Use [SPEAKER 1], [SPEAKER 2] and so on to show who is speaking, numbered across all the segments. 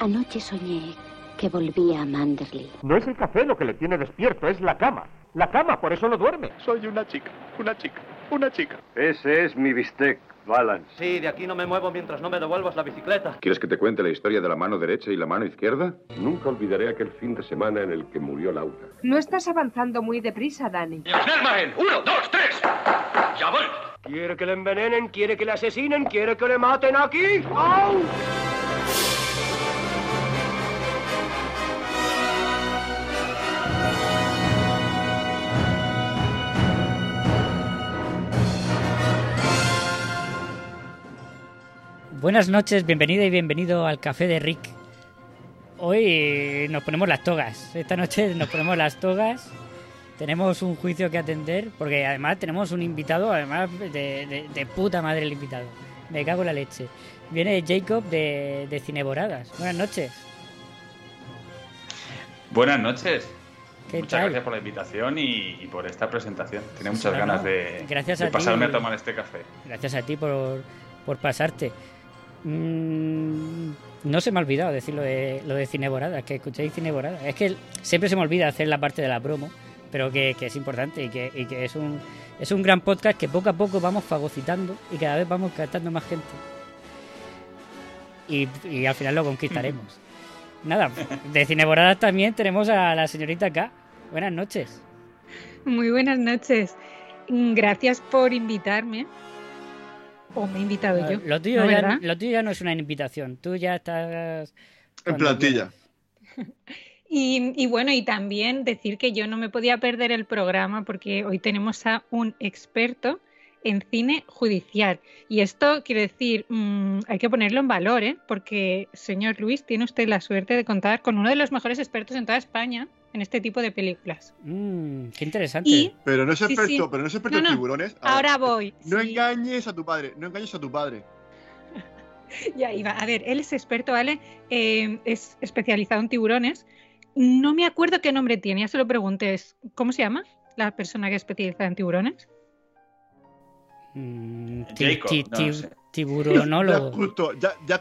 [SPEAKER 1] Anoche soñé que volvía a Manderley.
[SPEAKER 2] No es el café lo que le tiene despierto, es la cama. La cama, por eso no duerme.
[SPEAKER 3] Soy una chica, una chica, una chica.
[SPEAKER 4] Ese es mi bistec, Balance.
[SPEAKER 5] Sí, de aquí no me muevo mientras no me devuelvas la bicicleta.
[SPEAKER 6] ¿Quieres que te cuente la historia de la mano derecha y la mano izquierda?
[SPEAKER 4] Nunca olvidaré aquel fin de semana en el que murió Laura.
[SPEAKER 7] No estás avanzando muy deprisa, Dani.
[SPEAKER 8] ¡Snellmagen! ¡Uno, dos, tres! ¡Ya voy!
[SPEAKER 9] ¿Quiere que le envenenen? ¿Quiere que le asesinen? ¿Quiere que le maten aquí? ¡Au!
[SPEAKER 10] Buenas noches, bienvenida y bienvenido al Café de Rick. Hoy nos ponemos las togas. Esta noche nos ponemos las togas. Tenemos un juicio que atender porque además tenemos un invitado, además de, de- de puta madre el invitado. Me cago en la leche. Viene Jacob de, de Cineboradas. Buenas noches.
[SPEAKER 11] Buenas noches.
[SPEAKER 10] ¿Qué
[SPEAKER 11] Muchas
[SPEAKER 10] tal?
[SPEAKER 11] gracias por la invitación y, y por esta presentación. Tenía muchas
[SPEAKER 10] No,
[SPEAKER 11] ganas de,
[SPEAKER 10] Gracias
[SPEAKER 11] de
[SPEAKER 10] a ti.
[SPEAKER 11] pasarme a tomar este café.
[SPEAKER 10] Gracias a ti por, por pasarte. Mm, no se me ha olvidado decir lo de, lo de Cineboradas, que escuchéis Cineboradas. Es que siempre se me olvida hacer la parte de la promo, pero que, que es importante y que, y que es, un, es un gran podcast que poco a poco vamos fagocitando y cada vez vamos captando más gente. Y, y al final lo conquistaremos. Nada, de Cineboradas también tenemos a la señorita K. Buenas noches.
[SPEAKER 12] Muy buenas noches. Gracias por invitarme. O me he invitado yo.
[SPEAKER 10] Lo tuyo,
[SPEAKER 12] ¿no,
[SPEAKER 10] ya,
[SPEAKER 12] verdad?
[SPEAKER 10] lo tuyo ya no es una invitación, tú ya estás...
[SPEAKER 3] En plantilla.
[SPEAKER 12] Y, y bueno, y también decir que yo no me podía perder el programa porque hoy tenemos a un experto en cine judicial. Y esto quiere decir, mm, hay que ponerlo en valor, ¿eh? porque, señor Luis, tiene usted la suerte de contar con uno de los mejores expertos en toda España en este tipo de películas.
[SPEAKER 10] Mm, qué interesante.
[SPEAKER 12] Y
[SPEAKER 3] Pero no es experto,
[SPEAKER 12] sí.
[SPEAKER 3] pero no es experto
[SPEAKER 12] No, no.
[SPEAKER 3] en tiburones. A ver,
[SPEAKER 12] ahora voy.
[SPEAKER 3] No
[SPEAKER 12] Sí.
[SPEAKER 3] engañes a tu padre, no engañes a tu padre.
[SPEAKER 12] Ya iba. A ver, él es experto, ¿vale? Eh, es especializado en tiburones. No me acuerdo qué nombre tiene, ya se lo pregunté. ¿Cómo se llama la persona que es especializada en tiburones?
[SPEAKER 10] Mm,
[SPEAKER 11] Jacob, no sé.
[SPEAKER 10] tiburonólogo.
[SPEAKER 3] Ya justo, ya, ya,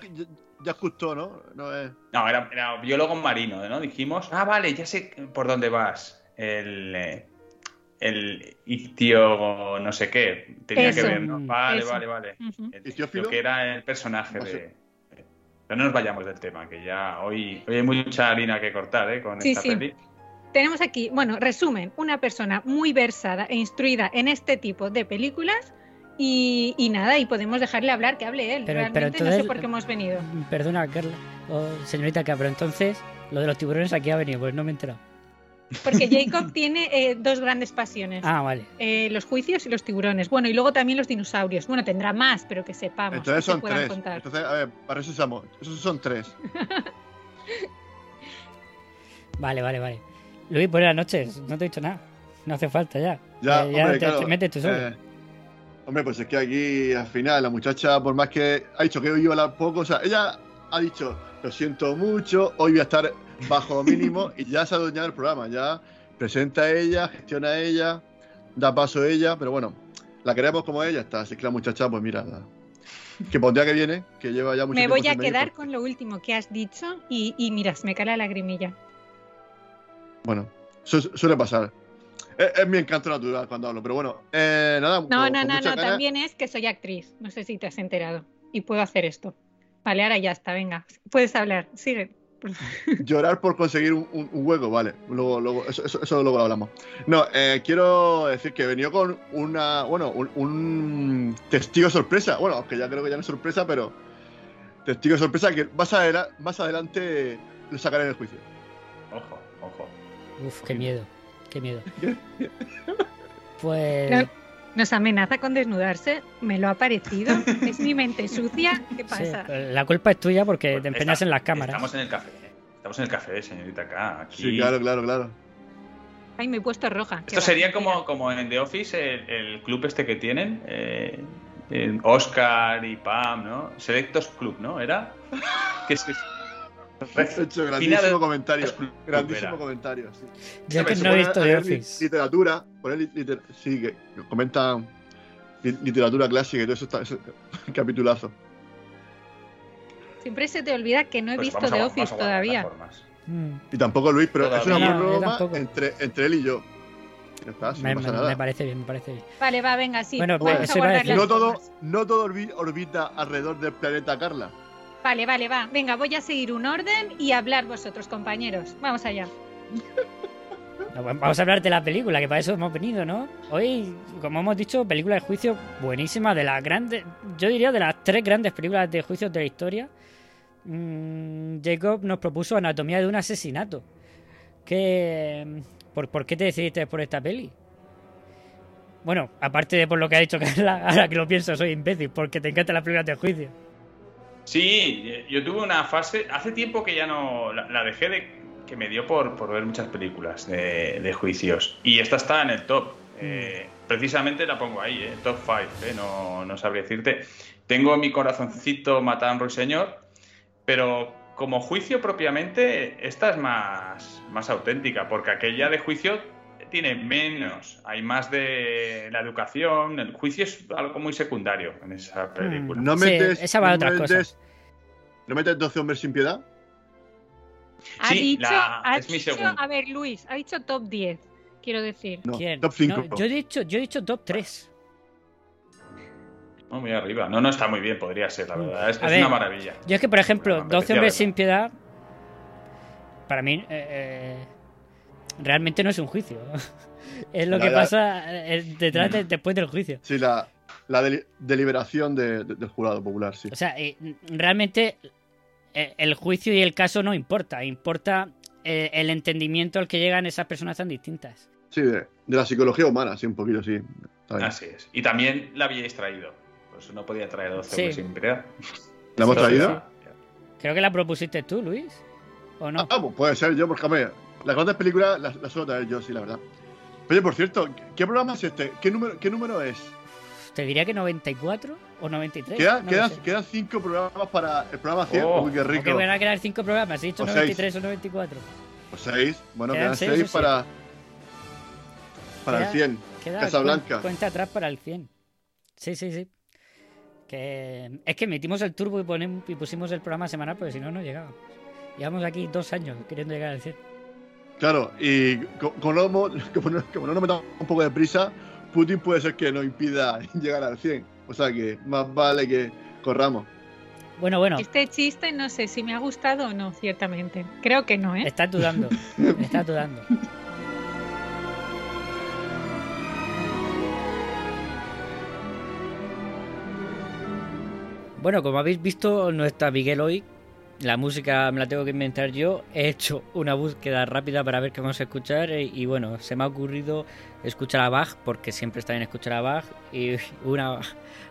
[SPEAKER 3] ya, justo, ¿no? No es.
[SPEAKER 11] No, era, era biólogo marino, ¿no? Dijimos, ah, vale, ya sé por dónde vas. El, eh, el ictio no sé qué. Tenía
[SPEAKER 12] Eso.
[SPEAKER 11] que ver, ¿no? Vale,
[SPEAKER 12] Eso.
[SPEAKER 11] vale, vale. El-
[SPEAKER 3] ¿Ictiófilo?
[SPEAKER 11] Lo que era el personaje de... Pero no nos vayamos del tema, que ya hoy, hoy hay mucha harina que cortar, ¿eh? Con
[SPEAKER 12] Sí,
[SPEAKER 11] esta
[SPEAKER 12] sí.
[SPEAKER 11] peli.
[SPEAKER 12] Tenemos aquí, bueno, resumen, una persona muy versada e instruida en este tipo de películas. Y, y nada, y podemos dejarle hablar, que hable él.
[SPEAKER 10] Pero-
[SPEAKER 12] Realmente
[SPEAKER 10] pero
[SPEAKER 12] no
[SPEAKER 10] entonces-
[SPEAKER 12] sé por qué hemos venido.
[SPEAKER 10] Perdona, Carla. señorita K, pero entonces lo de los tiburones aquí ha venido, pues no me he enterado.
[SPEAKER 12] Porque Jacob tiene eh, dos grandes pasiones.
[SPEAKER 10] Ah, vale.
[SPEAKER 12] Eh, los juicios y los tiburones. Bueno, y luego también los dinosaurios. Bueno, tendrá más, pero que sepamos.
[SPEAKER 3] Entonces
[SPEAKER 12] que se
[SPEAKER 3] son
[SPEAKER 12] puedan
[SPEAKER 3] tres.
[SPEAKER 12] contar.
[SPEAKER 3] Entonces, a ver, para eso usamos. Esos son tres.
[SPEAKER 10] Vale, vale, vale. Luis, buenas noches. No te he dicho nada. No hace falta ya.
[SPEAKER 3] Ya,
[SPEAKER 10] Eh, ya
[SPEAKER 3] hombre,
[SPEAKER 10] te,
[SPEAKER 3] claro,
[SPEAKER 10] te metes tú solo.
[SPEAKER 3] Hombre, pues es que aquí al final la muchacha, por más que ha dicho que hoy iba a hablar poco, o sea, ella ha dicho, lo siento mucho, hoy voy a estar bajo mínimo y ya se ha adueñado el programa, ya presenta ella, gestiona ella, da paso ella, pero bueno, la queremos como ella está, así que la muchacha, pues mira, que pondría que viene, que lleva ya mucho
[SPEAKER 12] Me voy a quedar
[SPEAKER 3] pues,
[SPEAKER 12] con lo último que has dicho y, y mira, se me cae la lagrimilla.
[SPEAKER 3] Bueno, su- suele pasar. Es, es mi encanto natural cuando hablo, pero bueno, eh, nada.
[SPEAKER 12] No,
[SPEAKER 3] con-
[SPEAKER 12] no,
[SPEAKER 3] con
[SPEAKER 12] no, no, también es que soy actriz. No sé si te has enterado. Y puedo hacer esto. Vale, ahora ya está, venga. Puedes hablar, sigue.
[SPEAKER 3] Llorar por conseguir un, un- un hueco, vale. Luego, luego, eso, eso, eso luego lo hablamos. No, eh, quiero decir que he venido con una, bueno, un, un testigo sorpresa. Bueno, aunque ya creo que ya no es sorpresa, pero testigo sorpresa que más, adela- más adelante lo sacaré en el juicio.
[SPEAKER 11] Ojo, ojo.
[SPEAKER 10] Uf, qué miedo. Qué miedo. Pues.
[SPEAKER 12] No, Nos amenaza con desnudarse. Me lo ha parecido. es mi mente sucia. ¿Qué
[SPEAKER 10] sí,
[SPEAKER 12] pasa?
[SPEAKER 10] la culpa es tuya porque
[SPEAKER 11] Pues
[SPEAKER 10] te empeñas
[SPEAKER 11] está-
[SPEAKER 10] en las cámaras.
[SPEAKER 11] Estamos en el café. Estamos en el café, señorita K. Aquí...
[SPEAKER 3] Sí, claro, claro, claro.
[SPEAKER 12] Ay, me he puesto roja.
[SPEAKER 11] Esto sería como, como en The Office, el, el club este que tienen. eh, Oscar y Pam, ¿no? Selectos Club, ¿no? ¿Era? Que es,
[SPEAKER 3] He hecho grandísimo
[SPEAKER 11] Final de-
[SPEAKER 3] comentario. Grandísimo comentario, sí.
[SPEAKER 10] Yo que no he visto
[SPEAKER 3] li-
[SPEAKER 10] Office.
[SPEAKER 3] Literatura, poner li- liter- sí, que comentan literatura clásica y todo eso está, eso- capitulazo.
[SPEAKER 12] Siempre se te olvida que no he
[SPEAKER 11] Pues
[SPEAKER 12] visto
[SPEAKER 11] a
[SPEAKER 12] Office todavía.
[SPEAKER 10] Mm,
[SPEAKER 3] Y tampoco Luis, pero es una.
[SPEAKER 10] No,
[SPEAKER 3] broma entre, entre él y yo. Ya está,
[SPEAKER 10] me,
[SPEAKER 3] no pasa
[SPEAKER 10] me-
[SPEAKER 3] nada.
[SPEAKER 10] me parece bien, me parece bien.
[SPEAKER 12] Vale, va, venga, sí.
[SPEAKER 10] Bueno,
[SPEAKER 12] vamos
[SPEAKER 10] pues
[SPEAKER 12] a
[SPEAKER 3] No todo, no todo orbi- orbita alrededor del planeta Carla.
[SPEAKER 12] Vale, vale, va. Venga, voy a seguir un orden y hablar vosotros, compañeros. Vamos allá.
[SPEAKER 10] Vamos a hablar de la película, que para eso hemos venido, ¿no? Hoy, como hemos dicho, película de juicio buenísima, de las grandes, yo diría de las tres grandes películas de juicios de la historia. Mm, Jacob nos propuso Anatomía de un asesinato. ¿Qué, por, ¿Por qué te decidiste por esta peli? Bueno, aparte de por lo que ha dicho Carla, ahora que lo pienso, soy imbécil, porque te encantan las películas de juicio.
[SPEAKER 11] Sí, yo tuve una fase. Hace tiempo que ya no. La, la dejé de. que me dio por, por ver muchas películas de, de juicios. Y esta está en el top. Eh, precisamente la pongo ahí, eh, top 5. Eh, no, no sabría decirte. Tengo en mi corazoncito Matan Ruiseñor. Pero como juicio propiamente, esta es más, más auténtica. Porque aquella de juicio tiene menos. Hay más de la educación. El juicio es algo muy secundario en esa película.
[SPEAKER 3] No
[SPEAKER 10] Sí,
[SPEAKER 3] metes,
[SPEAKER 10] esa va de
[SPEAKER 3] no
[SPEAKER 10] otras
[SPEAKER 3] metes- ¿No metes 12 hombres sin piedad?
[SPEAKER 12] Ha
[SPEAKER 11] Sí,
[SPEAKER 12] dicho,
[SPEAKER 11] la-
[SPEAKER 12] ha
[SPEAKER 11] es mi
[SPEAKER 12] dicho-
[SPEAKER 11] segundo.
[SPEAKER 12] a ver, Luis, ha dicho top 10, quiero decir.
[SPEAKER 3] No,
[SPEAKER 10] ¿Quién?
[SPEAKER 3] top 5.
[SPEAKER 10] No, yo, he dicho, yo he dicho top 3.
[SPEAKER 11] No, muy arriba. No, no está muy bien, podría ser, la verdad. Es,
[SPEAKER 10] A
[SPEAKER 11] es
[SPEAKER 10] ver,
[SPEAKER 11] una maravilla.
[SPEAKER 10] Yo es que, por ejemplo,
[SPEAKER 11] Me
[SPEAKER 10] 12
[SPEAKER 11] apetecía
[SPEAKER 10] hombres
[SPEAKER 11] verla.
[SPEAKER 10] sin piedad, para mí, eh, eh, realmente no es un juicio. es lo que pasa eh, detrás de- después del juicio.
[SPEAKER 3] Sí, la, la deli- deliberación de- de- del jurado popular, sí.
[SPEAKER 10] O sea, eh, realmente eh, el juicio y el caso no importa. Importa el entendimiento al que llegan esas personas tan distintas.
[SPEAKER 3] Sí, de, de la psicología humana, sí, un poquito, sí.
[SPEAKER 11] Así es. Y también la habíais traído. Pues no podía traer 12
[SPEAKER 10] Sí.
[SPEAKER 3] ¿La hemos traído?
[SPEAKER 10] Creo que la propusiste tú, Luis. ¿O no?
[SPEAKER 3] Ah, pues puede ser yo, porque, hombre, las grandes películas las, las suelo traer yo, sí, la verdad. Oye, por cierto, ¿qué programa es este? ¿Qué número, qué número es?
[SPEAKER 10] Te diría que 94 o 93.
[SPEAKER 3] Queda-
[SPEAKER 10] no
[SPEAKER 3] quedan, quedan cinco programas para el programa 100.
[SPEAKER 11] Oh,
[SPEAKER 3] Uy, qué rico.
[SPEAKER 10] Porque van a quedar 5 programas. He dicho
[SPEAKER 3] O seis.
[SPEAKER 10] 93 o 94.
[SPEAKER 3] O seis. Bueno,
[SPEAKER 10] Quedan
[SPEAKER 3] quedan
[SPEAKER 10] seis
[SPEAKER 3] seis, para, para
[SPEAKER 10] Queda-
[SPEAKER 3] el 100.
[SPEAKER 10] Queda
[SPEAKER 3] Casa
[SPEAKER 10] cuen-
[SPEAKER 3] Blanca.
[SPEAKER 10] Cuenta atrás para el 100. Sí, sí, sí. Que es que metimos el turbo y, ponem- y pusimos el programa semanal porque si no, no llegábamos. Llevamos aquí dos años queriendo llegar al 100.
[SPEAKER 3] Claro, y co- como no, mo- como no, como no nos metamos un poco de prisa, Putin puede ser que nos impida llegar al 100. O sea que más vale que corramos.
[SPEAKER 10] Bueno, bueno,
[SPEAKER 12] Este chiste no sé si me ha gustado o no, ciertamente. Creo que no, ¿eh?
[SPEAKER 10] estás dudando. estás dudando. Bueno, como habéis visto, no está Miguel hoy. La música me la tengo que inventar yo. He hecho una búsqueda rápida para ver qué vamos a escuchar. eh, Y, bueno, se me ha ocurrido escuchar a Bach, porque siempre está bien escuchar a Bach. Y una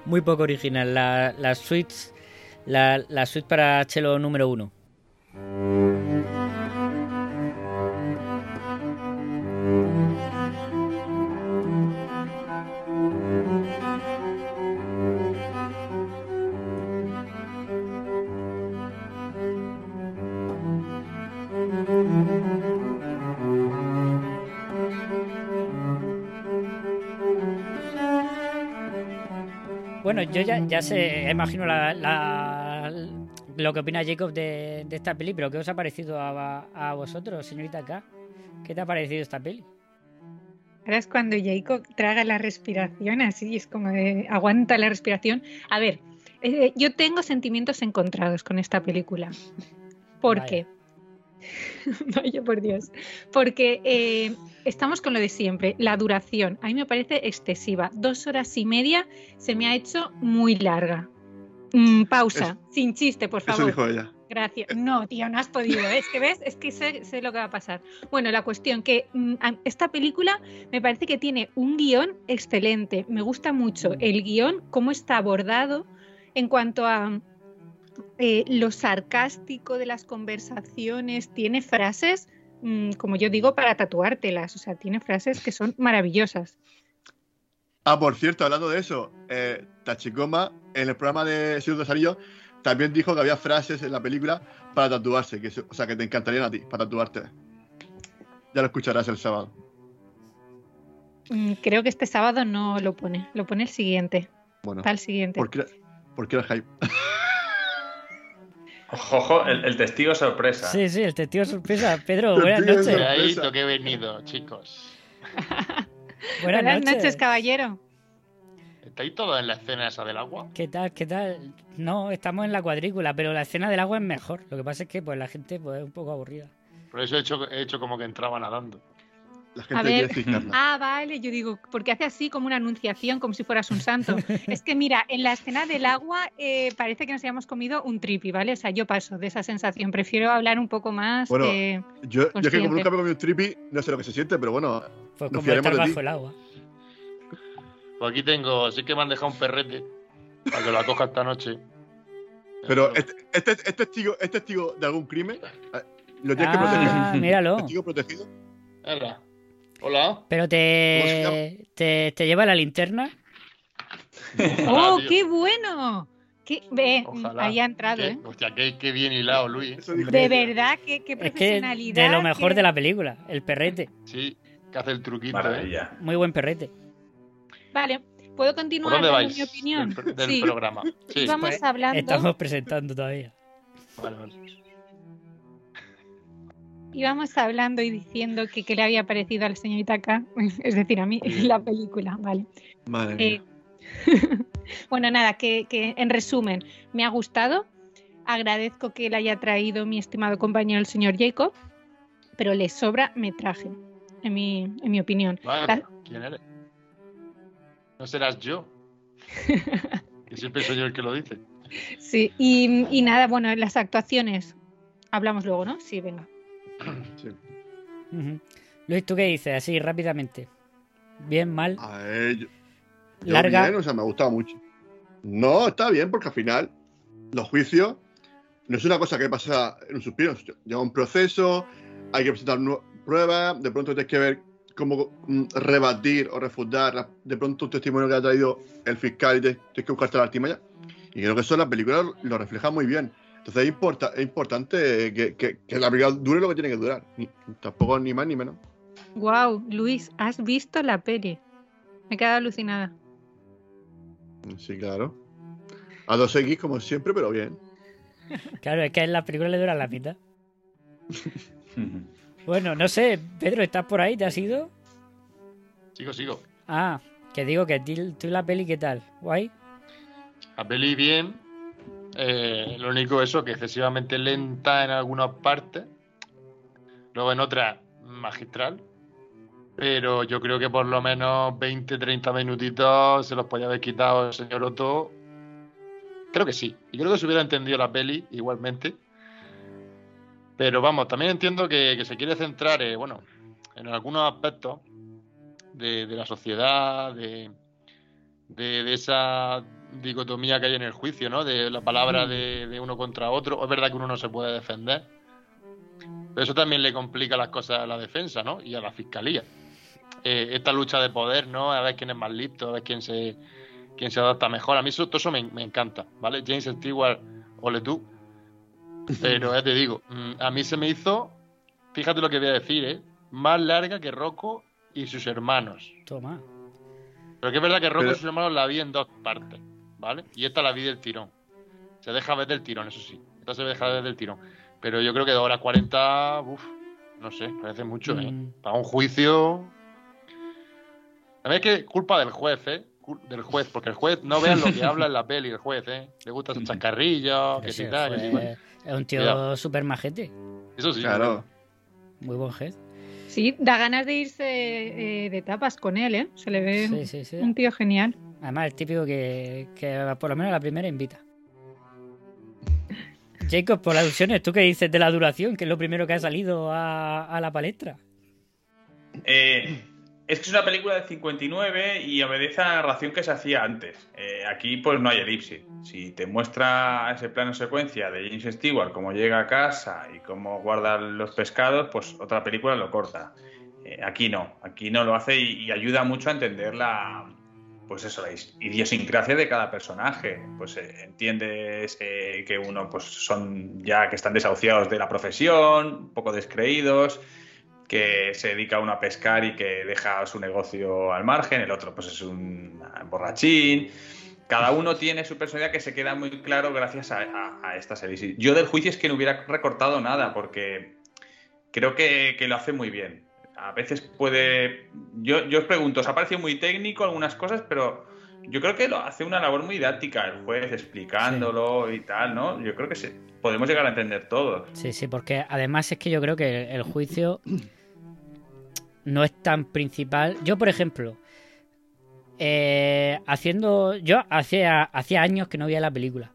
[SPEAKER 10] muy poco original, la, la suite, la, la suite para cello número uno. Bueno, yo ya, ya sé, imagino la, la- lo que opina Jacob de, de esta peli, pero ¿qué os ha parecido a, a vosotros, señorita K? ¿Qué te ha parecido esta peli?
[SPEAKER 12] Ahora es cuando Jacob traga la respiración, así es como de aguanta la respiración. A ver, eh, yo tengo sentimientos encontrados con esta película. ¿Por
[SPEAKER 10] Vaya.
[SPEAKER 12] qué? Vaya por Dios. Porque eh, estamos con lo de siempre, la duración. A mí me parece excesiva. Dos horas y media se me ha hecho muy larga. Mm, pausa, sin chiste, por
[SPEAKER 3] Eso
[SPEAKER 12] favor.
[SPEAKER 3] dijo ella.
[SPEAKER 12] Gracias. No, tío, no has podido. ¿eh? Es que ves, es que sé, sé lo que va a pasar. Bueno, la cuestión que mm, esta película me parece que tiene un guion excelente. Me gusta mucho el guion, cómo está abordado en cuanto a eh, lo sarcástico de las conversaciones. Tiene frases, mm, como yo digo, para tatuártelas. O sea, tiene frases que son maravillosas.
[SPEAKER 3] Ah, por cierto, hablando de eso, eh, Tachikoma, en el programa de Señor Anillos, también dijo que había frases en la película para tatuarse, que, o sea, que te encantarían a ti, para tatuarte. Ya lo escucharás el sábado.
[SPEAKER 12] Mm, creo que este sábado no lo pone, lo pone el siguiente.
[SPEAKER 3] Bueno,
[SPEAKER 12] Está el siguiente.
[SPEAKER 3] ¿por qué, por qué el hype?
[SPEAKER 11] Ojo, el, el testigo sorpresa.
[SPEAKER 10] Sí, sí, el testigo sorpresa. Pedro, buenas noches.
[SPEAKER 13] Ahí toque he venido, chicos.
[SPEAKER 10] Buenas,
[SPEAKER 12] Buenas noches, caballero.
[SPEAKER 13] ¿Estáis todos en la escena esa del agua?
[SPEAKER 10] ¿Qué tal? ¿Qué tal? No, estamos en la cuadrícula, pero la escena del agua es mejor. Lo que pasa es que pues la gente pues, es un poco aburrida.
[SPEAKER 13] Por eso he hecho, he hecho como que entraba nadando.
[SPEAKER 3] La
[SPEAKER 12] A
[SPEAKER 3] gente
[SPEAKER 12] ver.
[SPEAKER 3] quiere ciscarla.
[SPEAKER 12] Ah, vale, yo digo, porque hace así como una anunciación, como si fueras un santo. es que mira, en la escena del agua eh, parece que nos hayamos comido un tripi, ¿vale? O sea, yo paso de esa sensación, prefiero hablar un poco más.
[SPEAKER 3] Bueno,
[SPEAKER 12] eh,
[SPEAKER 3] Yo, yo que como nunca me he comido un trippy, no sé lo que se siente, pero bueno,
[SPEAKER 10] Pues
[SPEAKER 3] nos
[SPEAKER 10] como
[SPEAKER 3] fiaremos
[SPEAKER 10] estar
[SPEAKER 3] de ti.
[SPEAKER 10] el agua.
[SPEAKER 13] Pues aquí tengo, así que me han dejado un perrete para que la coja esta noche.
[SPEAKER 3] Pero este, este, este testigo, ¿es testigo de algún crimen? Eh, ¿Lo tienes que
[SPEAKER 10] Ah,
[SPEAKER 3] proteger?
[SPEAKER 10] míralo.
[SPEAKER 3] ¿Testigo protegido?
[SPEAKER 13] Hola. Hola.
[SPEAKER 10] Pero te, te, te lleva la linterna.
[SPEAKER 12] ¡Oh,
[SPEAKER 13] tío.
[SPEAKER 12] qué bueno! ¿Qué? Ve,
[SPEAKER 13] Ojalá.
[SPEAKER 12] ahí ha entrado,
[SPEAKER 13] Qué-
[SPEAKER 12] ¿eh?
[SPEAKER 13] Hostia, qué, qué bien hilado, Luis.
[SPEAKER 12] De verdad, qué, qué
[SPEAKER 10] Es que
[SPEAKER 12] profesionalidad.
[SPEAKER 10] de lo mejor
[SPEAKER 12] qué-
[SPEAKER 10] de la película, el perrete.
[SPEAKER 13] Sí, que hace el truquito. ¿eh?
[SPEAKER 11] Maravilla.
[SPEAKER 10] Muy buen perrete.
[SPEAKER 12] Vale, ¿puedo
[SPEAKER 13] ¿Por
[SPEAKER 12] continuar
[SPEAKER 13] dónde
[SPEAKER 12] dando
[SPEAKER 13] vais?
[SPEAKER 12] mi opinión?
[SPEAKER 13] Del, del
[SPEAKER 12] sí,
[SPEAKER 13] programa. Sí.
[SPEAKER 12] vamos
[SPEAKER 10] Pues,
[SPEAKER 12] hablando.
[SPEAKER 10] Estamos presentando todavía.
[SPEAKER 13] Vale, vale.
[SPEAKER 12] Íbamos hablando y diciendo que qué le había parecido a la señorita K, es decir, a mí, la película, vale.
[SPEAKER 3] Madre mía.
[SPEAKER 12] Eh, bueno, nada, que, que en resumen, me ha gustado. Agradezco que le haya traído mi estimado compañero el señor Jacob, pero le sobra metraje, en mi, en mi opinión.
[SPEAKER 13] Vale,
[SPEAKER 12] La-
[SPEAKER 13] ¿Quién eres? No serás yo. que siempre soy yo el que lo dice.
[SPEAKER 12] Sí, y, y nada, bueno, las actuaciones, hablamos luego, ¿no? Sí, venga.
[SPEAKER 3] Sí.
[SPEAKER 10] Luis, ¿tú qué dices? Así, rápidamente. Bien, mal.
[SPEAKER 3] A ver, yo- yo
[SPEAKER 10] Larga.
[SPEAKER 3] bien, o sea, me ha gustado mucho. No, está bien, porque al final los juicios no es una cosa que pasa en un suspiro. Lleva un proceso, hay que presentar pruebas, de pronto tienes que ver cómo mm, rebatir o refutar la- de pronto un testimonio que ha traído el fiscal y tienes que buscarte la artimaña. Y creo que eso la película lo refleja muy bien. Entonces es, importa- es importante que, que- que la película dure lo que tiene que durar. Ni- tampoco ni más ni menos.
[SPEAKER 12] Wow, Luis, ¿has visto la peli? Me he quedado alucinada.
[SPEAKER 3] Sí, claro. A 2X como siempre, pero bien.
[SPEAKER 10] Claro, es que en la película le dura la mitad. Bueno, no sé, Pedro, ¿estás por ahí? ¿Te has ido?
[SPEAKER 13] Sigo, sigo.
[SPEAKER 10] Ah, que digo que tú la peli, ¿qué tal? ¿Guay?
[SPEAKER 13] La peli bien. Eh, lo único eso, que excesivamente lenta en algunas partes. Luego en otras, magistral. Pero yo creo que por lo menos 20, 30 minutitos se los podía haber quitado el señor Otto. Creo que sí. Y creo que se hubiera entendido la peli igualmente. Pero vamos, también entiendo que, se quiere centrar, eh, bueno, en algunos aspectos de, la sociedad, de, de esa dicotomía que hay en el juicio, ¿no? De la palabra de, de uno contra otro. Es verdad que uno no se puede defender. Pero eso también le complica las cosas a la defensa, ¿no? Y a la fiscalía. Eh, esta lucha de poder, ¿no? A ver quién es más listo, a ver quién se, quién se adapta mejor. A mí eso, todo eso me, me encanta, ¿vale? James Stewart, ole tú. Pero ya te digo, mm, a mí se me hizo, fíjate lo que voy a decir, ¿eh? Más larga que Rocco y sus hermanos.
[SPEAKER 10] Toma.
[SPEAKER 13] Pero que es verdad que Rocco
[SPEAKER 3] Pero-
[SPEAKER 13] y sus hermanos la vi en dos partes, ¿vale? Y esta la vi del tirón. Se deja ver del tirón, eso sí. Esta se deja ver del tirón. Pero yo creo que de hora 40, uff, no sé, parece mucho, ¿eh?
[SPEAKER 10] Mm.
[SPEAKER 13] Para un juicio. A ver, es que culpa del juez, ¿eh? Del juez, porque el juez no vea lo que habla en la peli, el juez, ¿eh? Le gusta esos chascarrillos, que tal, que
[SPEAKER 10] fue-. Es un tío súper majete.
[SPEAKER 13] Eso sí.
[SPEAKER 3] Claro.
[SPEAKER 10] Muy buen head.
[SPEAKER 12] Sí, da ganas de irse eh, de tapas con él, ¿eh? Se le ve
[SPEAKER 10] Sí, sí, sí.
[SPEAKER 12] un tío genial.
[SPEAKER 10] Además, el típico que, que por lo menos la primera invita. Jacob, por alusiones, ¿tú qué dices de la duración? Que es lo primero que ha salido a, a la palestra.
[SPEAKER 11] Eh, es que es una película de 59 y obedece a la narración que se hacía antes. Eh, aquí pues no hay elipsis. Si te muestra ese plano secuencia de James Stewart, cómo llega a casa y cómo guarda los pescados, pues otra película lo corta. Eh, aquí no, aquí no lo hace y, y ayuda mucho a entender la, pues eso, la idiosincrasia de cada personaje. Pues eh, entiendes que uno pues son ya que están desahuciados de la profesión, un poco descreídos, que se dedica uno a pescar y que deja su negocio al margen, el otro pues es un borrachín. cada uno tiene su personalidad que se queda muy claro gracias a, a, a esta serie. Yo del juicio es que no hubiera recortado nada, porque creo que lo hace muy bien. A veces puede. Yo, os pregunto, ¿os ha parecido muy técnico algunas cosas? Pero yo creo que lo hace una labor muy didáctica el juez, explicándolo y tal, ¿no? Yo creo que podemos llegar a entender todo.
[SPEAKER 10] Sí, sí, porque además es que yo creo que el, el juicio no es tan principal. Yo, por ejemplo, eh, haciendo. Yo hacía, hacía años que no veía la película.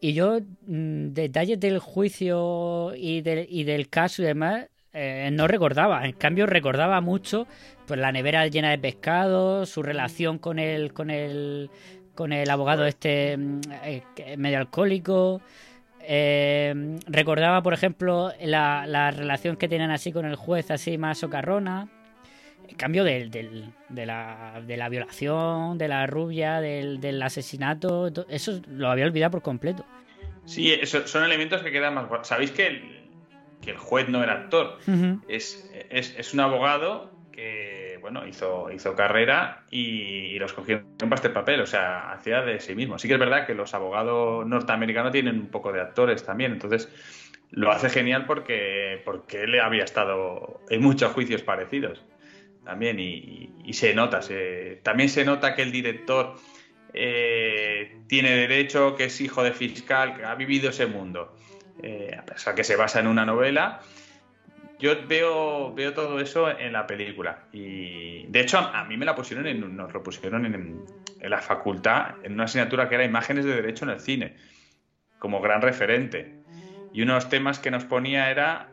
[SPEAKER 10] Y yo, mm, detalles del juicio y del, y del caso y demás, eh, no recordaba. En cambio, recordaba mucho pues la nevera llena de pescado, su relación con el, con el, con el abogado este mm, eh, medio alcohólico. Eh, recordaba, por ejemplo, la, la relación que tenían así con el juez, así más socarrona. En cambio del, del- de, la, de la violación, de la rubia, del, del asesinato, to- eso lo había olvidado por completo.
[SPEAKER 11] Sí, eso- son elementos que quedan más. ¿Sabéis que que el juez no era actor? Es, es, es un abogado que, bueno, hizo, hizo carrera y, y los cogieron para este papel, o sea, hacía de sí mismo. Sí que es verdad que los abogados norteamericanos tienen un poco de actores también, entonces lo hace genial porque, porque él había estado en muchos juicios parecidos también y, y- y se nota, se- también se nota que el director eh, tiene derecho, que es hijo de fiscal, que ha vivido ese mundo. Eh, a pesar que se basa en una novela, yo veo, todo eso en la película. Y de hecho, a, mí me la pusieron en, nos lo pusieron en, en la facultad, en una asignatura que era Imágenes de Derecho en el Cine, como gran referente. Y uno de los temas que nos ponía era,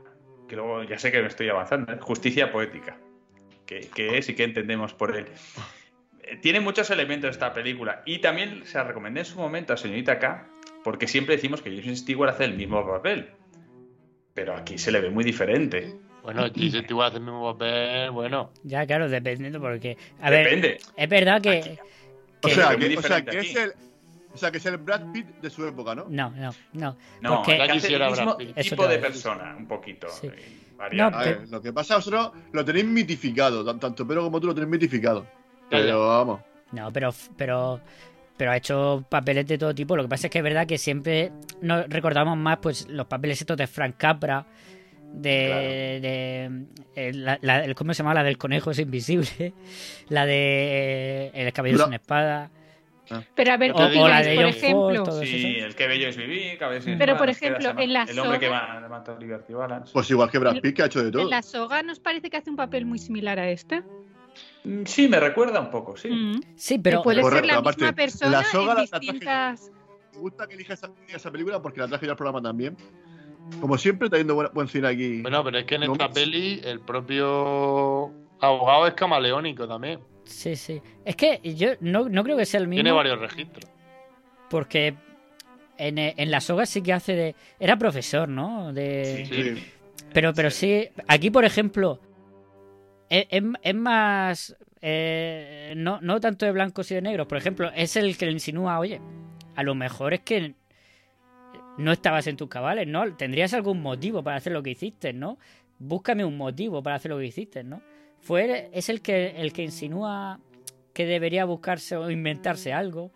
[SPEAKER 11] que luego ya sé que me estoy avanzando, ¿eh? justicia poética. ¿Qué, qué es y qué entendemos por él? Eh, Tiene muchos elementos esta película. Y también se la recomendé en su momento a señorita K, porque siempre decimos que Jason Stewart hace el mismo papel. Pero aquí se le ve muy diferente.
[SPEAKER 13] Bueno, Jason Stewart hace el mismo papel, bueno.
[SPEAKER 10] Ya, claro, dependiendo, porque. A
[SPEAKER 11] Depende.
[SPEAKER 10] ver, es verdad que.
[SPEAKER 3] O sea, que, o sea,
[SPEAKER 11] diferente
[SPEAKER 3] que
[SPEAKER 11] aquí.
[SPEAKER 3] es el, o sea, que es el Brad Pitt de su época, ¿no?
[SPEAKER 10] No, no, no.
[SPEAKER 11] No,
[SPEAKER 10] porque-
[SPEAKER 11] que hace
[SPEAKER 13] quisiera
[SPEAKER 11] el mismo
[SPEAKER 13] Brad Pitt.
[SPEAKER 10] Eso
[SPEAKER 11] tipo de persona, un poquito.
[SPEAKER 10] Sí.
[SPEAKER 11] eh.
[SPEAKER 10] No,
[SPEAKER 3] A ver, lo que pasa es que vosotros lo tenéis mitificado, tan- tanto Pedro como tú lo tenéis mitificado.
[SPEAKER 13] Ya, ya.
[SPEAKER 3] Pero vamos.
[SPEAKER 10] No, pero, pero, pero ha hecho papeles de todo tipo. Lo que pasa es que es verdad que siempre nos recordamos más pues los papeles estos de Frank Capra, de, de eh, la, ¿cómo se llama? La del conejo es invisible, la de eh, El cabello
[SPEAKER 3] No.
[SPEAKER 10] sin espada.
[SPEAKER 12] Pero a ver,
[SPEAKER 10] O-
[SPEAKER 12] ¿qué
[SPEAKER 10] o la de
[SPEAKER 12] por
[SPEAKER 10] John Ford,
[SPEAKER 12] ejemplo?
[SPEAKER 10] todo
[SPEAKER 11] Sí,
[SPEAKER 10] eso.
[SPEAKER 11] el que bello es vivir, cabeza sin
[SPEAKER 12] Pero,
[SPEAKER 11] espada,
[SPEAKER 12] por ejemplo, en la
[SPEAKER 11] El hombre que
[SPEAKER 12] soga-
[SPEAKER 11] mató a Liberty Balance.
[SPEAKER 3] Pues igual que Brad Pitt, que ha hecho de todo.
[SPEAKER 12] En la soga nos parece que hace un papel muy similar a este.
[SPEAKER 11] Mm, Sí, me recuerda un poco, sí.
[SPEAKER 12] Mm.
[SPEAKER 10] Sí, pero
[SPEAKER 12] puede
[SPEAKER 3] Correcto,
[SPEAKER 12] ser la
[SPEAKER 3] aparte,
[SPEAKER 12] misma persona
[SPEAKER 3] la soga
[SPEAKER 12] en
[SPEAKER 3] la- la
[SPEAKER 12] distintas.
[SPEAKER 3] Me gusta que elijas esa, esa película porque la traje yo al programa también. Como siempre, trayendo buen, buen cine aquí.
[SPEAKER 13] Bueno, pero es que en
[SPEAKER 3] No,
[SPEAKER 13] esta
[SPEAKER 3] me-
[SPEAKER 13] peli el propio abogado es camaleónico también.
[SPEAKER 10] sí, sí. Es que yo no, no creo que sea el mismo.
[SPEAKER 13] Tiene varios registros.
[SPEAKER 10] Porque en, eh, en la soga sí que hace de. Era profesor, ¿no? De...
[SPEAKER 3] Sí.
[SPEAKER 10] Pero, pero sí, aquí por ejemplo, es, es- es más. eh, no, no tanto de blancos y de negros. Por ejemplo, es el que le insinúa, oye, a lo mejor es que no estabas en tus cabales, ¿no? Tendrías algún motivo para hacer lo que hiciste, ¿no? Búscame un motivo para hacer lo que hiciste, ¿no? Fue es el que el que insinúa que debería buscarse o inventarse algo.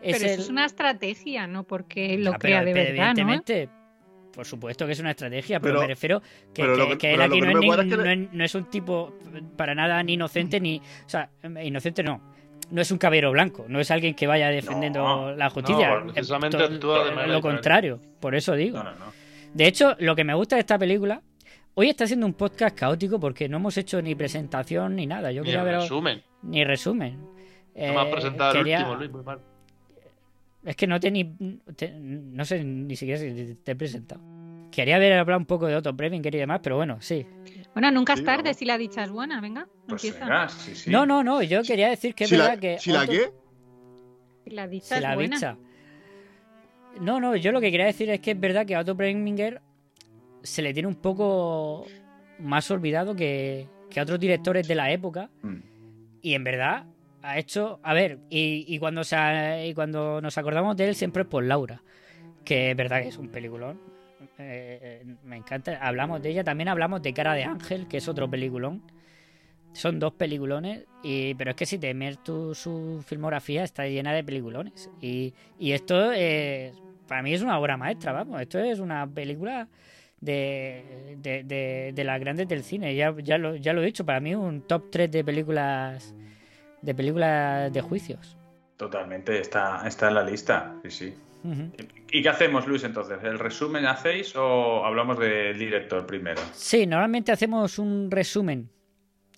[SPEAKER 10] Es
[SPEAKER 12] Pero eso es una estrategia, ¿no? Porque lo
[SPEAKER 10] Ah,
[SPEAKER 12] crea
[SPEAKER 10] pero-
[SPEAKER 12] de
[SPEAKER 10] pero
[SPEAKER 12] verdad, ¿no?
[SPEAKER 10] Por supuesto que es una estrategia, pero,
[SPEAKER 3] Pero-
[SPEAKER 10] me refiero que,
[SPEAKER 3] pero lo
[SPEAKER 10] que-
[SPEAKER 3] que-
[SPEAKER 10] que él aquí
[SPEAKER 3] que
[SPEAKER 10] no, es ni-
[SPEAKER 3] es que
[SPEAKER 10] no es, no es un tipo para nada ni inocente ni. O sea, inocente no. No es un caballero blanco, no es alguien que vaya defendiendo
[SPEAKER 11] No,
[SPEAKER 10] la justicia.
[SPEAKER 13] no, precisamente
[SPEAKER 10] Eh,
[SPEAKER 13] actúa de
[SPEAKER 10] to-
[SPEAKER 13] manera
[SPEAKER 10] Lo
[SPEAKER 13] diferente.
[SPEAKER 10] contrario, por eso digo.
[SPEAKER 11] No, no, no.
[SPEAKER 10] De hecho, lo que me gusta de esta película. Hoy está siendo un podcast caótico porque no hemos hecho ni presentación ni nada. Yo
[SPEAKER 13] Ni
[SPEAKER 10] quería
[SPEAKER 13] resumen.
[SPEAKER 10] Ni resumen.
[SPEAKER 13] No me has
[SPEAKER 10] Eh,
[SPEAKER 13] presentado
[SPEAKER 10] quería-
[SPEAKER 13] el último, Luis, muy mal.
[SPEAKER 10] Es que no te ni. te- no sé ni siquiera si te he presentado. Quería haber hablado un poco de Otto Preminger y demás, pero bueno, sí.
[SPEAKER 12] Bueno, nunca es
[SPEAKER 3] Sí,
[SPEAKER 12] tarde
[SPEAKER 3] vamos.
[SPEAKER 12] si la dicha es buena. Venga,
[SPEAKER 11] Pues
[SPEAKER 12] empieza.
[SPEAKER 11] venga, sí, sí.
[SPEAKER 10] No, no, no. Yo quería decir que es
[SPEAKER 3] si
[SPEAKER 10] verdad
[SPEAKER 3] la,
[SPEAKER 10] que.
[SPEAKER 3] si la qué?
[SPEAKER 12] Si la dicha
[SPEAKER 10] si
[SPEAKER 12] es
[SPEAKER 10] la
[SPEAKER 12] buena.
[SPEAKER 10] bicha. No, no, yo lo que quería decir es que es verdad que a Otto Preminger se le tiene un poco más olvidado que, que a otros directores de la época.
[SPEAKER 11] Mm.
[SPEAKER 10] Y en verdad ha hecho. A ver, y, y cuando se y cuando nos acordamos de él siempre es por Laura. Que es verdad que es un peliculón. Eh, me encanta. Hablamos de ella. También hablamos de Cara de Ángel, que es otro peliculón. son dos peliculones, y, pero es que si te tu, su filmografía está llena de peliculones. Y, y esto es, para mí es una obra maestra, vamos, esto es una película de, de, de, de las grandes del cine, ya, ya, lo, ya lo he dicho, para mí un top 3 de películas de películas de juicios.
[SPEAKER 11] Totalmente, está, está en la lista, sí, sí. ¿Y qué hacemos, Luis, entonces? ¿El resumen hacéis o hablamos del director primero?
[SPEAKER 10] Sí, normalmente hacemos un resumen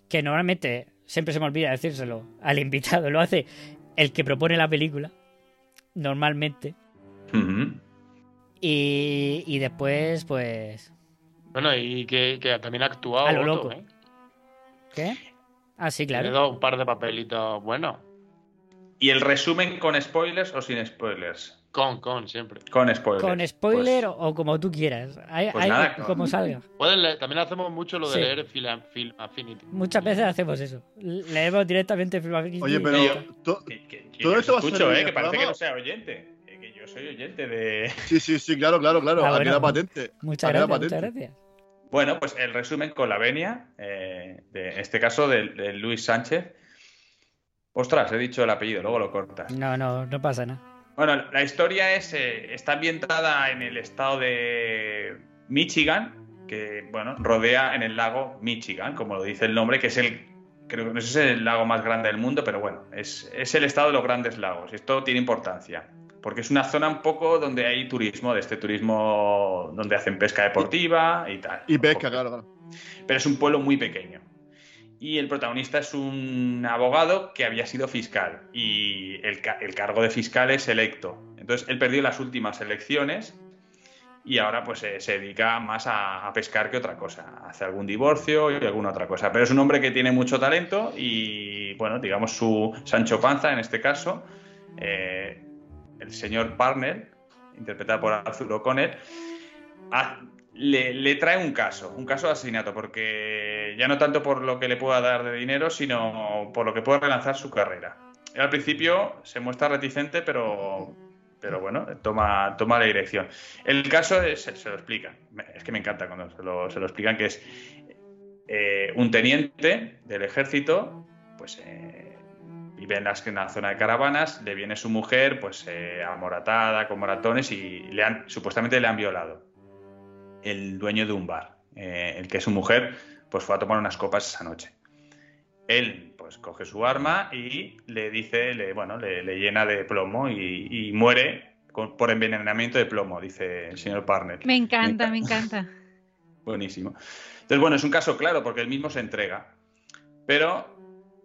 [SPEAKER 10] que normalmente, siempre se me olvida decírselo al invitado, lo hace el que propone la película, normalmente. y, y, después, pues...
[SPEAKER 13] Bueno, y que, que también ha actuado.
[SPEAKER 10] A lo loco.
[SPEAKER 13] ¿eh?
[SPEAKER 10] ¿Qué? Ah, sí,
[SPEAKER 13] Le he
[SPEAKER 10] claro.
[SPEAKER 13] dado un par de papelitos buenos.
[SPEAKER 11] ¿Y el resumen con spoilers o sin spoilers?
[SPEAKER 13] Con, con, siempre.
[SPEAKER 11] Con spoilers.
[SPEAKER 10] Con spoiler o, o como tú quieras. Hay,
[SPEAKER 11] Pues
[SPEAKER 10] hay
[SPEAKER 11] nada,
[SPEAKER 10] como salga.
[SPEAKER 13] Pueden leer- también hacemos mucho lo de
[SPEAKER 10] Sí.
[SPEAKER 13] leer Film, Film Affinity.
[SPEAKER 10] Muchas veces hacemos eso. Leemos directamente Film Affinity
[SPEAKER 3] Oye, pero
[SPEAKER 10] ya está.
[SPEAKER 3] to-
[SPEAKER 11] Que
[SPEAKER 3] todo
[SPEAKER 11] yo
[SPEAKER 3] esto va a
[SPEAKER 11] escucho,
[SPEAKER 3] en
[SPEAKER 11] ¿eh? Que parece que no sea oyente. Que yo soy oyente de...
[SPEAKER 3] Sí, sí, sí, claro, claro, claro.
[SPEAKER 10] Ah,
[SPEAKER 3] ha
[SPEAKER 10] bueno,
[SPEAKER 3] quedado patente.
[SPEAKER 10] Muchas
[SPEAKER 3] Ha quedado
[SPEAKER 10] gracias, muchas
[SPEAKER 3] patente.
[SPEAKER 10] gracias.
[SPEAKER 11] Bueno, pues el resumen con la venia, eh, de, en este caso de, de Luis Sánchez. Ostras, he dicho el apellido, luego lo cortas.
[SPEAKER 10] No, no, no pasa nada.
[SPEAKER 11] Bueno, la historia es, eh, está ambientada en el estado de Michigan, que bueno, rodea en el lago Michigan, como lo dice el nombre, que es el, creo que no sé si es el lago más grande del mundo, pero bueno, es, es el estado de los grandes lagos. Esto tiene importancia, porque es una zona un poco donde hay turismo, de este turismo donde hacen pesca deportiva y tal.
[SPEAKER 3] Y pesca, claro, claro.
[SPEAKER 11] Pero es un pueblo muy pequeño. Y el protagonista es un abogado que había sido fiscal y el, el cargo de fiscal es electo. Entonces él perdió las últimas elecciones y ahora pues eh, se dedica más a, a pescar que otra cosa. Hace algún divorcio y alguna otra cosa. Pero es un hombre que tiene mucho talento y bueno, digamos su Sancho Panza en este caso, eh, el señor Parnell, interpretado por Arthur O'Connell, le, trae un caso, un caso de asesinato, porque ya no tanto por lo que le pueda dar de dinero, sino por lo que puede relanzar su carrera. Al principio se muestra reticente, pero, pero bueno, toma, toma la dirección. El caso es- se, lo explica, es que me encanta cuando se lo, se lo explican, que es eh, un teniente del ejército, pues eh, vive en, las- en la zona de caravanas, le viene su mujer, pues eh, amoratada, con moratones, y le han, supuestamente le han violado el dueño de un bar, eh, el que es su mujer, pues fue a tomar unas copas esa noche. Él, pues coge su arma y le dice, le, bueno, le, le llena de plomo y, y muere con- por envenenamiento de plomo, dice el señor Parnell.
[SPEAKER 12] Me encanta, me encanta.
[SPEAKER 11] Buenísimo. Entonces, bueno, es un caso claro porque él mismo se entrega, pero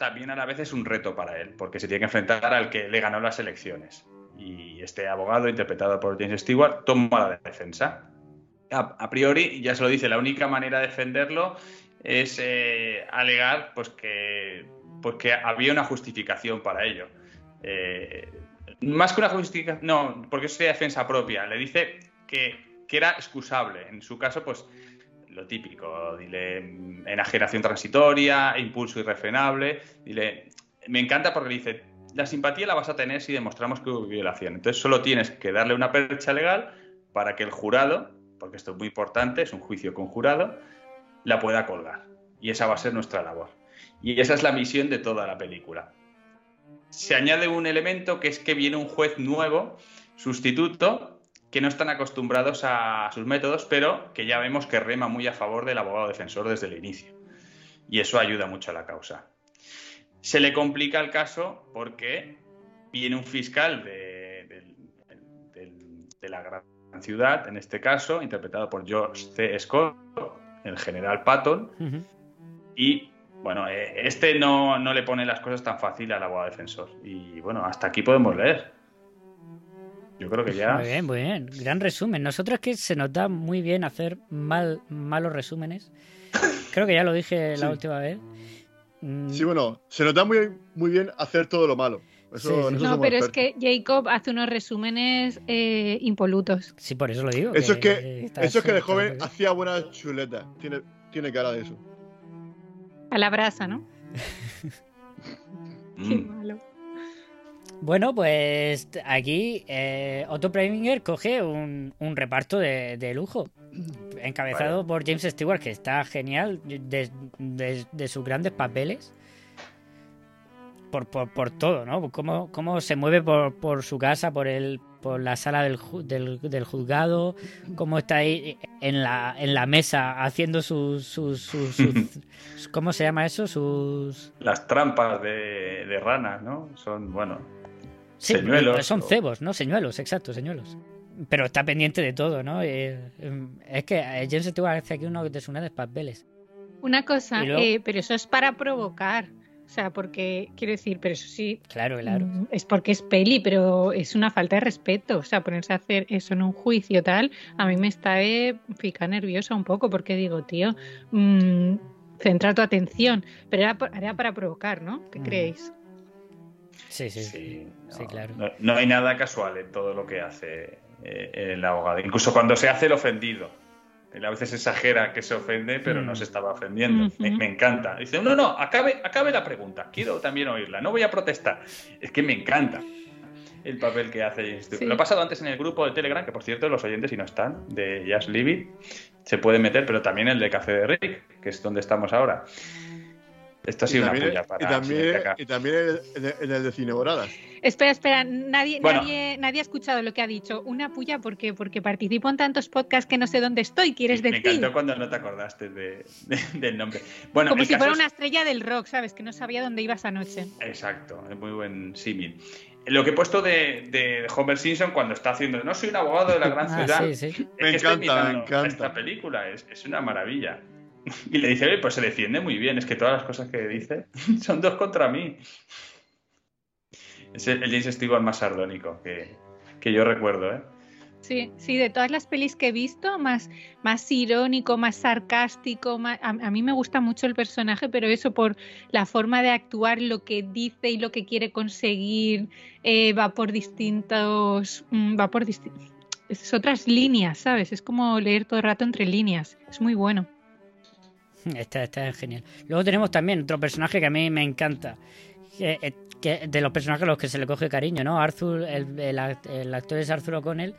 [SPEAKER 11] también a la vez es un reto para él, porque se tiene que enfrentar al que le ganó las elecciones. Y este abogado, interpretado por James Stewart, toma la defensa. A, priori, ya se lo dice, la única manera de defenderlo es eh, alegar pues que, pues que había una justificación para ello. Eh, más que una justificación, no, porque es defensa propia. Le dice que, que era excusable. En su caso, pues lo típico, dile enajenación transitoria, impulso irrefrenable, dile, me encanta porque dice, la simpatía la vas a tener si demostramos que hubo violación. Entonces solo tienes que darle una percha legal para que el jurado, porque esto es muy importante, es un juicio con jurado, la pueda colgar. Y esa va a ser nuestra labor. Y esa es la misión de toda la película. Se añade un elemento que es que viene un juez nuevo, sustituto, que no están acostumbrados a sus métodos, pero que ya vemos que rema muy a favor del abogado defensor desde el inicio. Y eso ayuda mucho a la causa. Se le complica el caso porque viene un fiscal de, de- de- de la gran ciudad, en este caso, interpretado por George C. Scott, el general Patton, y bueno, eh, este no, no le pone las cosas tan fácil al abogado defensor. Y bueno, hasta aquí podemos leer. Yo creo que ya.
[SPEAKER 10] Muy bien, muy bien. Gran resumen. Nosotros es que se nos da muy bien hacer mal, malos resúmenes. Creo que ya lo dije la
[SPEAKER 3] Sí.
[SPEAKER 10] última vez. Mm,
[SPEAKER 3] Sí, bueno, se nos da muy, muy bien hacer todo lo malo. Eso,
[SPEAKER 10] Sí, sí.
[SPEAKER 3] en eso
[SPEAKER 12] No, pero es que Jacob hace unos resúmenes eh, impolutos.
[SPEAKER 10] Sí, por eso lo digo.
[SPEAKER 3] Eso es que, eso es que de joven hacía buenas chuletas. Tiene, tiene cara de eso.
[SPEAKER 12] A la brasa, ¿no? Qué
[SPEAKER 11] Mm.
[SPEAKER 12] malo.
[SPEAKER 10] Bueno, pues aquí eh, Otto Preminger coge un, un reparto de, de lujo. encabezado por James Stewart, que está genial, de, de- de sus grandes papeles. Por, por, por todo, ¿no? Cómo, cómo se mueve por, por su casa, por el por la sala del, del, del juzgado, cómo está ahí en la, en la mesa haciendo sus... sus, sus- sus- ¿Cómo se llama eso? Sus...
[SPEAKER 11] Las trampas de, de ranas, ¿no? Son, bueno,
[SPEAKER 10] Sí,
[SPEAKER 11] señuelos.
[SPEAKER 10] son
[SPEAKER 11] o-
[SPEAKER 10] cebos, ¿no? Señuelos, exacto, señuelos. Pero está pendiente de todo, ¿no? Eh, em, es que eh, James Stewart hace aquí uno de sus grandes papeles.
[SPEAKER 12] Una cosa,
[SPEAKER 10] luego-
[SPEAKER 12] eh, pero eso es para provocar. O sea, porque quiero decir, pero eso sí,
[SPEAKER 10] Claro, claro.
[SPEAKER 12] mm, es porque es peli, pero es una falta de respeto. O sea, ponerse a hacer eso en un juicio tal, a mí me está eh, pica nerviosa un poco, porque digo, tío, mm, centra tu atención. Pero era, por- era para provocar, ¿no? ¿Qué
[SPEAKER 10] Mm.
[SPEAKER 12] creéis?
[SPEAKER 10] Sí, sí, sí,
[SPEAKER 11] no,
[SPEAKER 10] claro.
[SPEAKER 11] No, no hay nada casual en todo lo que hace eh, el abogado. Incluso cuando se hace el ofendido. Él a veces exagera que se ofende, pero no se estaba ofendiendo. Me, me encanta. Dice, no, no, acabe, acabe la pregunta. Quiero también oírla. No voy a protestar. Es que me encanta el papel que hace.
[SPEAKER 12] Sí.
[SPEAKER 11] Lo he pasado antes en el grupo de Telegram, que por cierto, los oyentes, si no están, de Just Leave It, se pueden meter, pero también el de Café de Rick, que es donde estamos ahora. Esto ha sido una puya para
[SPEAKER 3] y también, y también en el, en el de Cineboradas.
[SPEAKER 12] Espera, espera, nadie,
[SPEAKER 11] Bueno.
[SPEAKER 12] nadie, nadie ha escuchado lo que ha dicho. Una puya porque, porque participo en tantos podcasts que no sé dónde estoy, quieres
[SPEAKER 11] Me
[SPEAKER 12] decir.
[SPEAKER 11] encantó cuando no te acordaste de- de- del nombre. Bueno,
[SPEAKER 12] Como si fuera
[SPEAKER 11] es-
[SPEAKER 12] una estrella del rock, ¿sabes? Que no sabía dónde ibas anoche.
[SPEAKER 11] Exacto, es muy buen símil. Lo que he puesto de, de Homer Simpson cuando está haciendo No soy un abogado de la gran
[SPEAKER 10] Ah,
[SPEAKER 11] ciudad.
[SPEAKER 10] sí, sí.
[SPEAKER 11] es
[SPEAKER 3] Me
[SPEAKER 11] que
[SPEAKER 3] encanta, me encanta.
[SPEAKER 11] Esta película es, es una maravilla. Y le dice, "Oye, pues se defiende muy bien. Es que todas las cosas que dice son dos contra mí. Es el, James Stewart más sardónico que, yo recuerdo, ¿eh?
[SPEAKER 12] Sí, sí, de todas las pelis que he visto, más, más irónico, más sarcástico, más- a, a mí me gusta mucho el personaje, pero eso por la forma de actuar, lo que dice y lo que quiere conseguir, eh, va por distintos, mm, va por disti- es otras líneas, ¿sabes? Es como leer todo el rato entre líneas, es muy bueno.
[SPEAKER 10] Está, está genial. Luego tenemos también otro personaje que a mí me encanta. Eh, que de los personajes a los que se le coge cariño, ¿no? Arthur, el, el actor es Arthur O'Connell,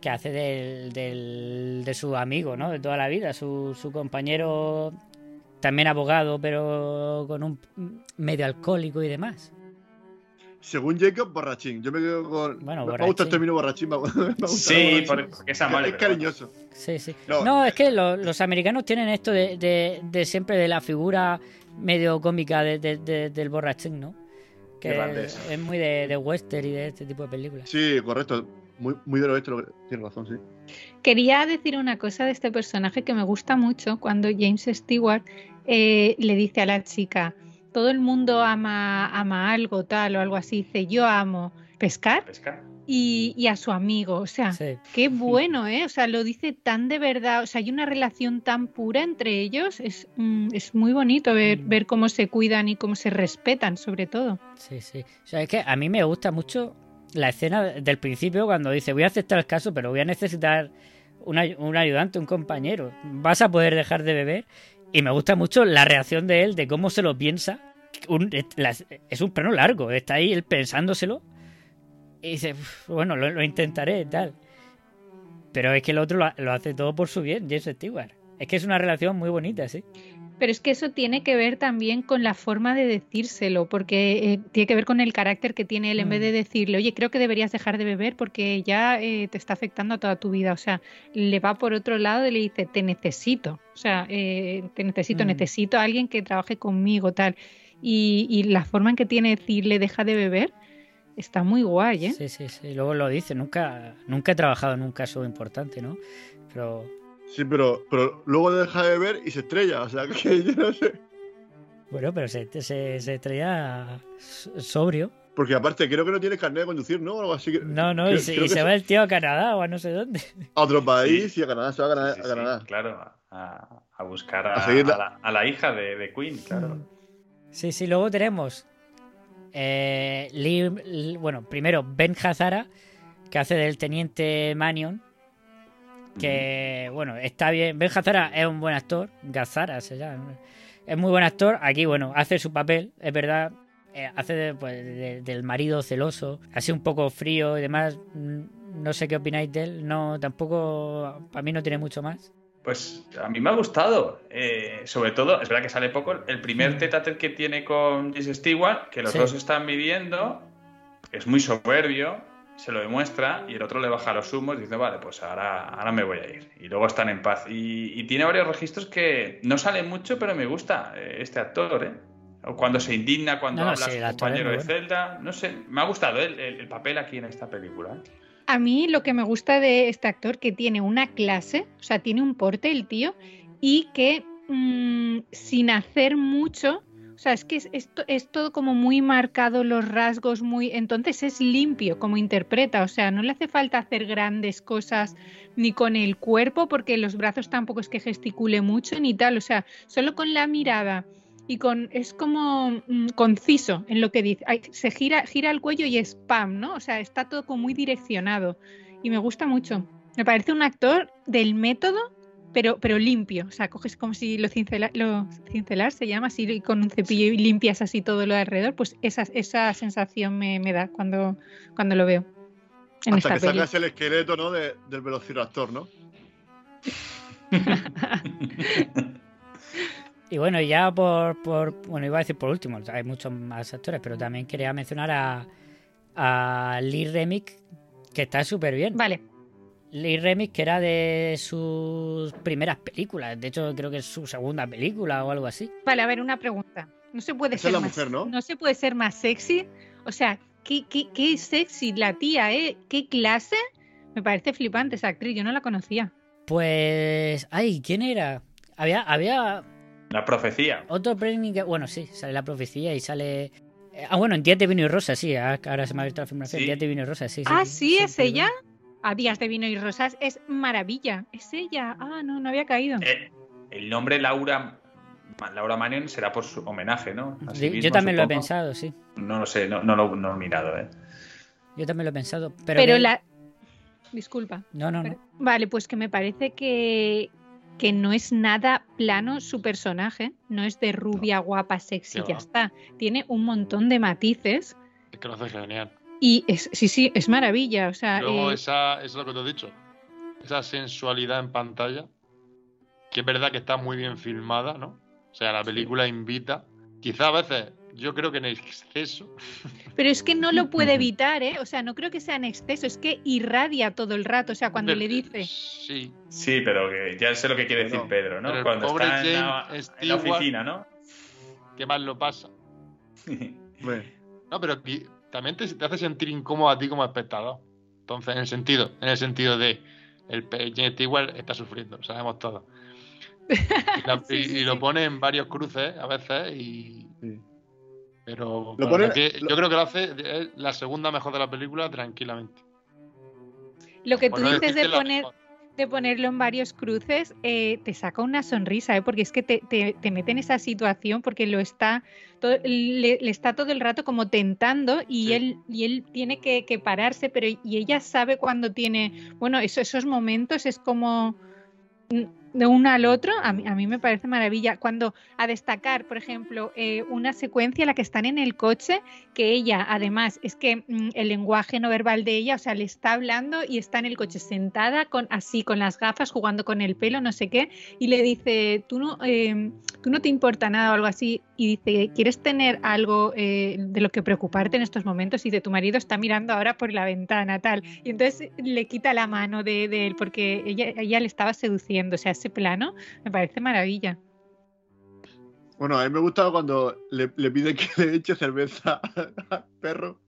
[SPEAKER 10] que hace del, del- de su amigo, ¿no? De toda la vida, su, su compañero, también abogado, pero con un medio alcohólico y demás.
[SPEAKER 3] Según Jacob, borrachín. Yo me quedo con.
[SPEAKER 10] Bueno,
[SPEAKER 3] me, me gusta
[SPEAKER 10] borrachín.
[SPEAKER 3] el término borrachín. Me, gusta
[SPEAKER 11] Sí,
[SPEAKER 3] borrachín.
[SPEAKER 11] por- porque es amable.
[SPEAKER 3] Es cariñoso.
[SPEAKER 10] Sí, sí.
[SPEAKER 3] No.
[SPEAKER 10] No, es que lo- los americanos tienen esto de, de- de siempre de la figura medio cómica de- de- de- del borrachín, ¿no? Que
[SPEAKER 11] Irlandés.
[SPEAKER 10] es muy de, de western y de este tipo de películas.
[SPEAKER 3] Sí, correcto. Muy, muy oeste. lo que- Tienes razón, sí.
[SPEAKER 12] Quería decir una cosa de este personaje que me gusta mucho cuando James Stewart eh, le dice a la chica, todo el mundo ama, ama algo tal o algo así, dice yo amo pescar
[SPEAKER 11] Pesca.
[SPEAKER 12] y, y a su amigo, o sea,
[SPEAKER 10] Sí.
[SPEAKER 12] qué bueno, ¿eh? O sea, lo dice tan de verdad, o sea, hay una relación tan pura entre ellos, es, mm, es muy bonito ver,
[SPEAKER 10] Mm.
[SPEAKER 12] ver cómo se cuidan y cómo se respetan sobre todo.
[SPEAKER 10] Sí, sí. O sea, es que a mí me gusta mucho la escena del principio cuando dice voy a aceptar el caso, pero voy a necesitar un, un ayudante, un compañero. ¿Vas a poder dejar de beber? Y me gusta mucho la reacción de él, de cómo se lo piensa. Un- es, un plano largo, está ahí él pensándoselo. Y dice, "Uf, bueno, lo, lo intentaré tal. Pero es que el otro lo, lo hace todo por su bien, James Stewart. Es que es una relación muy bonita, sí.
[SPEAKER 12] Pero es que eso tiene que ver también con la forma de decírselo, porque eh, tiene que ver con el carácter que tiene él en
[SPEAKER 10] Mm.
[SPEAKER 12] vez de decirle, oye, creo que deberías dejar de beber porque ya eh, te está afectando a toda tu vida. O sea, le va por otro lado y le dice, te necesito. O sea, eh, te necesito,
[SPEAKER 10] Mm.
[SPEAKER 12] necesito a alguien que trabaje conmigo, tal. Y, y la forma en que tiene de decirle, deja de beber, está muy guay, ¿eh?
[SPEAKER 10] Sí, sí, sí. Luego lo dice, nunca, nunca he trabajado en un caso importante, ¿no? Pero
[SPEAKER 3] Sí, pero, pero luego deja de beber y se estrella. O sea, que yo no sé.
[SPEAKER 10] bueno, pero se, se, se estrella so- sobrio.
[SPEAKER 3] Porque aparte, creo que no tiene carnet de conducir, ¿no? O algo así. que-
[SPEAKER 10] No, no,
[SPEAKER 3] creo-
[SPEAKER 10] y se, y va el tío a Canadá o a no sé dónde.
[SPEAKER 3] A otro país y a Canadá. Se va a Canadá.
[SPEAKER 11] Sí,
[SPEAKER 3] a
[SPEAKER 11] sí,
[SPEAKER 3] Canadá.
[SPEAKER 11] claro, a, a buscar a,
[SPEAKER 3] A seguir la-
[SPEAKER 11] a la, a la hija de, de Queen, claro.
[SPEAKER 10] Sí, sí, luego tenemos. eh, Lee- Lee- bueno, primero Ben Hazara, que hace del teniente Manion. Que, bueno, está bien. Ben Hazara es un buen actor. Gazara se llama. Es muy buen actor. Aquí, bueno, hace su papel, es verdad. eh, hace de, pues, de- del marido celoso, así un poco frío y demás. Mm, No sé qué opináis de él. No, tampoco. Para mí no tiene mucho más.
[SPEAKER 11] Pues a mí me ha gustado. Eh, sobre todo, es verdad que sale poco. El primer a tete que tiene con Jesse Stewart, que los
[SPEAKER 10] Sí.
[SPEAKER 11] dos están midiendo, es muy soberbio, se lo demuestra y el otro le baja los humos y dice, vale, pues ahora, ahora me voy a ir. Y luego están en paz. Y, y tiene varios registros que no salen mucho, pero me gusta eh, este actor, ¿eh? O Cuando se indigna, cuando
[SPEAKER 10] No, no,
[SPEAKER 11] habla a
[SPEAKER 10] sí,
[SPEAKER 11] su compañero de celda. No sé, me ha gustado el, el- el papel aquí en esta película. ¿eh?
[SPEAKER 12] A mí lo que me gusta de este actor que tiene una clase, o sea, tiene un porte el tío, y que mm, sin hacer mucho, o sea, es que es, es to- es todo como muy marcado, los rasgos muy... Entonces es limpio como interpreta, o sea, no le hace falta hacer grandes cosas ni con el cuerpo, porque los brazos tampoco es que gesticule mucho ni tal, o sea, solo con la mirada y con es como mm, conciso en lo que dice. Se gira, gira el cuello y es pam, ¿no? O sea, está todo como muy direccionado y me gusta mucho. Me parece un actor del método, pero, pero limpio. O sea, coges como si lo, cincela, lo cincelar se llama así y con un cepillo y limpias así todo lo de alrededor. Pues esa, esa sensación me, me da cuando, cuando lo veo. En
[SPEAKER 3] Hasta que
[SPEAKER 12] esta peli.
[SPEAKER 3] sacas el esqueleto, ¿no? De- del velociraptor, ¿no?
[SPEAKER 10] Y bueno, ya por, por. Bueno, iba a decir por último, hay muchos más actores, pero también quería mencionar a. A Lee Remick, que está súper bien.
[SPEAKER 12] Vale.
[SPEAKER 10] Lee Remick, que era de sus primeras películas. De hecho, creo que es su segunda película o algo así.
[SPEAKER 12] Vale, a ver, una pregunta. No se puede
[SPEAKER 3] Esa
[SPEAKER 12] ser
[SPEAKER 3] la
[SPEAKER 12] más,
[SPEAKER 3] mujer, ¿no?
[SPEAKER 12] se puede ser más sexy. O sea, qué, qué, qué sexy la tía, ¿eh? ¿Qué clase? Me parece flipante esa actriz, yo no la conocía.
[SPEAKER 10] Pues. Ay, ¿quién era? Había, había
[SPEAKER 11] La profecía.
[SPEAKER 10] otro premio que. Bueno, sí, sale la profecía y sale. eh, Ah, bueno, en Días de Vino y Rosa, sí. ah, Ahora se me ha abierto la filmación.
[SPEAKER 11] Sí.
[SPEAKER 10] Días de Vino y Rosa, sí. sí
[SPEAKER 12] ah, sí, es
[SPEAKER 10] perdón.
[SPEAKER 12] A Días de Vino y Rosas es maravilla. Es ella. Ah, no, no había caído.
[SPEAKER 11] Eh, el nombre Laura Laura Manion será por su homenaje, ¿no? Sí
[SPEAKER 10] Yo también lo he pensado, sí.
[SPEAKER 11] No lo sé, no, no lo no lo he mirado, ¿eh?
[SPEAKER 10] Yo también lo he pensado. Pero,
[SPEAKER 12] Pero la. Disculpa.
[SPEAKER 10] No, no, no.
[SPEAKER 12] Vale, pues que me parece que, que no es nada plano su personaje. No es de rubia, guapa, sexy, ya está. Tiene un montón de matices.
[SPEAKER 13] Es que lo hace genial.
[SPEAKER 12] Y es, sí, sí, es maravilla. O sea,
[SPEAKER 13] Luego,
[SPEAKER 12] eh,
[SPEAKER 13] esa, eso es lo que te he dicho. Esa sensualidad en pantalla, que es verdad que está muy bien filmada, ¿no? O sea, la película invita. Quizá a veces, yo creo que en exceso.
[SPEAKER 12] pero es que no lo puede evitar, ¿eh? O sea, no creo que sea en exceso, es que irradia todo el rato. O sea, cuando le dice.
[SPEAKER 13] Sí.
[SPEAKER 11] Sí, pero que ya sé lo que quiere decir
[SPEAKER 3] No,
[SPEAKER 11] Pedro, ¿no? Cuando
[SPEAKER 13] pobre
[SPEAKER 11] está en la, en la oficina, ¿no?
[SPEAKER 13] ¿Qué más lo pasa?
[SPEAKER 3] Hombre,
[SPEAKER 13] No, pero también te, te hace sentir incómodo a ti como espectador. Entonces, en el sentido, en el sentido de el James Stewart está sufriendo, sabemos todo. Y, la-
[SPEAKER 12] Sí,
[SPEAKER 13] y-
[SPEAKER 12] sí,
[SPEAKER 13] y lo pone en varios cruces a veces y.
[SPEAKER 3] Sí.
[SPEAKER 13] Pero
[SPEAKER 3] Lo pone-
[SPEAKER 13] que
[SPEAKER 3] lo-
[SPEAKER 13] yo creo que lo hace es la segunda mejor de la película tranquilamente.
[SPEAKER 12] Lo que tú dices de poner,
[SPEAKER 13] mejor.
[SPEAKER 12] De ponerlo en varios cruces, eh, te saca una sonrisa, ¿eh? porque es que te, te- te mete en esa situación porque lo está todo- le, le está todo el rato como tentando y
[SPEAKER 13] Sí.
[SPEAKER 12] él y él tiene que, que pararse, pero y ella sabe cuando tiene, bueno, eso- esos momentos es como de uno al otro, a mí, a mí me parece maravilla. Cuando a destacar, por ejemplo, eh, una secuencia en la que están en el coche, que ella, además, es que mm, el lenguaje no verbal de ella, o sea, le está hablando y está en el coche sentada con así, con las gafas, jugando con el pelo, no sé qué, y le dice, tú no, eh, tú no te importa nada o algo así, y dice, ¿quieres tener algo eh, de lo que preocuparte en estos momentos? Y de tu marido está mirando ahora por la ventana, tal. Y entonces le quita la mano de, de él porque ella, ella le estaba seduciendo, o sea, ese plano me parece maravilla.
[SPEAKER 3] Bueno, a mí me gusta cuando le, le pide que le eche cerveza al perro.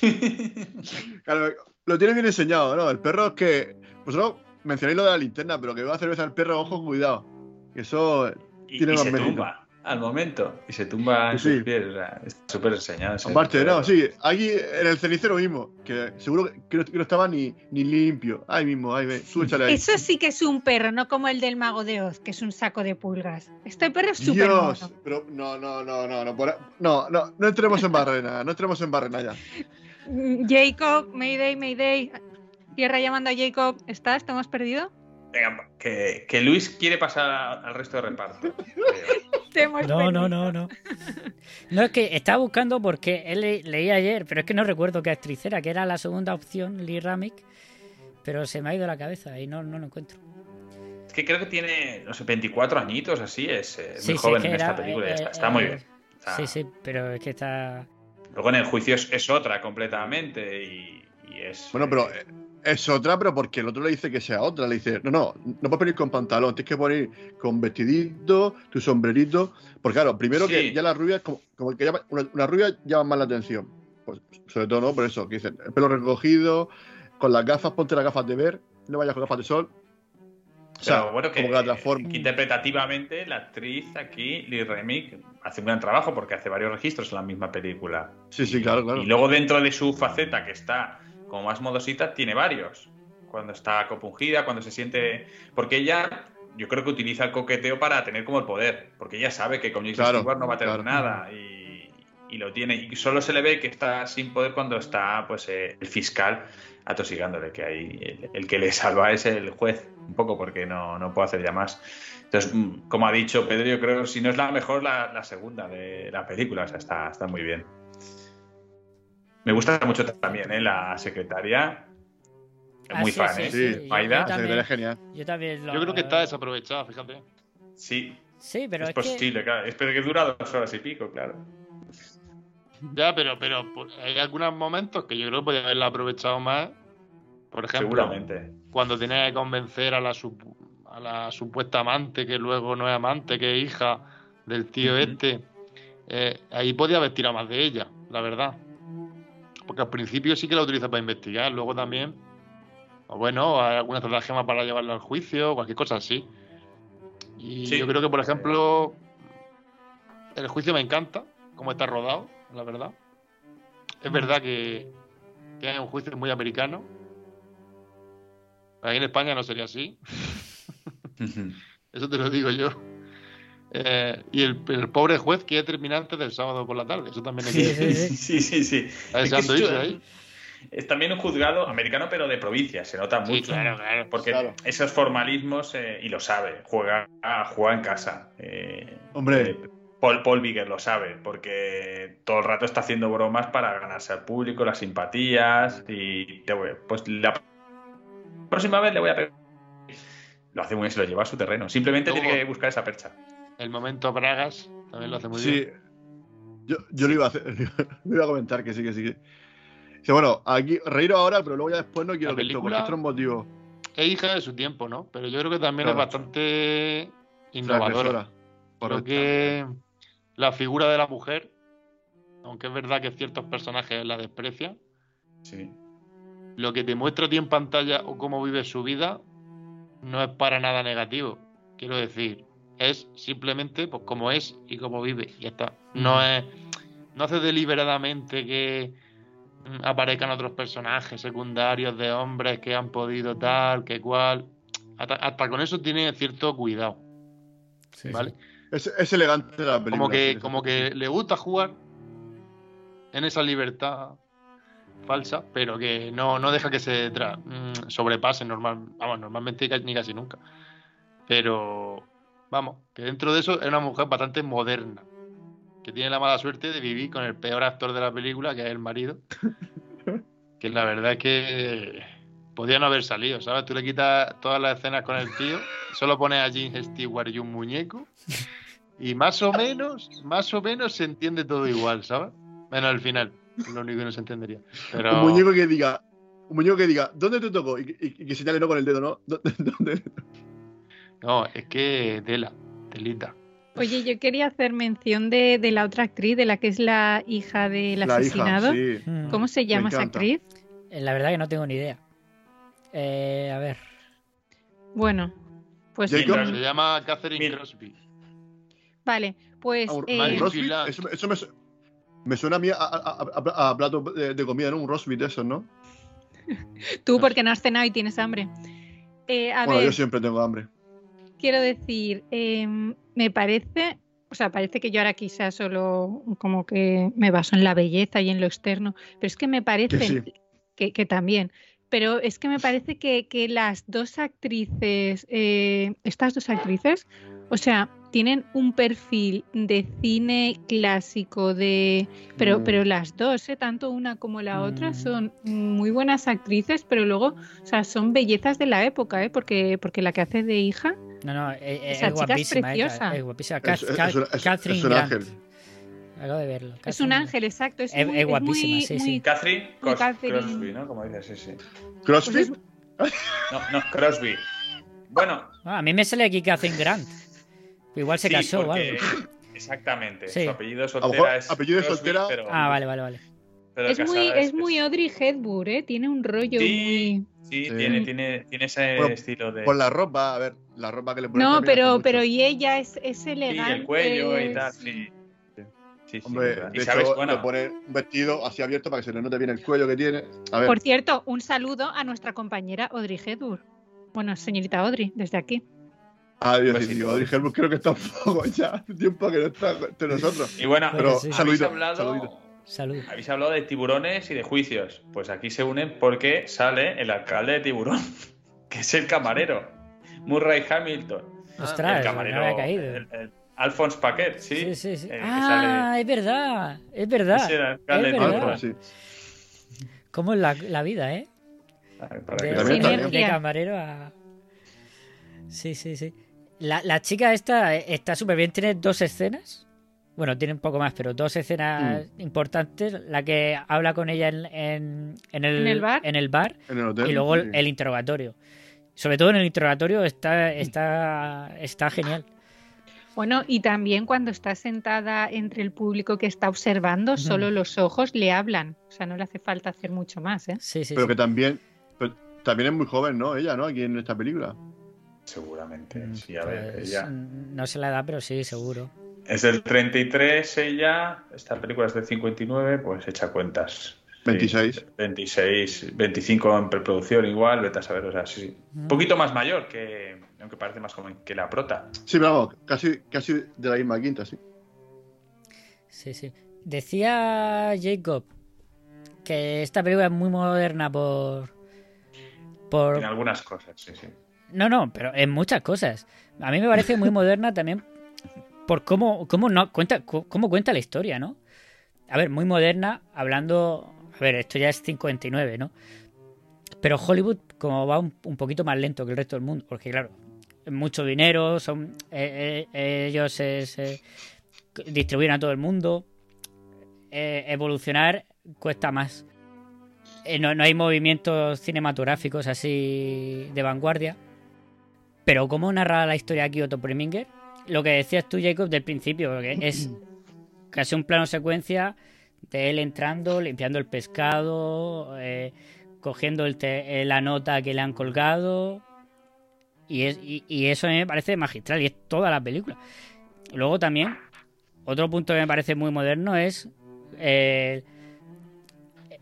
[SPEAKER 3] Claro, lo tiene bien enseñado, ¿no? El perro es que. Vosotros mencionáis lo de la linterna, pero que va a cerveza al perro, ojo, cuidado. Que eso
[SPEAKER 11] Y,
[SPEAKER 3] tiene
[SPEAKER 11] y
[SPEAKER 3] más
[SPEAKER 11] se tumba al momento. Y se tumba en
[SPEAKER 3] Sí,
[SPEAKER 11] sus pies. o sea, Está súper enseñado. ese
[SPEAKER 3] Aparte, no, sí, aquí en el cenicero mismo, que seguro que no, que no estaba ni, ni limpio. Ahí mismo, ahí, ve, tú échale ahí.
[SPEAKER 12] Eso sí que es un perro, no como el del mago de Oz, que es un saco de pulgas. Este perro es súper
[SPEAKER 3] Dios,
[SPEAKER 12] mono.
[SPEAKER 3] pero no, no, no, no, no, por no, no, no entremos en barrena, no entremos en barrena ya.
[SPEAKER 12] Mm, Jacob, Mayday, Mayday. Tierra llamando a Jacob. ¿Estás? ¿Te hemos perdido?
[SPEAKER 11] Venga, que, que Luis quiere pasar al resto de reparto.
[SPEAKER 12] Te hemos
[SPEAKER 10] No, no, no, no. No, es que estaba buscando porque él le- leí ayer, pero es que no recuerdo qué actriz era, que era la segunda opción, Lee Ramick. pero se me ha ido la cabeza y no, no lo encuentro.
[SPEAKER 11] Es que creo que tiene, no sé, 24 añitos así, es eh,
[SPEAKER 10] Sí,
[SPEAKER 11] muy
[SPEAKER 10] sí,
[SPEAKER 11] joven
[SPEAKER 10] que
[SPEAKER 11] en
[SPEAKER 10] era,
[SPEAKER 11] esta película, y
[SPEAKER 10] eh,
[SPEAKER 11] está, está
[SPEAKER 10] eh,
[SPEAKER 11] muy bien. Está-
[SPEAKER 10] Sí, sí, pero es que está...
[SPEAKER 11] Luego en el juicio es, es otra completamente y, y es...
[SPEAKER 3] Bueno, pero eh, es otra, pero porque el otro le dice que sea otra. Le dice, no, no, no puedes venir con pantalón, tienes que poner con vestidito, tu sombrerito. Porque claro, primero que ya las rubias, como, como que llama- una, una rubia llama más la atención. Pues, sobre todo, ¿no? Por eso, que dicen, el pelo recogido, con las gafas, ponte las gafas de ver, no vayas con gafas de sol. O sea,
[SPEAKER 11] bueno, que,
[SPEAKER 3] como que la transforma.
[SPEAKER 11] que interpretativamente la actriz aquí, Lee Remick, hace un gran trabajo porque hace varios registros en la misma película.
[SPEAKER 3] Sí, sí, claro, claro.
[SPEAKER 11] Y luego dentro de su faceta, que está como más modosita, tiene varios. Cuando está compungida, cuando se siente... Porque ella, yo creo que utiliza el coqueteo para tener como el poder. Porque ella sabe que con Jason
[SPEAKER 3] Claro,
[SPEAKER 11] Stewart no va a tener
[SPEAKER 3] claro.
[SPEAKER 11] nada. Y, y lo tiene. Y solo se le ve que está sin poder cuando está pues eh, el fiscal atosigándole. Que ahí el, el que le salva es el juez. Un poco porque no, no puede hacer ya más. Entonces, mm, como ha dicho Pedro, yo creo si no es la mejor, la, la segunda de la película. O sea, está, está muy bien. Me gusta mucho también, ¿eh? La secretaria.
[SPEAKER 10] Ah,
[SPEAKER 11] Muy
[SPEAKER 10] sí,
[SPEAKER 11] fan,
[SPEAKER 10] sí,
[SPEAKER 11] ¿eh?
[SPEAKER 10] sí,
[SPEAKER 11] Maida.
[SPEAKER 10] yo también-
[SPEAKER 3] es genial.
[SPEAKER 10] Yo también lo-
[SPEAKER 13] Yo creo que está desaprovechada, fíjate.
[SPEAKER 11] Sí,
[SPEAKER 10] Sí, pero
[SPEAKER 11] es,
[SPEAKER 10] es, que...
[SPEAKER 11] posible, claro. Es pero que dura dos horas y pico, claro.
[SPEAKER 13] Ya, pero, pero pues, hay algunos momentos que yo creo que podría haberla aprovechado más. Por ejemplo,
[SPEAKER 11] Seguramente.
[SPEAKER 13] cuando tenía que convencer a la, sup- a la supuesta amante, que luego no es amante, que es hija del tío este, eh, ahí podía haber tirado más de ella, la verdad. Porque al principio sí que la utiliza para investigar, luego también, o bueno, hay alguna estratagema para llevarla al juicio, cualquier cosa así. Y
[SPEAKER 11] Sí.
[SPEAKER 13] yo creo que, por ejemplo, el juicio me encanta, cómo está rodado, la verdad. Es verdad que, que es un juicio muy americano. Aquí en España no sería así. Eso te lo digo yo. Eh, y el, el pobre juez quiere terminar antes del sábado por la tarde. Eso también hay que
[SPEAKER 10] Sí, sí, sí.
[SPEAKER 11] sí, sí, sí.
[SPEAKER 13] Está
[SPEAKER 11] Es que
[SPEAKER 13] deseando
[SPEAKER 11] es
[SPEAKER 13] irse ahí.
[SPEAKER 11] Es también un juzgado americano, pero de provincia, se nota
[SPEAKER 13] Sí,
[SPEAKER 11] mucho.
[SPEAKER 13] claro, claro.
[SPEAKER 11] Porque
[SPEAKER 3] Claro.
[SPEAKER 11] esos formalismos, eh, y lo sabe, juega, juega en casa. eh,
[SPEAKER 3] Hombre.
[SPEAKER 11] Paul, Paul Bigger lo sabe, porque todo el rato está haciendo bromas para ganarse al público, las simpatías, y te voy- pues la próxima vez le voy a pegar. Lo hace muy bien, se lo lleva a su terreno. Simplemente tiene que buscar esa percha.
[SPEAKER 13] El momento Bragas también lo hace muy
[SPEAKER 3] Sí.
[SPEAKER 13] bien.
[SPEAKER 3] Yo, yo lo iba a hacer, lo iba a comentar que sí, que sí. que- Dice, bueno, aquí reíro ahora, pero luego ya después no quiero
[SPEAKER 13] La
[SPEAKER 3] que esto, porque
[SPEAKER 13] película-
[SPEAKER 3] esto es un motivo.
[SPEAKER 13] Es hija de su tiempo, ¿no? Pero yo creo que también
[SPEAKER 3] Claro.
[SPEAKER 13] es bastante innovadora.
[SPEAKER 3] transgresora.
[SPEAKER 13] Creo
[SPEAKER 3] Correcto.
[SPEAKER 13] que la figura de la mujer, aunque es verdad que ciertos personajes la desprecian,
[SPEAKER 11] Sí.
[SPEAKER 13] lo que te muestra a ti en pantalla o cómo vive su vida no es para nada negativo. Quiero decir, es simplemente pues como es y cómo vive. Y ya está. No es. No hace deliberadamente que mm, aparezcan otros personajes secundarios de hombres que han podido tal, que cual. Hasta, hasta con eso tiene cierto cuidado.
[SPEAKER 10] Sí,
[SPEAKER 13] ¿Vale?
[SPEAKER 3] Es, es elegante la película.
[SPEAKER 13] Como que,
[SPEAKER 3] sí,
[SPEAKER 13] como
[SPEAKER 3] sí.
[SPEAKER 13] que le gusta jugar en esa libertad falsa, pero que no, no deja que se tra- mm, sobrepase normal, vamos, normalmente ni casi nunca. Pero vamos, que dentro de eso es una mujer bastante moderna, que tiene la mala suerte de vivir con el peor actor de la película, que es el marido. que la verdad es que podía no haber salido, ¿sabes? Tú le quitas todas las escenas con el tío, solo pones a James Stewart y un muñeco. Y más o menos, más o menos se entiende todo igual, ¿sabes? Menos el final, lo único que no se entendería. Pero
[SPEAKER 3] Un muñeco que diga, un muñeco que diga, ¿dónde te tocó? Y, y- y que señale no con el dedo, ¿no? ¿Dónde- dónde?
[SPEAKER 13] No, es que tela, telita.
[SPEAKER 12] Oye, yo quería hacer mención de, de la otra actriz, de la que es la hija del
[SPEAKER 3] La hija,
[SPEAKER 12] asesinado.
[SPEAKER 3] sí.
[SPEAKER 12] ¿Cómo se llama esa actriz?
[SPEAKER 10] Eh, La verdad que no tengo ni idea. Eh, a ver.
[SPEAKER 12] Bueno, pues
[SPEAKER 3] Jacob.
[SPEAKER 13] Se llama Catherine
[SPEAKER 11] Mira.
[SPEAKER 13] Crosby.
[SPEAKER 12] vale, pues
[SPEAKER 3] un-
[SPEAKER 12] eh,
[SPEAKER 3] eso, eso me, su- me suena a mí a, a- a- a plato de, de comida, ¿no? Un beef de esos, ¿no?
[SPEAKER 12] tú porque no has cenado y tienes hambre. Eh, a
[SPEAKER 3] bueno,
[SPEAKER 12] ver,
[SPEAKER 3] yo siempre tengo hambre.
[SPEAKER 12] Quiero decir, eh, me parece, o sea, parece que yo ahora quizás solo como que me baso en la belleza y en lo externo, pero es que me parece
[SPEAKER 3] Que sí.
[SPEAKER 12] que, que también, pero es que me parece que, que las dos actrices, eh, estas dos actrices, O sea, tienen un perfil de cine clásico de pero
[SPEAKER 3] Mm.
[SPEAKER 12] pero las dos ¿eh? tanto una como la otra
[SPEAKER 10] Mm.
[SPEAKER 12] son muy buenas actrices pero luego o sea son bellezas de la época ¿eh? porque porque la que hace de hija
[SPEAKER 10] No, no, eh, eh,
[SPEAKER 12] Esa
[SPEAKER 10] es
[SPEAKER 12] chica es
[SPEAKER 10] guapísima. eh,
[SPEAKER 12] preciosa.
[SPEAKER 10] Es guapísima.
[SPEAKER 3] Es, es- es un- es-
[SPEAKER 10] Catherine
[SPEAKER 3] es un
[SPEAKER 10] Grant.
[SPEAKER 3] ángel.
[SPEAKER 10] Acabo de verlo.
[SPEAKER 12] es un ángel exacto es,
[SPEAKER 10] Es-
[SPEAKER 12] muy,
[SPEAKER 10] es
[SPEAKER 12] es
[SPEAKER 10] guapísima,
[SPEAKER 12] muy-
[SPEAKER 10] sí,
[SPEAKER 12] muy-
[SPEAKER 10] sí.
[SPEAKER 11] Catherine Cos-
[SPEAKER 12] Catherine.
[SPEAKER 11] Crosby, ¿no? Como dices, sí, sí.
[SPEAKER 3] ¿CrossFit?
[SPEAKER 12] Pues es-
[SPEAKER 11] No, no, Crosby. Bueno,
[SPEAKER 10] Ah, a mí me sale aquí Catherine Grant. Igual se
[SPEAKER 11] sí,
[SPEAKER 10] casó
[SPEAKER 11] porque-
[SPEAKER 10] algo.
[SPEAKER 11] Exactamente.
[SPEAKER 10] Sí.
[SPEAKER 11] Su apellido soltera es.
[SPEAKER 3] apellido
[SPEAKER 11] Crosby,
[SPEAKER 3] soltera-
[SPEAKER 11] Pero,
[SPEAKER 10] Ah, vale, vale, vale.
[SPEAKER 11] Pero
[SPEAKER 12] es muy
[SPEAKER 11] casada
[SPEAKER 12] es muy Audrey Hepburn ¿eh? tiene un rollo
[SPEAKER 11] Sí,
[SPEAKER 12] muy
[SPEAKER 11] Sí,
[SPEAKER 3] Sí.
[SPEAKER 11] Tiene, tiene, tiene ese
[SPEAKER 3] Bueno,
[SPEAKER 11] estilo de.
[SPEAKER 3] Por la ropa, a ver, la ropa que le ponen
[SPEAKER 12] no pero pero y ella es, es
[SPEAKER 11] Sí,
[SPEAKER 12] elegante
[SPEAKER 11] el cuello y tal,
[SPEAKER 12] es-
[SPEAKER 11] sí. Sí, sí,
[SPEAKER 3] Hombre,
[SPEAKER 11] verdad.
[SPEAKER 3] de
[SPEAKER 11] y sabes,
[SPEAKER 3] hecho,
[SPEAKER 11] bueno,
[SPEAKER 3] le pone un vestido así abierto para que se le note bien el cuello que tiene. A ver,
[SPEAKER 12] Por cierto, un saludo a nuestra compañera Audrey Hepburn. Bueno, señorita Audrey, desde aquí.
[SPEAKER 3] adiós,
[SPEAKER 11] Pues
[SPEAKER 3] y
[SPEAKER 11] sí, todo.
[SPEAKER 3] Audrey Hepburn creo que está un poco ya, hace tiempo que no está entre nosotros.
[SPEAKER 11] y bueno,
[SPEAKER 3] Pero
[SPEAKER 10] sí.
[SPEAKER 11] habéis
[SPEAKER 3] saludito,
[SPEAKER 11] hablado,
[SPEAKER 3] saludito.
[SPEAKER 10] Salud.
[SPEAKER 11] habéis hablado de tiburones y de juicios. Pues aquí se unen porque sale el alcalde de tiburón, que es el camarero, Murray Hamilton.
[SPEAKER 10] Ostras,
[SPEAKER 11] el
[SPEAKER 10] no
[SPEAKER 11] camarero,
[SPEAKER 10] me había caído.
[SPEAKER 11] el- el Alphonse Paquet, sí.
[SPEAKER 10] Sí, sí, sí.
[SPEAKER 11] eh,
[SPEAKER 10] ah, es verdad. Es verdad.
[SPEAKER 11] Era el alcalde
[SPEAKER 10] Es
[SPEAKER 11] de
[SPEAKER 10] verdad.
[SPEAKER 11] tiburón.
[SPEAKER 3] Ah, sí.
[SPEAKER 10] ¿Cómo es la, la vida, eh?
[SPEAKER 11] sale. Para
[SPEAKER 10] De,
[SPEAKER 11] que
[SPEAKER 10] de camarero a. Sí, sí, sí. La, la chica esta eh, está súper bien. Tiene dos escenas. Bueno, tiene un poco más, pero dos escenas
[SPEAKER 3] Mm.
[SPEAKER 10] importantes. La que habla con ella en, en, en el,
[SPEAKER 12] ¿En el bar?
[SPEAKER 10] en el bar
[SPEAKER 3] En el hotel.
[SPEAKER 10] y luego
[SPEAKER 3] sí.
[SPEAKER 10] el, interrogatorio. Sobre todo en el interrogatorio está, está, está genial.
[SPEAKER 12] Bueno, y también cuando está sentada entre el público que está observando, solo los ojos le hablan. O sea, no le hace falta hacer mucho más, ¿eh?
[SPEAKER 10] Sí, sí,
[SPEAKER 3] Pero
[SPEAKER 10] sí.
[SPEAKER 3] que también, pero también es muy joven, ¿no? Ella, ¿no? Aquí en esta película.
[SPEAKER 11] Seguramente,
[SPEAKER 10] Mm,
[SPEAKER 11] sí, a ver,
[SPEAKER 10] pues,
[SPEAKER 11] ella.
[SPEAKER 10] No sé la edad, pero sí, seguro.
[SPEAKER 11] Es del 33 ella, esta película es del 59, pues echa cuentas. Sí,
[SPEAKER 3] 26.
[SPEAKER 11] 26, 25 en preproducción igual, vete a saber, o sea, sí, sí. Un poquito más mayor que, aunque parece más joven que la prota.
[SPEAKER 3] Sí, vamos, casi, casi de la misma quinta, sí.
[SPEAKER 10] Sí, sí. Decía Jacob que esta película es muy moderna por. por
[SPEAKER 11] En algunas cosas, sí, sí.
[SPEAKER 10] No, no, pero en muchas cosas. A mí me parece muy moderna también por cómo, cómo, no, cuenta, cu- cómo cuenta la historia, ¿no? A ver, muy moderna, hablando... A ver, esto ya es 59, ¿no? Pero Hollywood como va un, poquito más lento que el resto del mundo, porque claro, mucho dinero, son eh, eh, ellos se, se distribuyen a todo el mundo, eh, evolucionar cuesta más. Eh, no, no hay movimientos cinematográficos así de vanguardia. Pero ¿cómo narra la historia aquí Otto Preminger? Lo que decías tú, Jacob, del principio, porque es casi un plano secuencia de él entrando, limpiando el pescado, eh, cogiendo el te- eh, la nota que le han colgado. Y, es, y, y eso a mí me parece magistral, y es toda la película. Luego también, otro punto que me parece muy moderno es eh,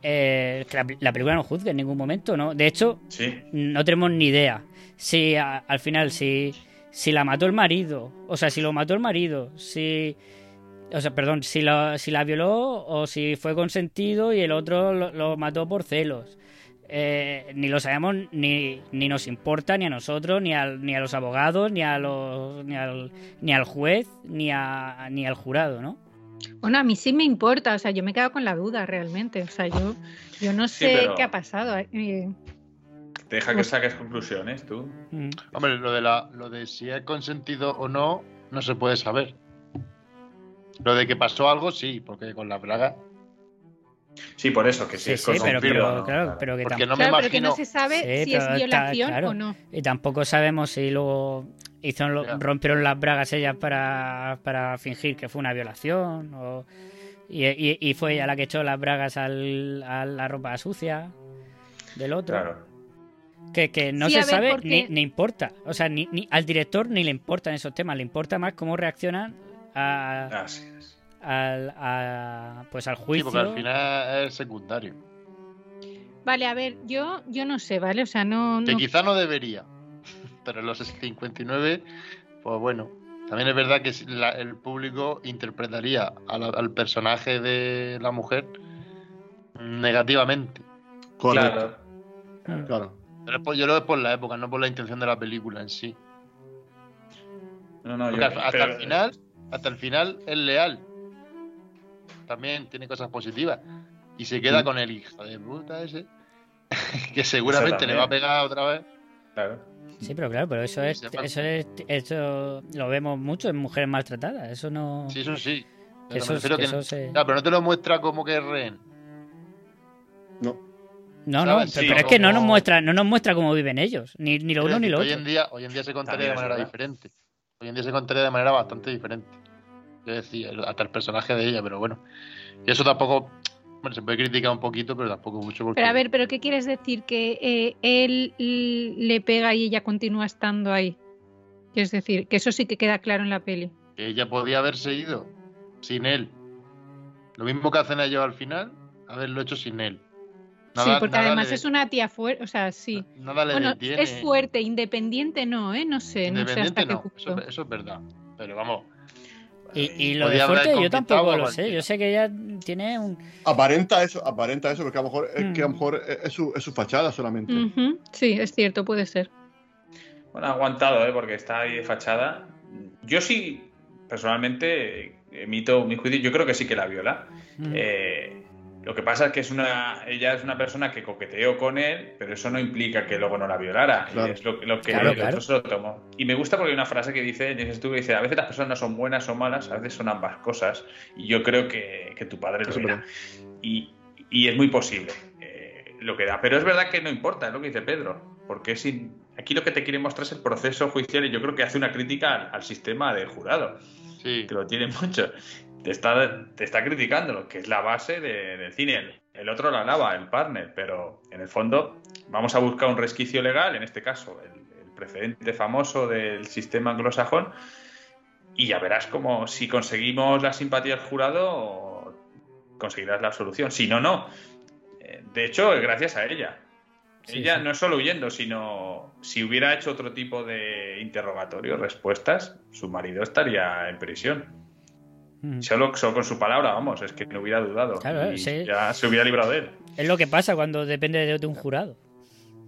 [SPEAKER 10] eh, que la, la película no juzga en ningún momento, ¿no? De hecho,
[SPEAKER 11] Sí,
[SPEAKER 10] no tenemos ni idea si a- al final si si la mató el marido o sea si lo mató el marido si o sea perdón si la si la violó o si fue consentido y el otro lo, lo mató por celos Eh, ni lo sabemos ni, ni nos importa ni a nosotros ni al, ni a los abogados ni a los ni al ni al juez ni a ni al jurado no
[SPEAKER 12] Bueno, a mí sí me importa, o sea, yo me he quedado con la duda realmente. O sea, yo, yo no
[SPEAKER 11] Sí,
[SPEAKER 12] sé
[SPEAKER 11] pero-
[SPEAKER 12] qué ha pasado. eh,
[SPEAKER 11] deja que saques conclusiones tú.
[SPEAKER 10] Mm.
[SPEAKER 13] Hombre, lo de, la, lo de si es consentido o no, no se puede saber. Lo de que pasó algo, sí, porque con la braga.
[SPEAKER 11] Sí, por eso, que si
[SPEAKER 10] sí
[SPEAKER 11] es
[SPEAKER 10] sí pero,
[SPEAKER 11] consentido,
[SPEAKER 10] pero,
[SPEAKER 11] ¿no?
[SPEAKER 10] claro, pero que
[SPEAKER 13] Porque no me
[SPEAKER 12] claro, pero que
[SPEAKER 13] imagino.
[SPEAKER 12] no se sabe
[SPEAKER 10] Sí,
[SPEAKER 12] si es violación
[SPEAKER 10] claro.
[SPEAKER 12] o no.
[SPEAKER 10] Y tampoco sabemos si luego hizo lo-
[SPEAKER 13] Ya.
[SPEAKER 10] rompieron las bragas ellas para, para fingir que fue una violación o y, y- y fue ella la que echó las bragas al, a la ropa sucia del otro.
[SPEAKER 11] Claro.
[SPEAKER 10] Que, que no
[SPEAKER 12] Sí,
[SPEAKER 10] se sabe
[SPEAKER 12] porque-
[SPEAKER 10] ni, ni importa. O sea, ni, ni- al director ni le importan esos temas, le importa más cómo reaccionan a, al, a- pues al
[SPEAKER 13] Sí,
[SPEAKER 10] juicio.
[SPEAKER 13] porque al final es secundario.
[SPEAKER 12] Vale, a ver, yo, yo no sé, ¿vale? O sea, no.
[SPEAKER 13] Que
[SPEAKER 12] no-
[SPEAKER 13] quizá no debería. Pero en los 59, pues bueno. También es verdad que si la- el público interpretaría la- al personaje de la mujer negativamente.
[SPEAKER 3] Correcto.
[SPEAKER 11] Claro.
[SPEAKER 3] Claro.
[SPEAKER 13] Pero es por- yo lo veo por la época, no por la intención de la película en sí.
[SPEAKER 11] No, no,
[SPEAKER 13] Porque
[SPEAKER 11] yo-
[SPEAKER 13] hasta,
[SPEAKER 11] pero-
[SPEAKER 13] el final, hasta el final es leal. También tiene cosas positivas. Y se queda
[SPEAKER 11] Sí.
[SPEAKER 13] con el hijo de puta ese. que seguramente le va a pegar otra vez.
[SPEAKER 11] Claro.
[SPEAKER 10] Sí, pero claro, pero eso es, eso es, eso lo vemos mucho en mujeres maltratadas. Eso no.
[SPEAKER 13] Sí, eso sí.
[SPEAKER 10] Eso- que eso se-
[SPEAKER 13] Claro, pero no te lo muestra como que es rehén.
[SPEAKER 3] No.
[SPEAKER 10] No, pero,
[SPEAKER 13] Sí,
[SPEAKER 10] pero es que no nos muestra, no nos muestra cómo viven ellos, ni, ni lo uno ni lo
[SPEAKER 13] que
[SPEAKER 10] otro.
[SPEAKER 13] Hoy en día, hoy en día se contaría de manera diferente. Hoy en día se contaría de manera bastante diferente. Yo decía, hasta el personaje de ella, pero bueno. Y eso tampoco. Bueno, se puede criticar un poquito, pero tampoco mucho porque.
[SPEAKER 12] Pero a ver, ¿pero qué quieres decir? ¿Que eh, él le pega y ella continúa estando ahí? Es decir, que eso sí que queda claro en la peli.
[SPEAKER 13] que ella podía haberse ido sin él. Lo mismo que hacen ellos al final, haberlo hecho sin él.
[SPEAKER 12] Sí, porque además
[SPEAKER 13] le-
[SPEAKER 12] es una tía fuerte, o sea, sí.
[SPEAKER 13] nada le
[SPEAKER 12] Bueno,
[SPEAKER 13] detiene.
[SPEAKER 12] es fuerte, independiente no, ¿eh? No sé, no sé
[SPEAKER 13] Independiente
[SPEAKER 12] hasta qué
[SPEAKER 13] no,
[SPEAKER 12] punto.
[SPEAKER 13] eso, eso es verdad. Pero vamos,
[SPEAKER 10] Y, y lo de fuerte yo tampoco
[SPEAKER 13] a
[SPEAKER 10] lo sé. Yo sé que ella tiene un.
[SPEAKER 3] Aparenta eso, aparenta eso, porque a lo mejor es que a lo
[SPEAKER 10] Mm.
[SPEAKER 3] mejor es, es su, es su fachada solamente.
[SPEAKER 12] Sí, es cierto, puede ser.
[SPEAKER 11] Bueno, ha aguantado, ¿eh? porque está ahí de fachada. Yo sí, personalmente, emito mi juicio. Yo creo que sí que la viola.
[SPEAKER 10] Mm.
[SPEAKER 11] Eh, lo que pasa es que es una, ella es una persona que coqueteó con él, pero eso no implica que luego no la violara. Y
[SPEAKER 3] Claro.
[SPEAKER 11] es lo, lo que
[SPEAKER 10] Claro, claro.
[SPEAKER 11] se lo tomó. Y me gusta porque hay una frase que dice, dices tú, que dice, a veces las personas no son buenas o malas, a veces son ambas cosas. Y yo creo que, que tu padre lo era. Y, y es muy posible eh, lo que da. Pero es verdad que no importa, es lo que dice Pedro. Porque sin, aquí lo que te quiere mostrar es el proceso judicial y yo creo que hace una crítica al, al sistema del jurado
[SPEAKER 13] sí.
[SPEAKER 11] que lo tiene mucho. Te está, te está criticando, lo que es la base de- del cine. El, el otro la lava, el partner, pero en el fondo vamos a buscar un resquicio legal, en este caso el, el precedente famoso del sistema anglosajón, y ya verás como si conseguimos la simpatía del jurado, conseguirás la solución. Si no, no. Eh, De hecho, es gracias a ella.
[SPEAKER 10] Sí,
[SPEAKER 11] ella
[SPEAKER 10] sí.
[SPEAKER 11] no es solo huyendo, sino si hubiera hecho otro tipo de interrogatorio, respuestas, su marido estaría en prisión.
[SPEAKER 10] Mm.
[SPEAKER 11] Solo, solo con su palabra, vamos, es que no hubiera dudado.
[SPEAKER 10] Claro,
[SPEAKER 11] y
[SPEAKER 10] sí.
[SPEAKER 11] ya se hubiera librado de él.
[SPEAKER 10] Es lo que pasa cuando depende de, de un jurado.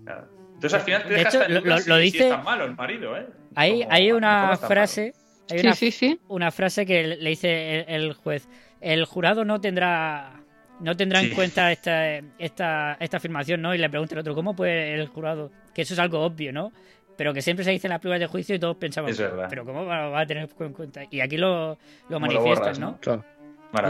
[SPEAKER 11] Claro. Entonces al final te
[SPEAKER 10] De
[SPEAKER 11] dejas
[SPEAKER 10] hecho, lo- lo-
[SPEAKER 11] si-
[SPEAKER 10] dice-
[SPEAKER 11] es tan malo el marido, ¿eh?
[SPEAKER 10] Hay,
[SPEAKER 11] Como,
[SPEAKER 10] hay una frase. Hay
[SPEAKER 12] Sí,
[SPEAKER 10] una,
[SPEAKER 12] sí, sí.
[SPEAKER 10] una frase que le dice el, el juez. El jurado no tendrá no tendrá en cuenta esta, esta, esta afirmación, ¿no? Y le pregunta el otro, ¿cómo puede el jurado? Que eso es algo obvio, ¿no? Pero que siempre se dice en las pruebas de juicio y todos pensamos,
[SPEAKER 11] Es verdad.
[SPEAKER 10] pero ¿cómo va va a tener en cuenta? Y aquí lo, lo manifiestan, ¿no?
[SPEAKER 11] ¿no?
[SPEAKER 3] Claro.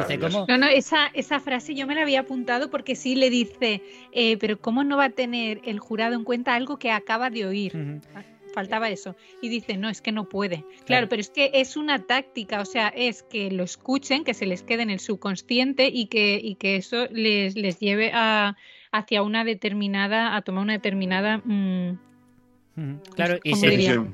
[SPEAKER 10] Dice. ¿cómo?
[SPEAKER 12] No, no, esa, esa frase yo me la había apuntado porque sí le dice, eh, pero ¿cómo no va a tener el jurado en cuenta algo que acaba de oír?
[SPEAKER 10] Ujú.
[SPEAKER 12] Faltaba eso. Y dice, no, es que no puede. Claro,
[SPEAKER 10] Claro.
[SPEAKER 12] pero es que es una táctica, o sea, es que lo escuchen, que se les quede en el subconsciente y que, y que eso les, les lleve a, hacia una determinada, a tomar una determinada... mm.
[SPEAKER 10] Claro, y
[SPEAKER 12] ¿Cómo
[SPEAKER 10] se,
[SPEAKER 12] diría?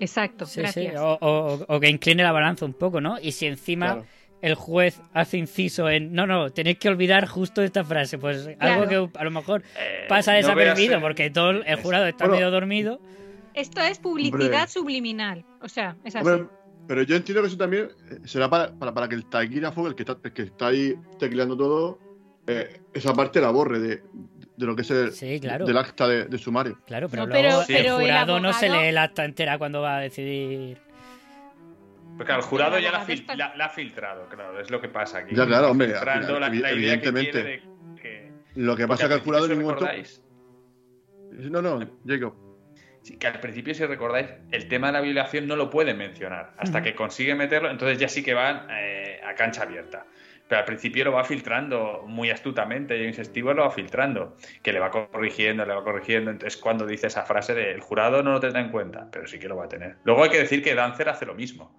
[SPEAKER 12] Exacto,
[SPEAKER 10] Sí, sí,
[SPEAKER 12] gracias.
[SPEAKER 10] O, o- o que incline la balanza un poco, ¿no? Y si encima
[SPEAKER 3] Claro.
[SPEAKER 10] el juez hace inciso en no, no, tenéis que olvidar justo esta frase, pues algo que a lo mejor
[SPEAKER 11] Eh,
[SPEAKER 10] pasa desapercibido porque todo el el jurado está
[SPEAKER 3] Bueno.
[SPEAKER 10] medio dormido.
[SPEAKER 12] Esto es publicidad
[SPEAKER 3] Hombre.
[SPEAKER 12] subliminal, o sea, es así.
[SPEAKER 3] Hombre, pero yo entiendo que eso también eh, será para, para, para que el taquígrafo, el que está, el que está ahí tecleando todo, eh, esa parte la borre de, de lo que es el,
[SPEAKER 10] Sí, claro.
[SPEAKER 3] del acta de, de sumario.
[SPEAKER 10] Claro, pero
[SPEAKER 12] No,
[SPEAKER 10] luego
[SPEAKER 12] pero-
[SPEAKER 10] el
[SPEAKER 12] pero el
[SPEAKER 10] jurado no se
[SPEAKER 12] abogado-
[SPEAKER 10] lee el acta entera cuando va a decidir.
[SPEAKER 11] Porque al jurado
[SPEAKER 12] El
[SPEAKER 11] ya la,
[SPEAKER 12] abogado
[SPEAKER 11] fil-
[SPEAKER 12] está-
[SPEAKER 11] la- la ha filtrado, claro, es lo que pasa aquí.
[SPEAKER 3] Ya, claro, hombre,
[SPEAKER 11] Filtrando la,
[SPEAKER 3] evi-
[SPEAKER 11] la idea que
[SPEAKER 3] evidentemente.
[SPEAKER 11] que-
[SPEAKER 3] Lo que pasa es que
[SPEAKER 11] al
[SPEAKER 3] el jurado en ningún momento. No, no, Jacob.
[SPEAKER 11] Sí, que al principio, si recordáis, el tema de la violación no lo puede mencionar. Hasta que consigue meterlo, entonces ya sí que van eh, a cancha abierta. Pero al principio lo va filtrando muy astutamente, James Stewart lo va filtrando, que le va corrigiendo, le va corrigiendo. Entonces, cuando dice esa frase de el jurado no lo tendrá en cuenta, pero sí que lo va a tener. Luego hay que decir que Dancer hace lo mismo,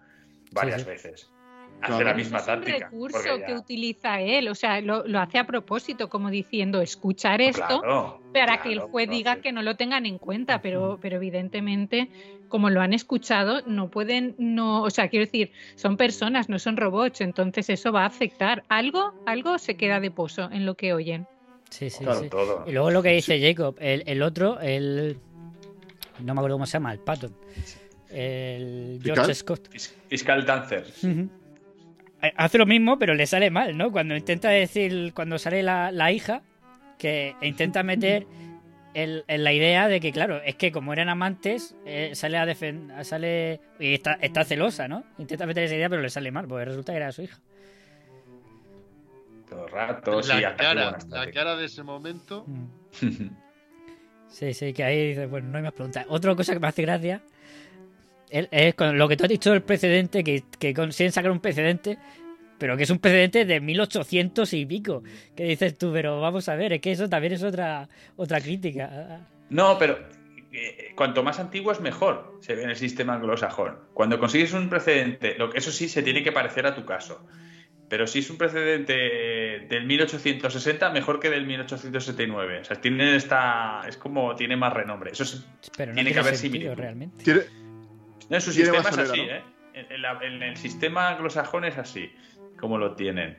[SPEAKER 11] varias
[SPEAKER 10] sí.
[SPEAKER 11] veces. Hace
[SPEAKER 3] Claro.
[SPEAKER 11] la misma
[SPEAKER 12] eso es
[SPEAKER 11] táctica.
[SPEAKER 12] un recurso
[SPEAKER 11] ya-
[SPEAKER 12] que utiliza él, o sea, lo, lo hace a propósito, como diciendo, escuchar esto
[SPEAKER 11] Claro,
[SPEAKER 12] para que el juez diga que no lo tengan en cuenta, pero, pero evidentemente, como lo han escuchado, no pueden, no, o sea, quiero decir, son personas, no son robots, entonces eso va a afectar. Algo, algo se queda de pozo en lo que oyen.
[SPEAKER 10] Sí, sí,
[SPEAKER 3] Claro,
[SPEAKER 10] sí.
[SPEAKER 11] todo.
[SPEAKER 10] Y luego lo que dice Jacob, el, el otro, el. No me acuerdo cómo se llama, el Patton. El George
[SPEAKER 3] ¿Fiscal?
[SPEAKER 10] Scott.
[SPEAKER 11] Fis- Fiscal Dancer.
[SPEAKER 10] Eh, Hace lo mismo, pero le sale mal, ¿no? Cuando intenta decir, cuando sale la, la hija, que intenta meter el- el- la idea de que, claro, es que como eran amantes, eh, sale a defender. Sale. Y está, está celosa, ¿no? Intenta meter esa idea, pero le sale mal, porque resulta que era su hija.
[SPEAKER 11] Todo el rato, sí,
[SPEAKER 13] la, cara, la cara de ese momento.
[SPEAKER 10] Sí, sí, que ahí dices, bueno, no hay más preguntas. Otra cosa que me hace gracia es, es con lo que tú has dicho del precedente, que, que consiguen sacar un precedente, pero que es un precedente de 1800 y pico. Que dices tú, pero vamos a ver, es que eso también es otra, otra crítica.
[SPEAKER 11] No, pero eh, cuanto más antiguo es mejor, se ve en el sistema anglosajón. Cuando consigues un precedente, lo que eso sí se tiene que parecer a tu caso. Pero si es un precedente del 1860, mejor que del 1879. O sea, tiene esta, es como tiene más renombre. Eso es-
[SPEAKER 10] Pero no
[SPEAKER 11] tiene que haber
[SPEAKER 10] sentido
[SPEAKER 11] similitud.
[SPEAKER 10] realmente.
[SPEAKER 3] Tiene,
[SPEAKER 11] No, en su sistema es
[SPEAKER 3] solera,
[SPEAKER 11] así,
[SPEAKER 3] ¿no?
[SPEAKER 11] ¿eh? En, en la- en el sistema anglosajón es así, como lo tienen.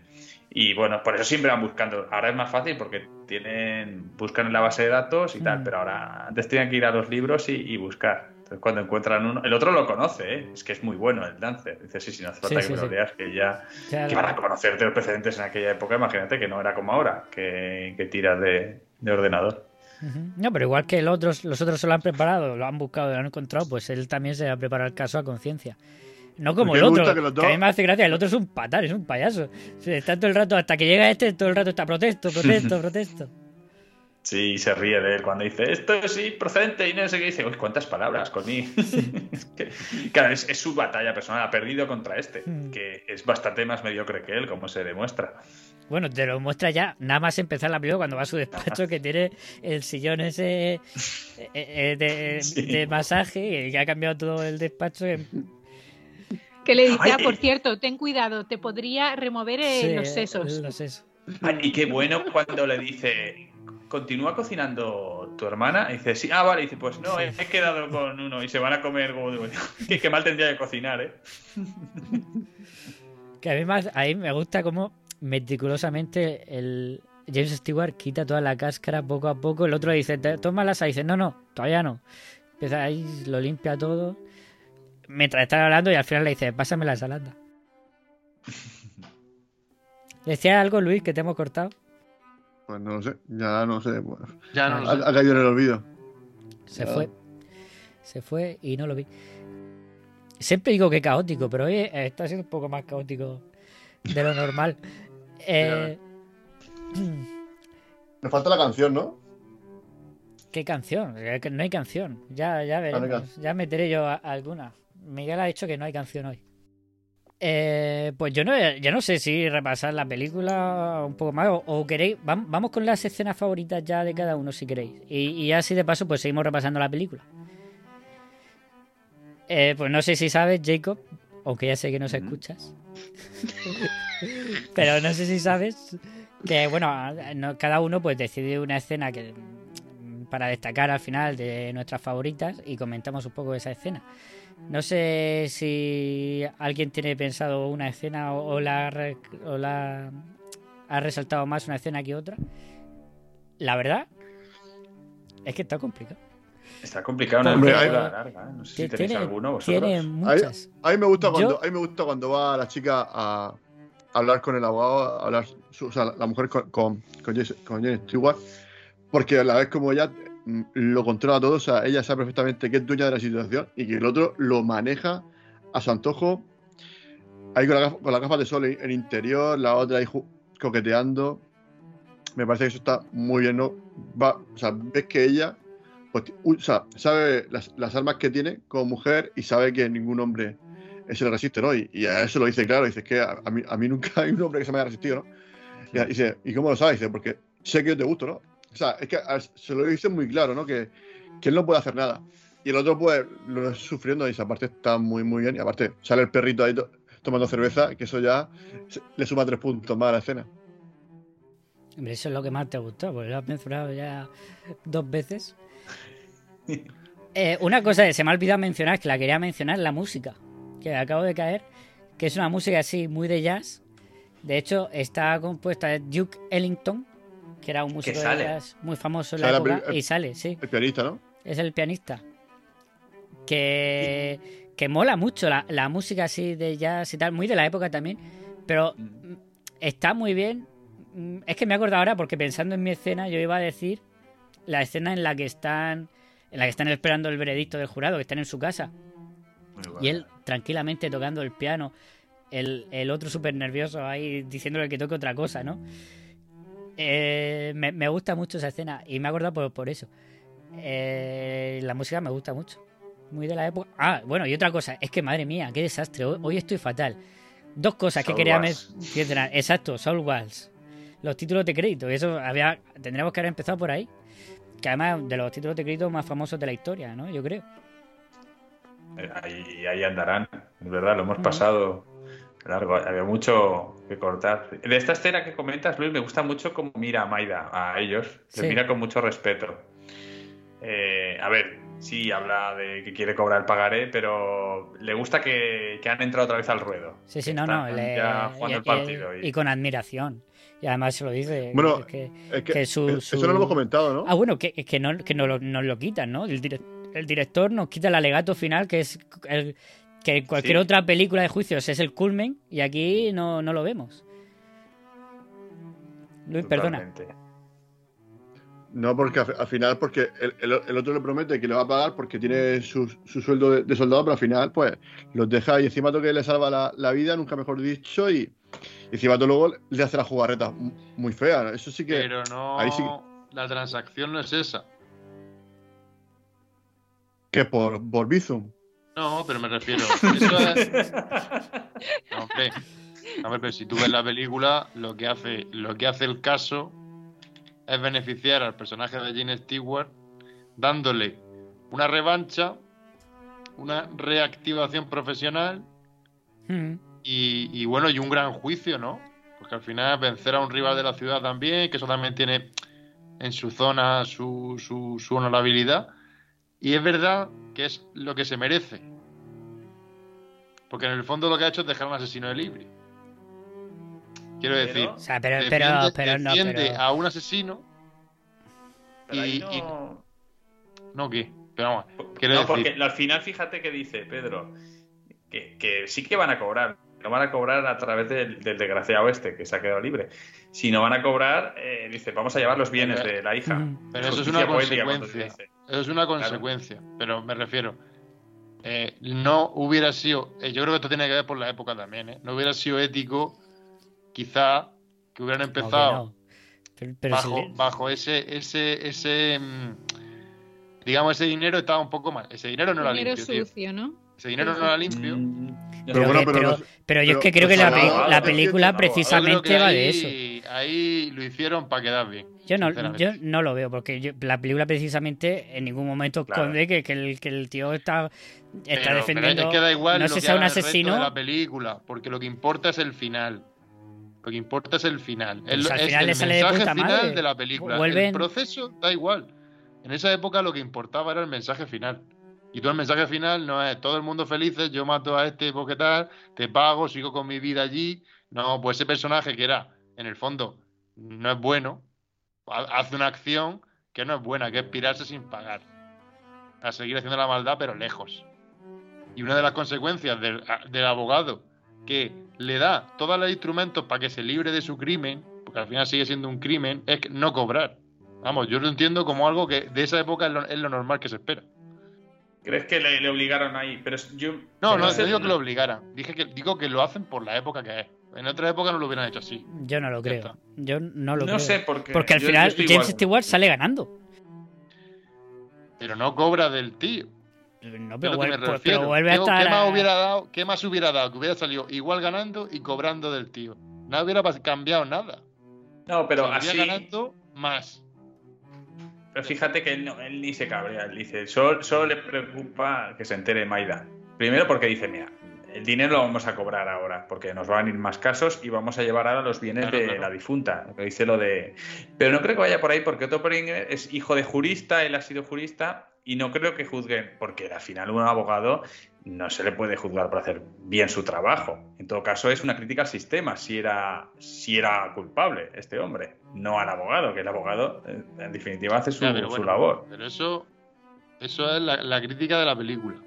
[SPEAKER 11] Y bueno, por eso siempre van buscando. Ahora es más fácil porque tienen buscan en la base de datos y tal,
[SPEAKER 10] Mm.
[SPEAKER 11] pero ahora antes tenían que ir a los libros y, y buscar. Entonces, cuando encuentran uno, el otro lo conoce, ¿eh? es que es muy bueno el Dancer. Dice, sí, sí, no hace falta
[SPEAKER 10] Sí,
[SPEAKER 11] que
[SPEAKER 10] sí,
[SPEAKER 11] me lo
[SPEAKER 10] sí.
[SPEAKER 11] leas, que ya
[SPEAKER 10] Ya
[SPEAKER 11] que van a conocerte los precedentes en aquella época. Imagínate que no era como ahora, que, que tiras de, de ordenador.
[SPEAKER 10] No, pero igual que el otros, los otros se lo han preparado, lo han buscado y lo han encontrado, pues él también se va a preparar el caso a conciencia. No como el otro, que,
[SPEAKER 3] dos-
[SPEAKER 10] a mí me hace gracia, el otro es un patán, es un payaso. Sí, Está todo el rato, hasta que llega este, todo el rato está protesto, protesto, protesto.
[SPEAKER 11] Sí, se ríe de él cuando dice esto es procedente y no sé qué dice. Uy, cuántas palabras. Es que, claro, es, es su batalla personal. Ha perdido contra este,
[SPEAKER 10] Mm.
[SPEAKER 11] que es bastante más mediocre que él, como se demuestra.
[SPEAKER 10] Bueno, te lo muestra ya, nada más empezar la película cuando va a su despacho que tiene el sillón ese eh, eh, de,
[SPEAKER 11] Sí.
[SPEAKER 10] de masaje y que ha cambiado todo el despacho. en-
[SPEAKER 12] Que le dice, ah, por
[SPEAKER 11] eh.
[SPEAKER 12] cierto, ten cuidado, te podría remover eh,
[SPEAKER 10] Sí,
[SPEAKER 12] los sesos.
[SPEAKER 10] los sesos.
[SPEAKER 11] Ay, y qué bueno cuando le dice, ¿continúa cocinando tu hermana? Y dice, sí, ah, vale. Y dice, pues no, he, he quedado con uno y se van a comer. Como digo, que mal tendría que cocinar, ¿eh?
[SPEAKER 10] Que a mí, más, a mí me gusta como meticulosamente el James Stewart quita toda la cáscara poco a poco. El otro dice, "Te- toma la sal. Y dice, no, no, todavía no. Empieza ahí, lo limpia todo. Mientras están hablando y al final le dice, pásame la ensalada. ¿Decía algo, Luis, que te hemos cortado?
[SPEAKER 3] Pues no lo sé, ya no sé. bueno,
[SPEAKER 13] Ya no
[SPEAKER 3] ha,
[SPEAKER 13] lo sé.
[SPEAKER 3] ha caído en el olvido.
[SPEAKER 10] Se
[SPEAKER 3] Ya.
[SPEAKER 10] fue. Se fue y no lo vi. Siempre digo que caótico, pero hoy está siendo un poco más caótico de lo normal. Eh,
[SPEAKER 3] Nos falta la canción, ¿no?
[SPEAKER 10] ¿Qué canción? Que no hay canción. Ya, ya
[SPEAKER 3] Ah,
[SPEAKER 10] veremos. Ya meteré yo a- alguna. Miguel ha dicho que no hay canción hoy. Eh, pues yo no, yo no sé si repasar la película un poco más o, o queréis. vam- Vamos con las escenas favoritas ya de cada uno si queréis. Y, y así de paso pues seguimos repasando la película. Eh, pues no sé si sabes, Jacob, aunque ya sé que no se escuchas. Pero no sé si sabes que, bueno, no- cada uno pues decide una escena que para destacar al final de nuestras favoritas y comentamos un poco esa escena. No sé si alguien tiene pensado una escena o, o la, ha re- o la ha resaltado más una escena que otra. La verdad es que está complicado.
[SPEAKER 11] Está complicado una
[SPEAKER 3] Hombre, hay-
[SPEAKER 11] larga, ¿eh? No sé si tenéis
[SPEAKER 10] tiene-
[SPEAKER 11] alguno vosotros.
[SPEAKER 10] tiene
[SPEAKER 3] A mí,
[SPEAKER 10] muchas.
[SPEAKER 3] a mí me gusta cuando,
[SPEAKER 10] Yo-
[SPEAKER 3] a mí me gusta cuando va la chica a hablar con el abogado, hablar, o sea, la mujer con, con, con, James, con Stewart, porque a la vez como ella mm, lo controla todo, o sea, ella sabe perfectamente que es dueña de la situación y que el otro lo maneja a su antojo, ahí con, la gafa- con las gafas de sol en, en interior, la otra ahí coqueteando. Me parece que eso está muy bien, ¿no? Va, o sea, ves que ella pues, o sea, sabe las, las armas que tiene como mujer y sabe que ningún hombre se le resiste, ¿no? Y, y a eso lo dice claro, dice que a, a mí, a mí nunca hay un hombre que se me haya resistido, ¿no? Y dice, ¿y cómo lo sabes? Dice, porque sé que yo te gusto, ¿no? O sea, es que a- se lo dice muy claro, ¿no? Que, que él no puede hacer nada. Y el otro, pues, lo está sufriendo y esa parte está muy, muy bien. Y aparte, sale el perrito ahí to- tomando cerveza, que eso ya le suma tres puntos más a la escena.
[SPEAKER 10] Hombre, eso es lo que más te gustó, porque lo has mencionado ya dos veces. Eh, una cosa que se me ha olvidado mencionar, que la quería mencionar, la música, que acabo de caer, que es una música así muy de jazz. De hecho, está compuesta de Duke Ellington, que era un músico de jazz muy famoso en la época, y sale, sí,
[SPEAKER 3] El pianista, ¿no?
[SPEAKER 10] es el pianista. Que, que mola mucho la, la música así de jazz y tal, muy de la época también, pero mm, está muy bien. Mm, Es que me he acordado ahora porque pensando en mi escena yo iba a decir la escena en la que están en la que están esperando el veredicto del jurado, que están en su casa. Y él tranquilamente tocando el piano, el, el otro súper nervioso ahí diciéndole que toque otra cosa, ¿no? Eh, me, me gusta mucho esa escena y me he acordado por, por eso. Eh, la música me gusta mucho. Muy de la época. Ah, bueno, y otra cosa, es que madre mía, qué desastre. Hoy, hoy estoy fatal. Dos cosas que quería mencionar. Exacto, Soul Walls. Los títulos de crédito. Eso había. Tendríamos que haber empezado por ahí. Que además de los títulos de crédito más famosos de la historia, ¿no? Yo creo.
[SPEAKER 11] Eh, Ahí, ahí andarán, es verdad, lo hemos pasado largo, había mucho que cortar. De esta escena que comentas, Luis, me gusta mucho cómo mira a Maida, a ellos, les
[SPEAKER 10] Sí.
[SPEAKER 11] mira con mucho respeto. Eh, a ver, sí, habla de que quiere cobrar el pagaré, pero le gusta que, que han entrado otra vez al ruedo.
[SPEAKER 10] Sí, sí, no, no.
[SPEAKER 11] Están
[SPEAKER 10] le-
[SPEAKER 11] ya jugando
[SPEAKER 10] y,
[SPEAKER 11] el partido.
[SPEAKER 10] y- y con admiración. Y además se lo dice.
[SPEAKER 3] Bueno,
[SPEAKER 10] que,
[SPEAKER 3] Es que,
[SPEAKER 10] que su- su-
[SPEAKER 3] Eso no lo hemos comentado, ¿no?
[SPEAKER 10] Ah, bueno, que, que, no, que nos, lo, nos lo quitan, ¿no? El, dire- el director nos quita el alegato final, que es el, que en cualquier
[SPEAKER 11] Sí.
[SPEAKER 10] otra película de juicios es el culmen, y aquí no, no lo vemos. Luis, perdona.
[SPEAKER 3] No, porque al, al final, porque el, el- el otro le promete que le va a pagar porque tiene su, su sueldo de, de soldado, pero al final, pues, los deja y encima todo que le salva la, la vida, nunca mejor dicho, y, y encima todo luego le hace la jugarreta mu- muy fea. Eso sí que.
[SPEAKER 13] Pero no.
[SPEAKER 3] ahí sí
[SPEAKER 13] La transacción no es esa.
[SPEAKER 3] Que por, por Bizum.
[SPEAKER 13] No, pero me refiero. Eso es. No, hombre. A ver, pero si tú ves la película, lo que hace, lo que hace el caso es beneficiar al personaje de Jane Stewart dándole una revancha, una reactivación profesional
[SPEAKER 10] Mm.
[SPEAKER 13] y, y bueno, y un gran juicio, ¿no? Porque al final vencer a un rival de la ciudad también, que eso también tiene en su zona su, su, su honorabilidad. Y es verdad que es lo que se merece. Porque en el fondo lo que ha hecho es dejar a un asesino de libre. Quiero
[SPEAKER 11] Pero-
[SPEAKER 13] decir,
[SPEAKER 10] O sea, pero,
[SPEAKER 13] defiende,
[SPEAKER 10] pero, pero no,
[SPEAKER 13] defiende
[SPEAKER 10] pero-
[SPEAKER 13] a un asesino
[SPEAKER 11] Pero ahí
[SPEAKER 13] y,
[SPEAKER 11] no-
[SPEAKER 13] y- ¿No qué? Pero vamos, quiero
[SPEAKER 11] no,
[SPEAKER 13] decir...
[SPEAKER 11] porque al final fíjate que dice Pedro que, que sí que van a cobrar. No van a cobrar a través del, del desgraciado este que se ha quedado libre. Si no van a cobrar, eh, dice, vamos a llevar los bienes de la hija.
[SPEAKER 13] Pero eso es una consecuencia.
[SPEAKER 11] dice.
[SPEAKER 13] Eso es una consecuencia. Pero me refiero. eh, no hubiera sido. eh, yo creo que esto tiene que ver por la época también. ¿eh? No hubiera sido ético, quizá, que hubieran
[SPEAKER 10] no, que
[SPEAKER 13] empezado
[SPEAKER 10] no. Pero, pero si
[SPEAKER 13] bajo,
[SPEAKER 10] le-
[SPEAKER 13] bajo ese. ese, ese mm, digamos, ese dinero estaba un poco mal. Ese dinero no era
[SPEAKER 12] Dinero
[SPEAKER 13] limpio. tío.
[SPEAKER 12] ¿no?
[SPEAKER 13] Ese dinero no era limpio.
[SPEAKER 11] Mm,
[SPEAKER 10] pero,
[SPEAKER 3] bueno,
[SPEAKER 10] que-
[SPEAKER 3] pero
[SPEAKER 10] pero-
[SPEAKER 3] los-
[SPEAKER 10] pero yo es que creo que la,
[SPEAKER 3] es
[SPEAKER 10] película
[SPEAKER 11] no,
[SPEAKER 10] precisamente va
[SPEAKER 13] ahí,
[SPEAKER 10] de eso.
[SPEAKER 13] Ahí lo hicieron para quedar bien.
[SPEAKER 10] Yo no, yo no lo veo, porque yo- la película precisamente en ningún momento
[SPEAKER 11] Claro.
[SPEAKER 10] esconde que, que el, que el tío está, está
[SPEAKER 13] Pero- pero
[SPEAKER 10] defendiendo.
[SPEAKER 13] es que da igual
[SPEAKER 10] no sé
[SPEAKER 13] que
[SPEAKER 10] si a un
[SPEAKER 13] el
[SPEAKER 10] asesino.
[SPEAKER 13] de la película, porque lo que importa es el final. Lo que importa es el final.
[SPEAKER 10] Pues
[SPEAKER 13] El,
[SPEAKER 10] al
[SPEAKER 13] es
[SPEAKER 10] final
[SPEAKER 13] el
[SPEAKER 10] le sale de
[SPEAKER 13] mensaje
[SPEAKER 10] puta
[SPEAKER 13] final
[SPEAKER 10] madre.
[SPEAKER 13] de la película.
[SPEAKER 10] Vuelven-
[SPEAKER 13] El proceso da igual. En esa época lo que importaba era el mensaje final. Y todo el mensaje final no es todo el mundo felices, yo mato a este porque tal, te pago, sigo con mi vida allí. No, pues ese personaje que era, en el fondo, no es bueno, ha- hace una acción que no es buena, que es pirarse sin pagar. A seguir haciendo la maldad, pero lejos. Y una de las consecuencias del, abogado que le da todos los instrumentos para que se libre de su crimen, porque al final sigue siendo un crimen, es no cobrar. Vamos, yo lo entiendo como algo que de esa época es lo normal que se espera.
[SPEAKER 11] ¿Crees que le, le obligaron ahí? Pero es- yo.
[SPEAKER 13] No,
[SPEAKER 11] pero
[SPEAKER 13] no,
[SPEAKER 11] es
[SPEAKER 13] no
[SPEAKER 11] el-
[SPEAKER 13] digo que lo obligaran. Dije que, digo que lo hacen por la época que es. En otra época no lo hubieran hecho así.
[SPEAKER 10] Yo no lo creo. Yo no lo
[SPEAKER 11] No
[SPEAKER 10] creo.
[SPEAKER 11] sé, porque
[SPEAKER 10] Porque al
[SPEAKER 11] yo-
[SPEAKER 10] final James
[SPEAKER 11] igual.
[SPEAKER 10] Stewart sale ganando.
[SPEAKER 13] Pero no cobra del tío.
[SPEAKER 10] No, pero,
[SPEAKER 13] que
[SPEAKER 10] vuel-
[SPEAKER 13] me
[SPEAKER 10] pues-
[SPEAKER 13] refiero.
[SPEAKER 10] pero vuelve a
[SPEAKER 13] ¿Qué,
[SPEAKER 10] estar.
[SPEAKER 13] qué más hubiera dado? ¿Qué más hubiera dado? Que hubiera salido igual ganando y cobrando del tío. No hubiera cambiado nada.
[SPEAKER 11] No, pero así.
[SPEAKER 13] ganando más.
[SPEAKER 11] Pero fíjate que él, no- él ni se cabrea. Él dice, solo, solo le preocupa que se entere Maida. Primero porque dice, mira, el dinero lo vamos a cobrar ahora, porque nos van a ir más casos y vamos a llevar ahora los bienes
[SPEAKER 13] Claro,
[SPEAKER 11] de
[SPEAKER 13] claro.
[SPEAKER 11] la difunta. Que dice lo de. Pero no creo que vaya por ahí, porque Otto Preminger es hijo de jurista, él ha sido jurista, y no creo que juzguen, porque al final un abogado no se le puede juzgar por hacer bien su trabajo. En todo caso, es una crítica al sistema, si era, si era culpable este hombre, no al abogado, que el abogado, eh, en definitiva, hace su,
[SPEAKER 13] Ya, pero
[SPEAKER 11] su
[SPEAKER 13] bueno,
[SPEAKER 11] labor.
[SPEAKER 13] Pero eso, eso es la, la crítica de la película.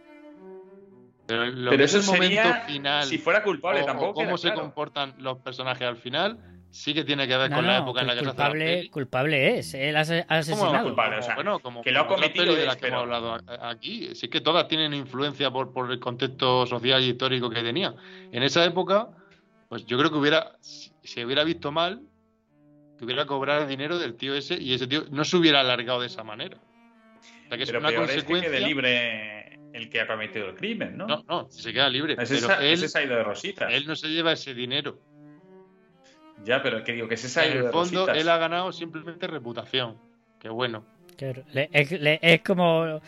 [SPEAKER 13] Pero, lo
[SPEAKER 11] Pero
[SPEAKER 13] que
[SPEAKER 11] eso
[SPEAKER 13] es el momento
[SPEAKER 11] sería
[SPEAKER 13] final.
[SPEAKER 11] si fuera culpable,
[SPEAKER 13] o- o
[SPEAKER 11] tampoco
[SPEAKER 13] cómo
[SPEAKER 11] queda
[SPEAKER 13] se
[SPEAKER 11] claro.
[SPEAKER 13] comportan los personajes al final, sí que tiene que ver
[SPEAKER 10] No,
[SPEAKER 13] con la época en la que se hace la
[SPEAKER 10] culpable, culpable es. Él ha ase- ha
[SPEAKER 13] ¿Cómo
[SPEAKER 10] asesinado.
[SPEAKER 13] culpable? O sea, bueno, como,
[SPEAKER 11] que lo ha cometido
[SPEAKER 13] de
[SPEAKER 11] es,
[SPEAKER 13] las que
[SPEAKER 11] pero-
[SPEAKER 13] hemos hablado a- aquí. Sí que todas tienen influencia por, por el contexto social y histórico que tenía. En esa época, pues yo creo que hubiera, si se hubiera visto mal, que hubiera cobrado el dinero del tío ese y ese tío no se hubiera alargado de esa manera. O sea, que es
[SPEAKER 11] Pero
[SPEAKER 13] una
[SPEAKER 11] peor es que
[SPEAKER 13] consecuencia.
[SPEAKER 11] quede libre el que ha cometido el crimen, ¿no?
[SPEAKER 13] No, no, si se queda libre. Pero
[SPEAKER 11] sa-
[SPEAKER 13] él,
[SPEAKER 11] ese se ha ido de rositas.
[SPEAKER 13] él no se lleva ese dinero.
[SPEAKER 11] Ya, pero que digo que ese se ha
[SPEAKER 13] En el fondo,
[SPEAKER 11] rositas.
[SPEAKER 13] él ha ganado simplemente reputación. Qué bueno.
[SPEAKER 10] Claro, le- es, le- es como.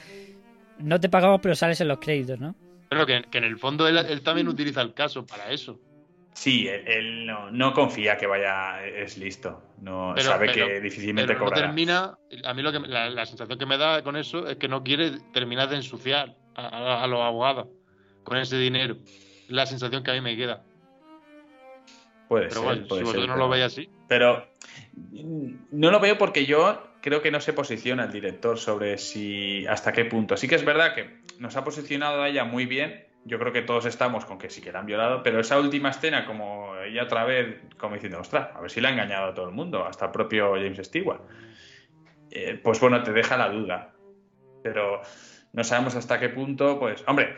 [SPEAKER 10] No te pagamos, pero sales en los créditos, ¿no?
[SPEAKER 13] Pero que, que en el fondo él, él también utiliza el caso para eso.
[SPEAKER 11] Sí, él, él no, no confía que vaya, es listo. No
[SPEAKER 13] Pero-
[SPEAKER 11] sabe
[SPEAKER 13] pero-
[SPEAKER 11] que difícilmente
[SPEAKER 13] pero no termina, a mí lo que la, la sensación que me da con eso es que no quiere terminar de ensuciar a, a- a los abogados con ese dinero. La sensación que a mí me queda.
[SPEAKER 11] Puede
[SPEAKER 13] Pero
[SPEAKER 11] ser,
[SPEAKER 13] bueno,
[SPEAKER 11] puede
[SPEAKER 13] si vosotros
[SPEAKER 11] ser,
[SPEAKER 13] no lo veis así.
[SPEAKER 11] Pero mm, no lo veo porque yo creo que no se posiciona el director sobre si hasta qué punto. Sí que es verdad que nos ha posicionado a ella muy bien. Yo creo que todos estamos con que sí que la han violado, pero esa última escena, como ella otra vez, como diciendo, ostras, a ver si la ha engañado a todo el mundo, hasta el propio James Stewart. Eh, pues bueno, te deja la duda. Pero no sabemos hasta qué punto, pues, hombre,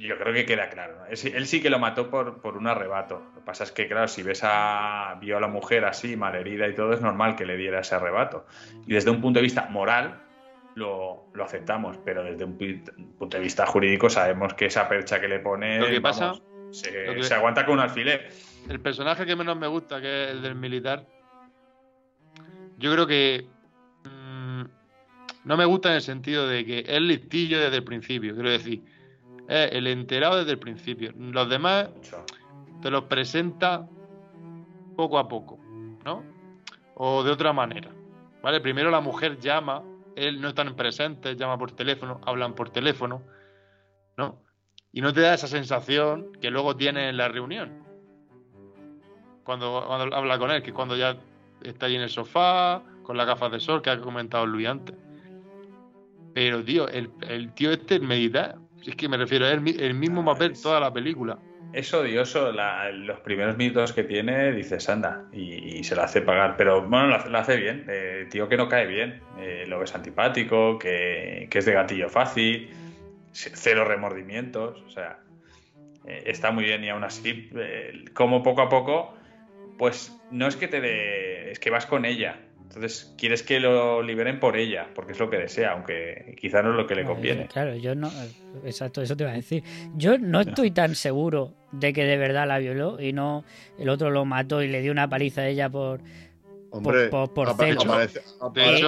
[SPEAKER 11] yo creo que queda claro. ¿no? Él, sí- que lo mató por, por un arrebato. Lo que pasa es que, claro, si ves a, vio a la mujer así, malherida y todo, es normal que le diera ese arrebato. Y desde un punto de vista moral, lo, lo aceptamos, pero desde un punto de vista jurídico sabemos que esa percha que le pone
[SPEAKER 13] Lo que
[SPEAKER 11] vamos,
[SPEAKER 13] pasa-
[SPEAKER 11] se,
[SPEAKER 13] lo que-
[SPEAKER 11] se aguanta con un alfiler.
[SPEAKER 13] El personaje que menos me gusta, que es el del militar, yo creo que mm, no me gusta en el sentido de que es listillo desde el principio. Quiero decir, es el enterado desde el principio. Los demás te los presenta poco a poco, ¿no? O de otra manera. ¿Vale? Primero la mujer llama, él no están presentes, llama por teléfono, hablan por teléfono, ¿no? Y no te da esa sensación que luego tiene en la reunión. Cuando, cuando habla con él, que es cuando ya está ahí en el sofá, con las gafas de sol que ha comentado Luis antes. Pero, tío, el, el tío este, si es que me refiero, es el, el mismo papel toda la película.
[SPEAKER 11] Es odioso, la- los primeros minutos que tiene, dices, anda, y, y se lo hace pagar. Pero bueno, lo hace, lo hace bien. Eh, tío que no cae bien. Eh, lo ves antipático, que, que es de gatillo fácil, cero remordimientos. O sea, eh, está muy bien y aún así, como poco a poco, pues no es que te dé, es que vas con ella. Entonces quieres que lo liberen por ella, porque es lo que desea, aunque quizá no es lo que le conviene.
[SPEAKER 10] Claro, yo no. Exacto, eso te iba a decir. Yo no estoy tan seguro de que de verdad la violó y no el otro lo mató y le dio una paliza a ella por.
[SPEAKER 3] Hombre,
[SPEAKER 10] por, por, por celos.
[SPEAKER 3] aparece-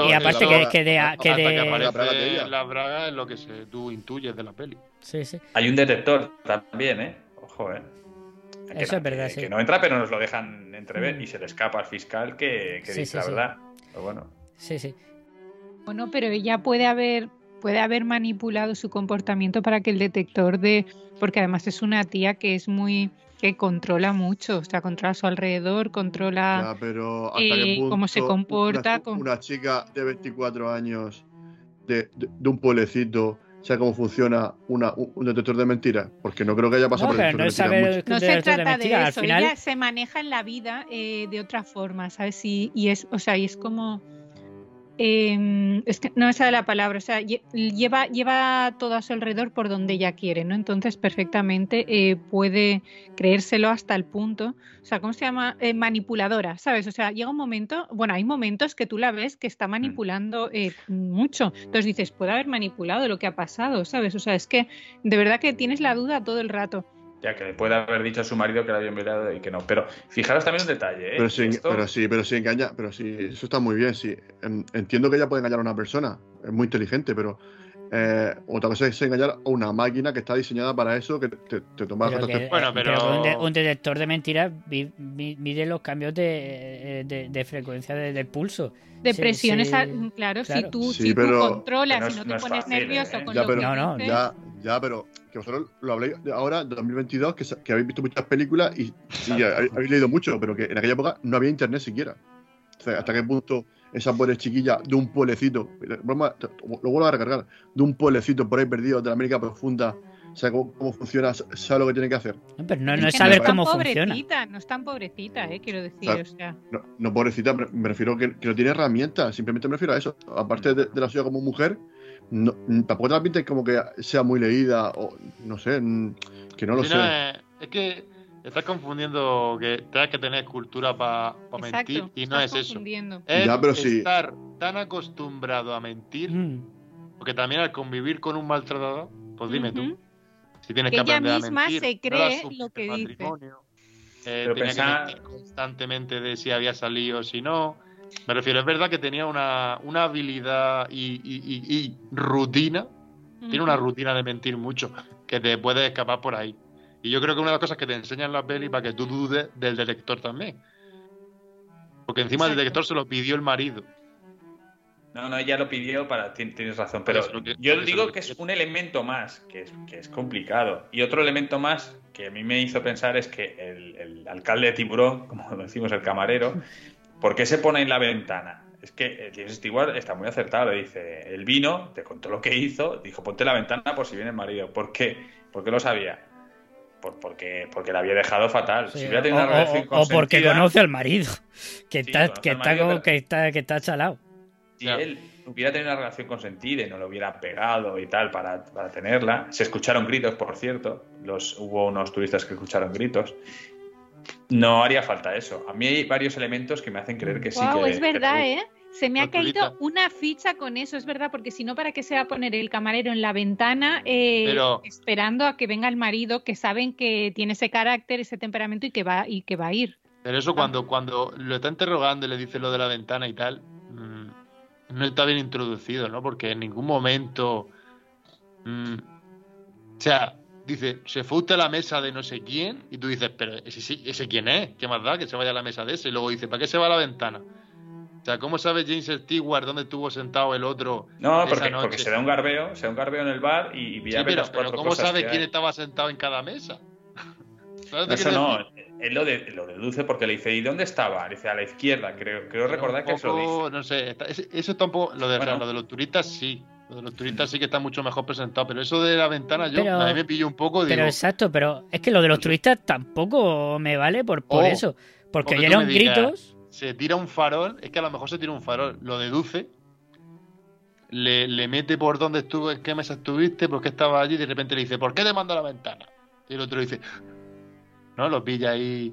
[SPEAKER 10] Y- aparte
[SPEAKER 3] la
[SPEAKER 10] que,
[SPEAKER 3] braga-
[SPEAKER 10] que de, que
[SPEAKER 13] Hasta
[SPEAKER 10] de-
[SPEAKER 13] que
[SPEAKER 3] braga de
[SPEAKER 13] aparece
[SPEAKER 3] ella.
[SPEAKER 13] la braga es lo que se, tú intuyes de la peli.
[SPEAKER 10] Sí, sí.
[SPEAKER 11] Hay un detector también, ¿eh? Ojo, ¿eh? Que
[SPEAKER 10] Eso
[SPEAKER 11] no-
[SPEAKER 10] es verdad,
[SPEAKER 11] que,
[SPEAKER 10] sí.
[SPEAKER 11] que no entra, pero nos lo dejan entrever
[SPEAKER 10] Mm.
[SPEAKER 11] y se le escapa al fiscal que, que
[SPEAKER 10] Sí,
[SPEAKER 11] dice
[SPEAKER 10] sí,
[SPEAKER 11] la
[SPEAKER 10] sí.
[SPEAKER 11] verdad. Pero bueno,
[SPEAKER 10] Sí, sí.
[SPEAKER 12] Bueno, pero ella puede haber puede haber manipulado su comportamiento para que el detector de porque además es una tía que es muy que controla mucho, o sea, controla a su alrededor, controla
[SPEAKER 3] Ya, pero ¿hasta
[SPEAKER 12] eh,
[SPEAKER 3] qué punto
[SPEAKER 12] cómo se comporta
[SPEAKER 3] Una,
[SPEAKER 12] con-
[SPEAKER 3] una chica de 24 años de, de- de un pueblecito sabe cómo funciona una, un, detector de mentiras. Porque no creo que haya pasado
[SPEAKER 10] No,
[SPEAKER 3] por
[SPEAKER 10] pero
[SPEAKER 3] detector
[SPEAKER 10] no
[SPEAKER 3] de mentiras.
[SPEAKER 12] No se trata de eso,
[SPEAKER 10] final-
[SPEAKER 12] ella se maneja en la vida eh, de otra forma, ¿sabes? Y, y es, o sea, y es como eh, es que no me sale la palabra, o sea, lle- lleva, lleva todo a su alrededor por donde ella quiere, ¿no? Entonces perfectamente eh, puede creérselo hasta el punto, o sea, ¿cómo se llama? Eh, manipuladora, ¿sabes? O sea, llega un momento, bueno, hay momentos que tú la ves que está manipulando eh, mucho, entonces dices, puede haber manipulado lo que ha pasado, ¿sabes? O sea, es que de verdad que tienes la duda todo el rato.
[SPEAKER 11] Ya que le puede haber dicho a su marido que la habían violado y que no. Pero fijaros también un detalle, ¿eh?
[SPEAKER 3] Pero sí,
[SPEAKER 11] Esto-
[SPEAKER 3] pero sí, pero sí engaña, pero sí, eso está muy bien, sí. En- Entiendo que ella puede engañar a una persona, es muy inteligente, pero eh, otra cosa es engañar a una máquina que está diseñada para eso, que te, te toma
[SPEAKER 10] Pero
[SPEAKER 3] fotos-
[SPEAKER 10] que-
[SPEAKER 13] Bueno, pero-
[SPEAKER 10] un, de- un detector de mentiras mide los cambios de, de- de frecuencia de- del pulso.
[SPEAKER 12] De
[SPEAKER 10] Sí,
[SPEAKER 12] presiones,
[SPEAKER 10] sí,
[SPEAKER 12] a- claro, si tú,
[SPEAKER 3] Sí,
[SPEAKER 12] si tú
[SPEAKER 3] pero-
[SPEAKER 12] controlas
[SPEAKER 11] que no
[SPEAKER 12] te pones
[SPEAKER 11] fácil,
[SPEAKER 12] nervioso
[SPEAKER 11] ¿eh?
[SPEAKER 12] con
[SPEAKER 3] Ya,
[SPEAKER 12] lo
[SPEAKER 3] pero,
[SPEAKER 12] que
[SPEAKER 10] No,
[SPEAKER 12] dices,
[SPEAKER 3] ya, ya, pero que vosotros lo habléis ahora, de 2022, que, que habéis visto muchas películas y, y habéis, habéis leído mucho, pero que en aquella época no había internet siquiera. O sea, hasta qué punto esa pobre chiquilla de un pueblecito, broma, lo vuelvo a recargar, de un pueblecito por ahí perdido de la América profunda, sabe cómo, cómo funciona, sabe lo que tiene que hacer.
[SPEAKER 10] No, pero no,
[SPEAKER 12] Es
[SPEAKER 10] no es
[SPEAKER 12] que
[SPEAKER 10] saber cómo funciona.
[SPEAKER 12] pobrecita, No es tan pobrecita, eh, quiero decir. O sea,
[SPEAKER 3] No, no pobrecita, me me refiero que, que no tiene herramientas, simplemente me refiero a eso. Aparte de, de la suya como mujer, no, tampoco te la pinta como que sea muy leída o no sé, que no lo
[SPEAKER 13] Sí,
[SPEAKER 3] sé.
[SPEAKER 13] es, es que estás confundiendo que tengas que tener cultura para mentir y no
[SPEAKER 12] estás
[SPEAKER 13] es eso. Es
[SPEAKER 3] Ya, pero sí.
[SPEAKER 13] estar tan acostumbrado a mentir,
[SPEAKER 10] Mm.
[SPEAKER 13] porque también al convivir con un maltratador, pues dime tú,
[SPEAKER 12] Ujú.
[SPEAKER 13] si tienes
[SPEAKER 12] Que
[SPEAKER 13] que
[SPEAKER 12] ella
[SPEAKER 13] aprender a
[SPEAKER 12] misma
[SPEAKER 13] mentir,
[SPEAKER 12] se cree lo que dice.
[SPEAKER 13] eh,
[SPEAKER 11] Pero
[SPEAKER 13] tenía que mentir constantemente de si había salido o si no. Me refiero, es verdad que tenía una, una habilidad y, y- y- y rutina, tiene una rutina de mentir mucho, que te puedes escapar por ahí. Y yo creo que una de las cosas que te enseñan las pelis para que tú dudes del detector también. Porque encima del detector se lo pidió el marido.
[SPEAKER 11] No, no, ella lo pidió para. ti- Tienes razón, pero
[SPEAKER 13] que-
[SPEAKER 11] yo digo que
[SPEAKER 13] que-
[SPEAKER 11] es un elemento más, que es, que es complicado. Y otro elemento más que a mí me hizo pensar es que el, el alcalde de Tiburón, como decimos el camarero, ¿por qué se pone en la ventana? Es que eh, James Stewart está muy acertado. le Dice: Él vino, te contó lo que hizo, dijo: Ponte en la ventana por si viene el marido. ¿Por qué? ¿Por qué lo sabía? Por, porque, porque la había dejado fatal.
[SPEAKER 10] Sí,
[SPEAKER 11] si hubiera
[SPEAKER 10] o,
[SPEAKER 11] tenido una
[SPEAKER 10] o-
[SPEAKER 11] relación
[SPEAKER 10] o porque conoce al marido, que
[SPEAKER 11] Sí,
[SPEAKER 10] está, que está,
[SPEAKER 11] marido,
[SPEAKER 10] como-
[SPEAKER 11] pero-
[SPEAKER 10] que está, que está chalado.
[SPEAKER 11] si él hubiera tenido una relación consentida y no lo hubiera pegado y tal para, para tenerla, se escucharon gritos, por cierto, los, hubo unos turistas que escucharon gritos, no haría falta eso. A mí hay varios elementos que me hacen creer que sí.
[SPEAKER 12] Wow,
[SPEAKER 11] que,
[SPEAKER 12] es verdad,
[SPEAKER 11] que-
[SPEAKER 12] ¿eh? Se me ha
[SPEAKER 13] Arturita.
[SPEAKER 12] caído una ficha con eso, es verdad, porque si no, ¿para qué se va a poner el camarero en la ventana eh,
[SPEAKER 13] Pero-
[SPEAKER 12] esperando a que venga el marido, que saben que tiene ese carácter, ese temperamento y que va, y que va a ir?
[SPEAKER 13] Pero eso cuando, cuando lo está interrogando y le dice lo de la ventana y tal, mm, no está bien introducido, ¿no? Porque en ningún momento... mm, o sea, dice, se fue usted a la mesa de no sé quién y tú dices, pero ese, sí- ese quién es, ¿qué más da que se vaya a la mesa de ese? Y luego dice, ¿para qué se va a la ventana? O sea, ¿cómo sabe James Stewart dónde estuvo sentado el otro
[SPEAKER 11] No,
[SPEAKER 13] esa
[SPEAKER 11] porque,
[SPEAKER 13] noche?
[SPEAKER 11] porque se da un garbeo, se da un garbeo en el bar y, y
[SPEAKER 13] Sí, pero,
[SPEAKER 11] las
[SPEAKER 13] pero ¿cómo
[SPEAKER 11] cosas
[SPEAKER 13] sabe
[SPEAKER 11] que
[SPEAKER 13] quién
[SPEAKER 11] hay.
[SPEAKER 13] estaba sentado en cada mesa? ¿Sabes
[SPEAKER 11] No,
[SPEAKER 13] qué
[SPEAKER 11] eso no, él lo, de- lo deduce porque le dice, ¿y dónde estaba? Le dice, a la izquierda, creo, creo recordar que eso lo dice.
[SPEAKER 13] No sé, está- eso está un poco. Lo de, o sea,
[SPEAKER 11] Bueno.
[SPEAKER 13] lo de los turistas sí. Lo de los turistas sí que está mucho mejor presentado. Pero eso de la ventana, yo
[SPEAKER 10] Pero-
[SPEAKER 13] a mí me pillo un poco. Digo,
[SPEAKER 10] Pero exacto, pero es que lo de los turistas tampoco me vale por, por
[SPEAKER 13] Oh,
[SPEAKER 10] eso. Porque oyeron gritos.
[SPEAKER 13] Se tira un farol, es que a lo mejor se tira un farol, lo deduce, le, le mete por dónde estuvo, en qué mesa estuviste, por qué estaba allí, y de repente le dice, ¿por qué te mando a la ventana? Y el otro dice, no, lo pilla ahí.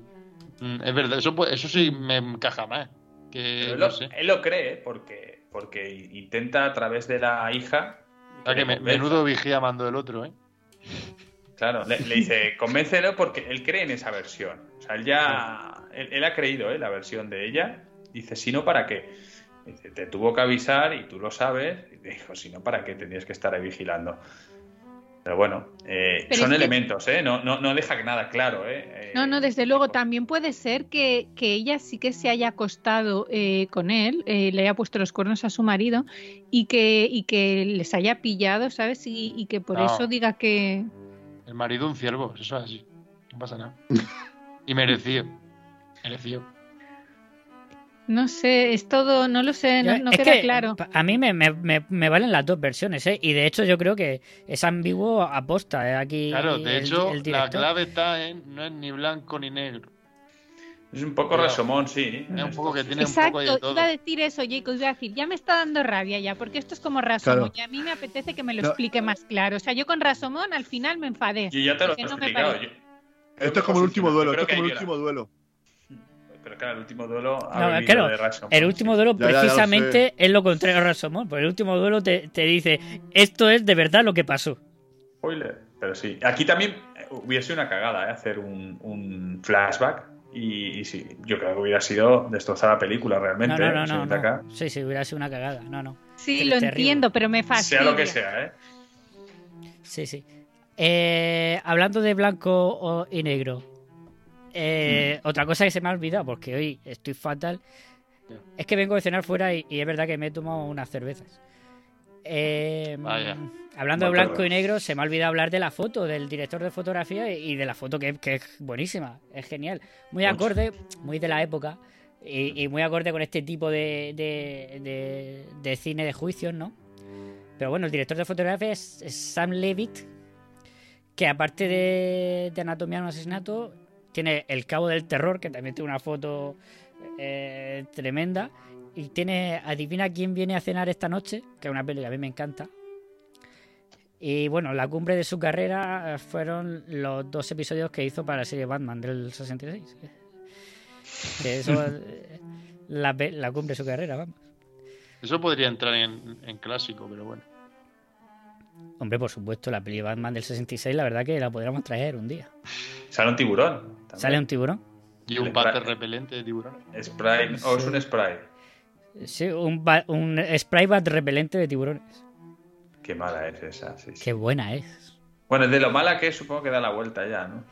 [SPEAKER 13] Mm, Es verdad, eso, eso sí me encaja más. Que,
[SPEAKER 11] él,
[SPEAKER 13] no
[SPEAKER 11] lo,
[SPEAKER 13] sé.
[SPEAKER 11] él lo cree porque, porque intenta a través de la hija.
[SPEAKER 13] O sea, que me- menudo vigía mando el otro, ¿eh?
[SPEAKER 11] Claro, le, le dice, convéncelo porque él cree en esa versión. O sea, él ya. Él, él ha creído, ¿eh? La versión de ella. Dice, si no, ¿para qué? Dice, te tuvo que avisar y tú lo sabes. Y dijo, si no, ¿para qué tenías que estar ahí vigilando? Pero bueno, eh,
[SPEAKER 12] Pero
[SPEAKER 11] son
[SPEAKER 12] es que-
[SPEAKER 11] elementos, ¿eh? No, no, no deja nada claro, ¿eh? Eh,
[SPEAKER 12] No, no, desde luego también puede ser que, que ella sí que se haya acostado eh, con él, eh, le haya puesto los cuernos a su marido y que, y que les haya pillado, ¿sabes? Y, y que por
[SPEAKER 13] No.
[SPEAKER 12] eso diga que...
[SPEAKER 13] El marido un ciervo, eso es así. No pasa nada. Y merecido.
[SPEAKER 12] No sé, es todo, no lo sé, no,
[SPEAKER 10] Ya,
[SPEAKER 12] no
[SPEAKER 10] es
[SPEAKER 12] queda
[SPEAKER 10] que
[SPEAKER 12] claro.
[SPEAKER 10] A mí me, me- me- me valen las dos versiones, ¿eh? Y de hecho yo creo que es ambiguo aposta ¿eh? aquí.
[SPEAKER 13] Claro, de
[SPEAKER 10] el-
[SPEAKER 13] hecho,
[SPEAKER 10] el
[SPEAKER 13] la clave está en no es ni blanco ni negro.
[SPEAKER 11] Es un poco
[SPEAKER 13] Cuidado.
[SPEAKER 11] resomón, sí.
[SPEAKER 13] Es un poco que tiene un poco de
[SPEAKER 12] Exacto,
[SPEAKER 13] todo.
[SPEAKER 12] iba a decir eso, Jacob, iba a decir, ya me está dando rabia ya, porque esto es como Rasomón,
[SPEAKER 3] Claro.
[SPEAKER 12] y a mí me apetece que me lo
[SPEAKER 3] No.
[SPEAKER 12] explique más claro. O sea, yo con Rasomón al final me enfadé.
[SPEAKER 11] Yo ya te lo he
[SPEAKER 12] no
[SPEAKER 11] explicado. yo-
[SPEAKER 3] Esto es como el último duelo, esto es como el último duelo.
[SPEAKER 11] Pero claro, el último duelo ha
[SPEAKER 10] No,
[SPEAKER 11] bebido
[SPEAKER 10] claro,
[SPEAKER 11] de Rashomon,
[SPEAKER 10] El último duelo
[SPEAKER 3] ya, ya lo
[SPEAKER 10] precisamente es lo contrario a Rasomón. Porque el último duelo te, te dice, esto es de verdad lo que pasó.
[SPEAKER 11] Spoiler. Pero sí. Aquí también eh, hubiera sido una cagada, ¿eh? Hacer un, un flashback. Y, y sí, yo creo que hubiera sido destrozar la película realmente.
[SPEAKER 10] no,
[SPEAKER 11] ¿eh?
[SPEAKER 10] no, no, no. Sí, sí, hubiera sido una cagada. No, no.
[SPEAKER 12] Sí, lo
[SPEAKER 10] terrible.
[SPEAKER 12] entiendo, pero me fastidia.
[SPEAKER 11] Sea lo que sea, ¿eh?
[SPEAKER 10] Sí, sí. Eh, hablando de blanco y negro. Eh, Otra cosa que se me ha olvidado, porque hoy estoy fatal, es que vengo de cenar fuera y, y es verdad que me he tomado unas cervezas. Eh,
[SPEAKER 13] Vaya.
[SPEAKER 10] Hablando de blanco y negro, se me ha olvidado hablar de la foto, del director de fotografía y de la foto que, que es buenísima, es genial. Muy
[SPEAKER 11] Mucho.
[SPEAKER 10] acorde, muy de la época y, y muy acorde con este tipo de, de, de- de cine de juicios, ¿no? Pero bueno, el director de fotografía es, es Sam Levitt, que aparte de, de Anatomía de un asesinato, tiene El Cabo del Terror, que también tiene una foto eh, tremenda. Y tiene Adivina quién viene a cenar esta noche, que es una peli que a mí me encanta. Y bueno, la cumbre de su carrera fueron los dos episodios que hizo para la serie Batman del 66. Que eso es la, cumbre de su carrera, vamos.
[SPEAKER 13] Eso podría entrar en, en clásico, pero bueno.
[SPEAKER 10] Hombre, por supuesto, la peli Batman del 66, la verdad que la podríamos traer un día.
[SPEAKER 11] Sale un tiburón. También.
[SPEAKER 10] ¿Sale un tiburón?
[SPEAKER 13] Y un
[SPEAKER 11] spray-
[SPEAKER 13] repelente de tiburón.
[SPEAKER 11] Spray, o es un spray.
[SPEAKER 10] Sí, un, ba- un spray bat repelente de tiburones.
[SPEAKER 11] Qué mala es esa, sí, sí.
[SPEAKER 10] Qué buena es.
[SPEAKER 11] Bueno, de lo mala que es, supongo que da la vuelta ya, ¿no?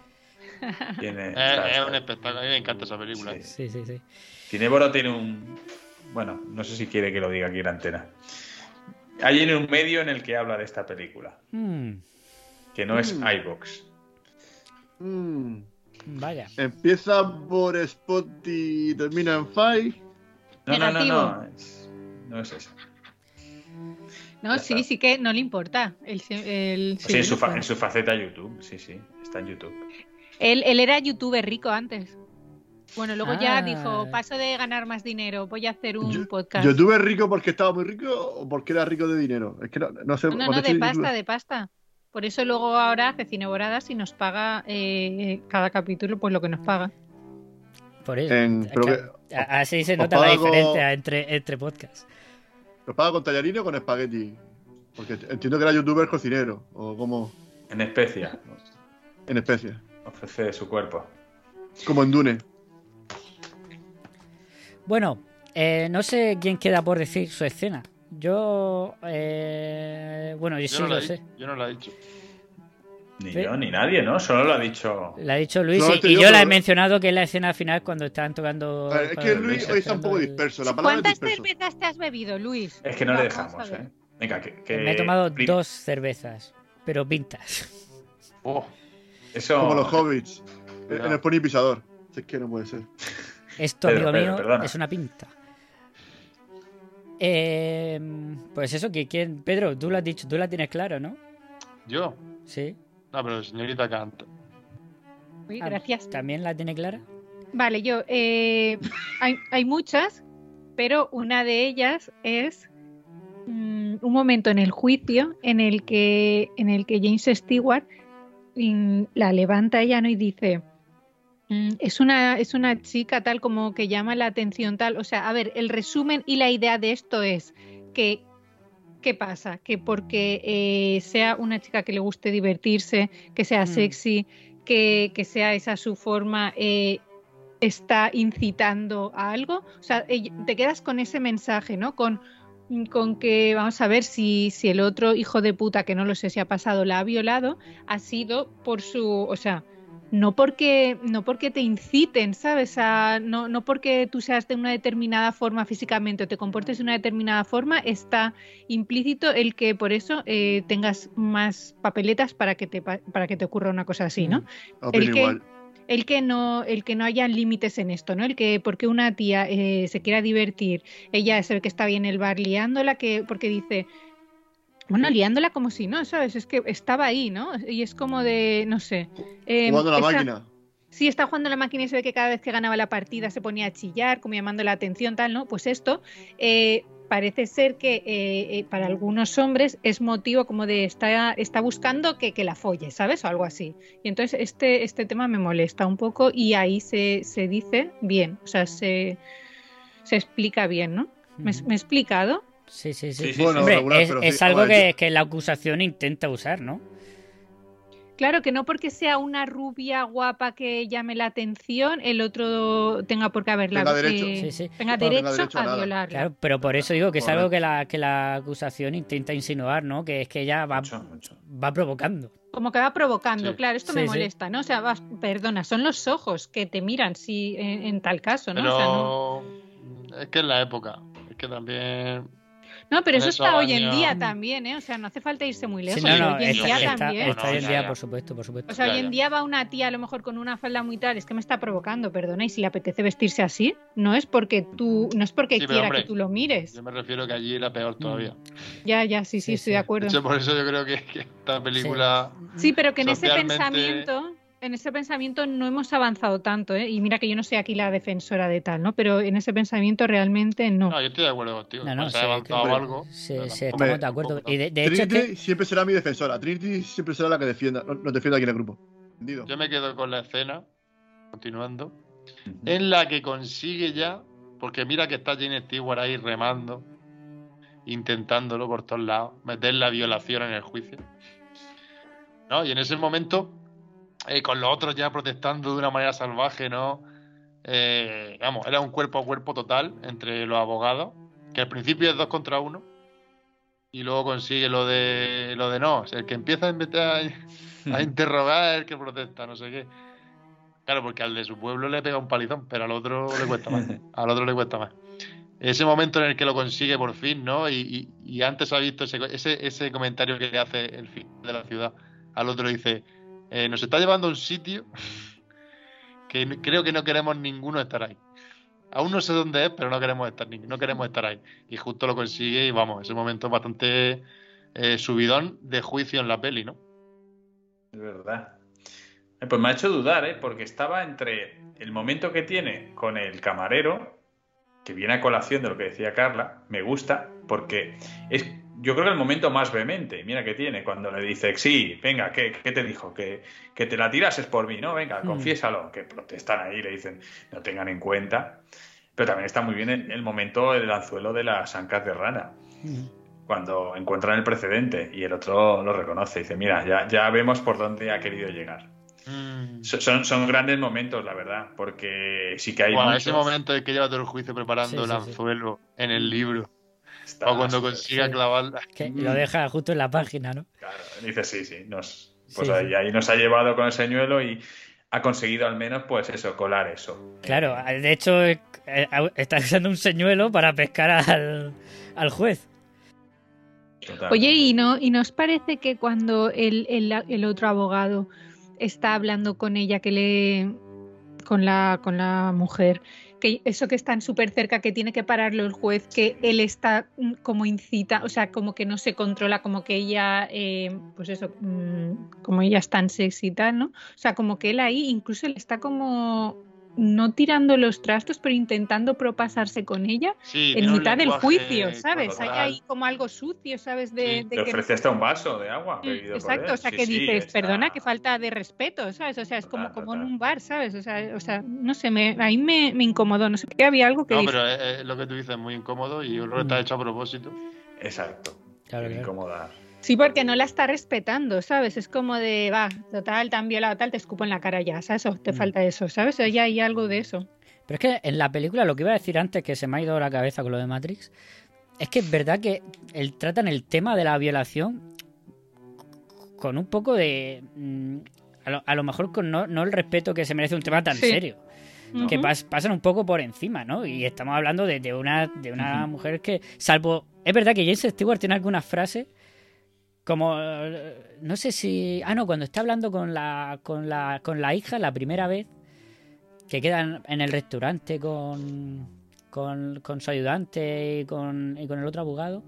[SPEAKER 11] Tiene,
[SPEAKER 13] Eh,
[SPEAKER 11] está-
[SPEAKER 13] es
[SPEAKER 11] está-
[SPEAKER 13] un espectáculo, a mí me encanta esa película.
[SPEAKER 10] Sí, sí, sí.
[SPEAKER 11] Cineboro tiene un. Bueno, no sé si quiere que lo diga aquí en la antena. Hay en un medio en el que habla de esta película,
[SPEAKER 10] Mm,
[SPEAKER 11] que no es iVox.
[SPEAKER 3] Mm.
[SPEAKER 10] Vaya.
[SPEAKER 3] Empieza por Spot y termina en Five.
[SPEAKER 11] No, no, no, no. es- no es esa.
[SPEAKER 12] No, sí, sí que no le importa. El, el-
[SPEAKER 11] Sí, en, su fa-
[SPEAKER 12] sí.
[SPEAKER 11] en su faceta YouTube, sí, sí, está en YouTube.
[SPEAKER 12] él, él era youtuber rico antes. Bueno, luego ya
[SPEAKER 10] Ah.
[SPEAKER 12] dijo, paso de ganar más dinero, voy a hacer un
[SPEAKER 3] Yo-
[SPEAKER 12] podcast.
[SPEAKER 3] ¿Yo tuve rico porque estaba muy rico o porque era rico de dinero? Es que no, no sé.
[SPEAKER 12] No, no, no, de pasta,
[SPEAKER 3] youtuber.
[SPEAKER 12] de pasta. Por eso luego ahora hace cineboradas y nos paga eh, cada capítulo pues lo que nos paga.
[SPEAKER 10] Por eso.
[SPEAKER 3] En- pero
[SPEAKER 10] Acá-
[SPEAKER 3] que-
[SPEAKER 10] a- así se nota la diferencia entre, entre podcasts.
[SPEAKER 3] ¿Lo paga con tallarines o con espagueti? Porque entiendo que era youtuber cocinero o como
[SPEAKER 11] En especia,
[SPEAKER 3] en especie.
[SPEAKER 11] ofrece su cuerpo.
[SPEAKER 3] Como en Dune.
[SPEAKER 10] Bueno, eh, no sé quién queda por decir su escena. Yo. eh, bueno, yo,
[SPEAKER 13] Yo
[SPEAKER 10] sí
[SPEAKER 13] no,
[SPEAKER 10] lo
[SPEAKER 13] he,
[SPEAKER 10] sé.
[SPEAKER 13] yo no la he dicho.
[SPEAKER 11] Ni
[SPEAKER 10] Sí.
[SPEAKER 11] yo, ni nadie, ¿no? Solo lo ha dicho.
[SPEAKER 10] La ha dicho Luis
[SPEAKER 3] No,
[SPEAKER 10] y,
[SPEAKER 3] este
[SPEAKER 10] y
[SPEAKER 3] yo,
[SPEAKER 10] yo la he mencionado que es la escena final cuando estaban tocando.
[SPEAKER 3] Ver, es que Luis
[SPEAKER 10] está
[SPEAKER 3] hoy está un poco disperso. La palabra es
[SPEAKER 12] ¿Cuántas
[SPEAKER 3] disperso.
[SPEAKER 12] cervezas te has bebido, Luis?
[SPEAKER 11] Es que no le dejamos. ¿eh? Venga, que. que-
[SPEAKER 10] Me he tomado
[SPEAKER 11] prim-
[SPEAKER 10] dos cervezas, pero pintas.
[SPEAKER 13] Oh,
[SPEAKER 11] Eso.
[SPEAKER 3] Como los hobbits. En
[SPEAKER 13] Cuidado.
[SPEAKER 3] el pony pisador. Es que no puede ser.
[SPEAKER 10] Esto,
[SPEAKER 11] Pedro,
[SPEAKER 10] amigo
[SPEAKER 11] Pedro,
[SPEAKER 10] mío,
[SPEAKER 11] perdona.
[SPEAKER 10] es una pinta. Eh, pues eso, que quién. Pedro, tú lo has dicho, tú la tienes claro, ¿no?
[SPEAKER 13] ¿Yo?
[SPEAKER 10] Sí.
[SPEAKER 13] No, pero señorita canta.
[SPEAKER 12] Uy, gracias.
[SPEAKER 10] ¿También la tiene clara?
[SPEAKER 12] Vale, yo. eh, hay, hay muchas, pero una de ellas es mm, un momento en el juicio en el que, en el que James Stewart mm, la levanta ella ¿no? y dice. Mm, Es una, es una chica tal como que llama la atención tal. O sea, a ver, el resumen y la idea de esto es que ¿Qué pasa? Que porque eh, sea una chica que le guste divertirse, que sea
[SPEAKER 10] Mm.
[SPEAKER 12] sexy, que, que sea esa su forma, eh, está incitando a algo. O sea, te quedas con ese mensaje, ¿no? Con, con que vamos a ver si, si el otro hijo de puta, que no lo sé si ha pasado, la ha violado, ha sido por su, o sea, no porque, no porque te inciten, ¿sabes? A- no, no porque tú seas de una determinada forma físicamente o te comportes de una determinada forma, está implícito el que por eso eh, tengas más papeletas para que te pa- para que te ocurra una cosa así, ¿no?
[SPEAKER 3] Opino
[SPEAKER 12] El que, el que no el que no haya límites en esto, ¿no? El que porque una tía eh, se quiera divertir, ella es el que está bien en el bar liándola, que porque dice bueno, liándola como si no, ¿sabes? Es que estaba ahí, ¿no? Y es como de, no sé. eh,
[SPEAKER 3] Jugando a la
[SPEAKER 12] esa-
[SPEAKER 3] máquina.
[SPEAKER 12] Sí, está jugando a la máquina y se ve que cada vez que ganaba la partida se ponía a chillar, como llamando la atención, tal, ¿no? Pues esto eh, parece ser que eh, eh, para algunos hombres es motivo como de está, está buscando que, que la folle, ¿sabes? O algo así. Y entonces este, este tema me molesta un poco y ahí se, se dice bien, o sea, se, se explica bien, ¿no? ¿Me, me he explicado?
[SPEAKER 10] Sí, sí, sí.
[SPEAKER 11] Sí, sí,
[SPEAKER 3] Bueno,
[SPEAKER 10] Hombre,
[SPEAKER 3] regular,
[SPEAKER 10] es,
[SPEAKER 3] pero
[SPEAKER 10] es
[SPEAKER 3] sí.
[SPEAKER 10] algo que, que la acusación intenta usar, ¿no?
[SPEAKER 12] Claro que no porque sea una rubia guapa que llame la atención, el otro tenga por qué haberla
[SPEAKER 3] Tenga derecho.
[SPEAKER 12] eh,
[SPEAKER 10] Sí, sí.
[SPEAKER 12] tenga derecho,
[SPEAKER 3] tenga derecho a
[SPEAKER 12] a.
[SPEAKER 10] Claro, pero por eso digo que es algo que la, que la acusación intenta insinuar, ¿no? Que es que ella va,
[SPEAKER 11] Mucho, mucho.
[SPEAKER 10] va provocando.
[SPEAKER 12] Como que va provocando,
[SPEAKER 13] Sí.
[SPEAKER 12] claro, esto
[SPEAKER 10] Sí,
[SPEAKER 12] me
[SPEAKER 10] sí.
[SPEAKER 12] molesta, ¿no? O sea, vas- perdona, son los ojos que te miran si en, en tal caso, ¿no?
[SPEAKER 13] Pero
[SPEAKER 12] O sea, no-
[SPEAKER 13] es que es la época. Es que también.
[SPEAKER 12] No, pero eso está hoy en día también, ¿eh? O sea, no hace falta irse muy lejos.
[SPEAKER 10] Sí, no, no,
[SPEAKER 12] hoy en
[SPEAKER 10] está,
[SPEAKER 12] día
[SPEAKER 10] está-
[SPEAKER 12] también.
[SPEAKER 10] está hoy en día, por supuesto, por supuesto.
[SPEAKER 12] O sea, hoy en día va una tía a lo mejor con una falda muy tal, es que me está provocando, perdona, y si le apetece vestirse así, no es porque tú, no es porque
[SPEAKER 13] Sí,
[SPEAKER 12] quiera
[SPEAKER 13] hombre,
[SPEAKER 12] que tú lo mires.
[SPEAKER 13] Yo me refiero que allí era peor todavía.
[SPEAKER 12] Ya, ya, sí, sí, estoy de
[SPEAKER 13] De
[SPEAKER 12] acuerdo.
[SPEAKER 13] hecho, por eso yo creo que, que esta película.
[SPEAKER 12] Sí, pero que en ese pensamiento, en ese pensamiento no hemos avanzado tanto, ¿eh? Y mira que yo no soy aquí la defensora de tal, ¿no? Pero en ese pensamiento realmente no.
[SPEAKER 13] No, yo estoy de acuerdo contigo.
[SPEAKER 10] No, no,
[SPEAKER 13] se ha
[SPEAKER 10] sí,
[SPEAKER 13] avanzado algo.
[SPEAKER 10] Sí,
[SPEAKER 13] tampoco-
[SPEAKER 10] estamos de acuerdo. Y de, de hecho, es
[SPEAKER 3] Trinity
[SPEAKER 10] que,
[SPEAKER 3] siempre será mi defensora. Trinity siempre será la que defienda, nos defienda aquí en el grupo. ¿Entendido?
[SPEAKER 13] Yo me quedo con la escena, continuando, en la que consigue ya, porque mira que está Jane Stewart ahí remando, intentándolo por todos lados, meter la violación en el juicio. ¿No? Y en ese momento, eh, con los otros ya protestando de una manera salvaje, ¿no? Eh, vamos, era un cuerpo a cuerpo total entre los abogados, que al principio es dos contra uno, y luego consigue lo de lo de no, el que empieza a a, interrogar es el que protesta, no sé qué. Claro, porque al de su pueblo le pega un palizón, pero al otro le cuesta más. Al otro le cuesta más. Ese momento en el que lo consigue por fin, ¿no? Y, y- y antes ha visto ese, ese, ese comentario que le hace el fin de la ciudad. Al otro dice, eh, nos está llevando a un sitio que creo que no queremos ninguno estar ahí. Aún no sé dónde es, pero no queremos estar, no queremos estar ahí. Y justo lo consigue y vamos, ese momento es bastante eh, subidón de juicio en la peli, ¿no?
[SPEAKER 11] Es verdad. Eh, Pues me ha hecho dudar, ¿eh? Porque estaba entre el momento que tiene con el camarero, que viene a colación de lo que decía Carla, me gusta, porque es, yo creo que el momento más vehemente, mira que tiene, cuando le dice, sí, venga, ¿qué, qué te dijo? Que, que te la tirases por mí, ¿no? Venga,
[SPEAKER 14] Mm.
[SPEAKER 11] confiésalo, que protestan ahí, le dicen, no tengan en cuenta. Pero también está muy bien el, el momento del anzuelo de las ancas de rana cuando encuentran el precedente y el otro lo reconoce. Dice, mira, ya, ya vemos por dónde ha querido llegar. So- Son, son grandes momentos, la verdad, porque sí que hay
[SPEAKER 13] Bueno,
[SPEAKER 11] muchos.
[SPEAKER 13] ese momento en que lleva todo el juicio preparando
[SPEAKER 10] Sí,
[SPEAKER 13] el
[SPEAKER 10] sí, sí.
[SPEAKER 13] anzuelo en el libro. O cuando consiga
[SPEAKER 11] sí.
[SPEAKER 13] clavarla.
[SPEAKER 10] que lo deja justo en la página, ¿no?
[SPEAKER 11] Dice, sí, sí, nos, pues
[SPEAKER 10] Sí,
[SPEAKER 11] ahí,
[SPEAKER 10] sí.
[SPEAKER 11] ahí nos ha llevado con el señuelo y ha conseguido al menos, pues eso, colar eso.
[SPEAKER 10] Claro, de hecho, eh, eh, está usando un señuelo para pescar al, al juez.
[SPEAKER 12] Oye, ¿y no, ¿y nos parece que cuando el, el, el otro abogado está hablando con ella, que le. con la, con la mujer, que eso que están súper cerca, que tiene que pararlo el juez, que él está mm, como incita, o sea, como que no se controla, como que ella, eh, pues eso, mm, como ella es tan sexy tal, ¿no? O sea, como que él ahí incluso él está como no tirando los trastos, pero intentando propasarse con ella
[SPEAKER 11] Sí,
[SPEAKER 12] en mitad del juicio, ¿sabes? Hay ahí como algo sucio, ¿sabes? De, de
[SPEAKER 11] Le
[SPEAKER 12] que-
[SPEAKER 11] ofrece hasta un vaso de agua.
[SPEAKER 12] Mm, Exacto, o sea
[SPEAKER 11] Sí,
[SPEAKER 12] que
[SPEAKER 11] sí,
[SPEAKER 12] dices,
[SPEAKER 11] está-
[SPEAKER 12] perdona, que falta de respeto, ¿sabes? O sea, es como, como en un bar, ¿sabes? O sea, o sea no sé, me, ahí me, me incomodó, no sé, que había algo que
[SPEAKER 13] No, pero es, es lo que tú dices es muy incómodo y yo creo que está hecho a propósito.
[SPEAKER 11] Exacto.
[SPEAKER 10] Claro, claro.
[SPEAKER 11] Incomodar.
[SPEAKER 12] Sí, porque no la está respetando, ¿sabes? Es como de, va, total, tan violado, tal, te escupo en la cara ya, ¿sabes? O
[SPEAKER 10] Mm.
[SPEAKER 12] te falta eso, ¿sabes? O ya hay algo de eso.
[SPEAKER 10] Pero es que en la película, lo que iba a decir antes, que se me ha ido la cabeza con lo de Matrix, es que es verdad que el, tratan el tema de la violación con un poco de... mm, A lo, a lo mejor con no, no el respeto que se merece un tema tan
[SPEAKER 12] Sí.
[SPEAKER 10] serio. Que pas- pasan un poco por encima, ¿no? Y estamos hablando de, de una, de una mujer que, salvo... Es verdad que James Stewart tiene algunas frases como... eh, No sé si... Ah, no, cuando está hablando con la, con la, con la hija la primera vez, que quedan en el restaurante con, con, con su ayudante y con, y con el otro abogado,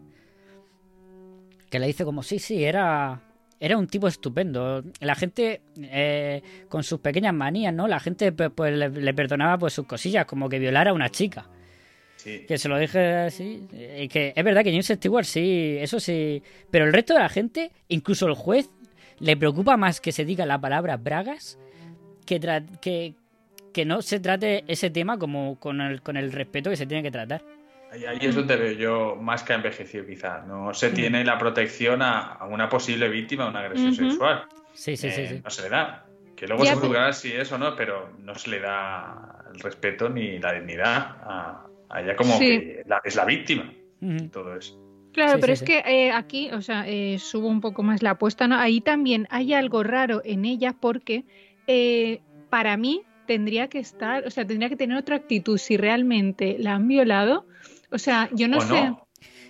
[SPEAKER 10] que le dice como, sí, sí, era, era un tipo estupendo. La gente, eh, con sus pequeñas manías, ¿no? La gente pues, le, le perdonaba pues sus cosillas, como que violara a una chica.
[SPEAKER 11] Sí.
[SPEAKER 10] Que se lo dije así. Y que es verdad que James Stewart sí, eso sí. Pero el resto de la gente, incluso el juez, le preocupa más que se diga la palabra bragas que, tra- que, que no se trate ese tema como con el, con el respeto que se tiene que tratar.
[SPEAKER 11] Ahí, ahí es donde veo yo más que ha envejecido quizá. No se tiene la protección a, a una posible víctima de una agresión sexual.
[SPEAKER 10] Sí, sí, sí,
[SPEAKER 11] Eh,
[SPEAKER 10] sí.
[SPEAKER 11] No se le da. Que luego
[SPEAKER 12] Ya,
[SPEAKER 11] se
[SPEAKER 12] pero-
[SPEAKER 11] juzgará si es o no, pero no se le da el respeto ni la dignidad a, a ella como
[SPEAKER 12] Sí.
[SPEAKER 11] que la- es la víctima de todo eso.
[SPEAKER 12] Claro,
[SPEAKER 10] Sí,
[SPEAKER 12] pero
[SPEAKER 10] sí,
[SPEAKER 12] es
[SPEAKER 10] sí.
[SPEAKER 12] que eh, aquí, o sea, eh, subo un poco más la apuesta, ¿no? Ahí también hay algo raro en ella porque eh, para mí tendría que estar, o sea, tendría que tener otra actitud si realmente la han violado. O sea, yo no
[SPEAKER 11] o
[SPEAKER 12] sé.
[SPEAKER 11] no.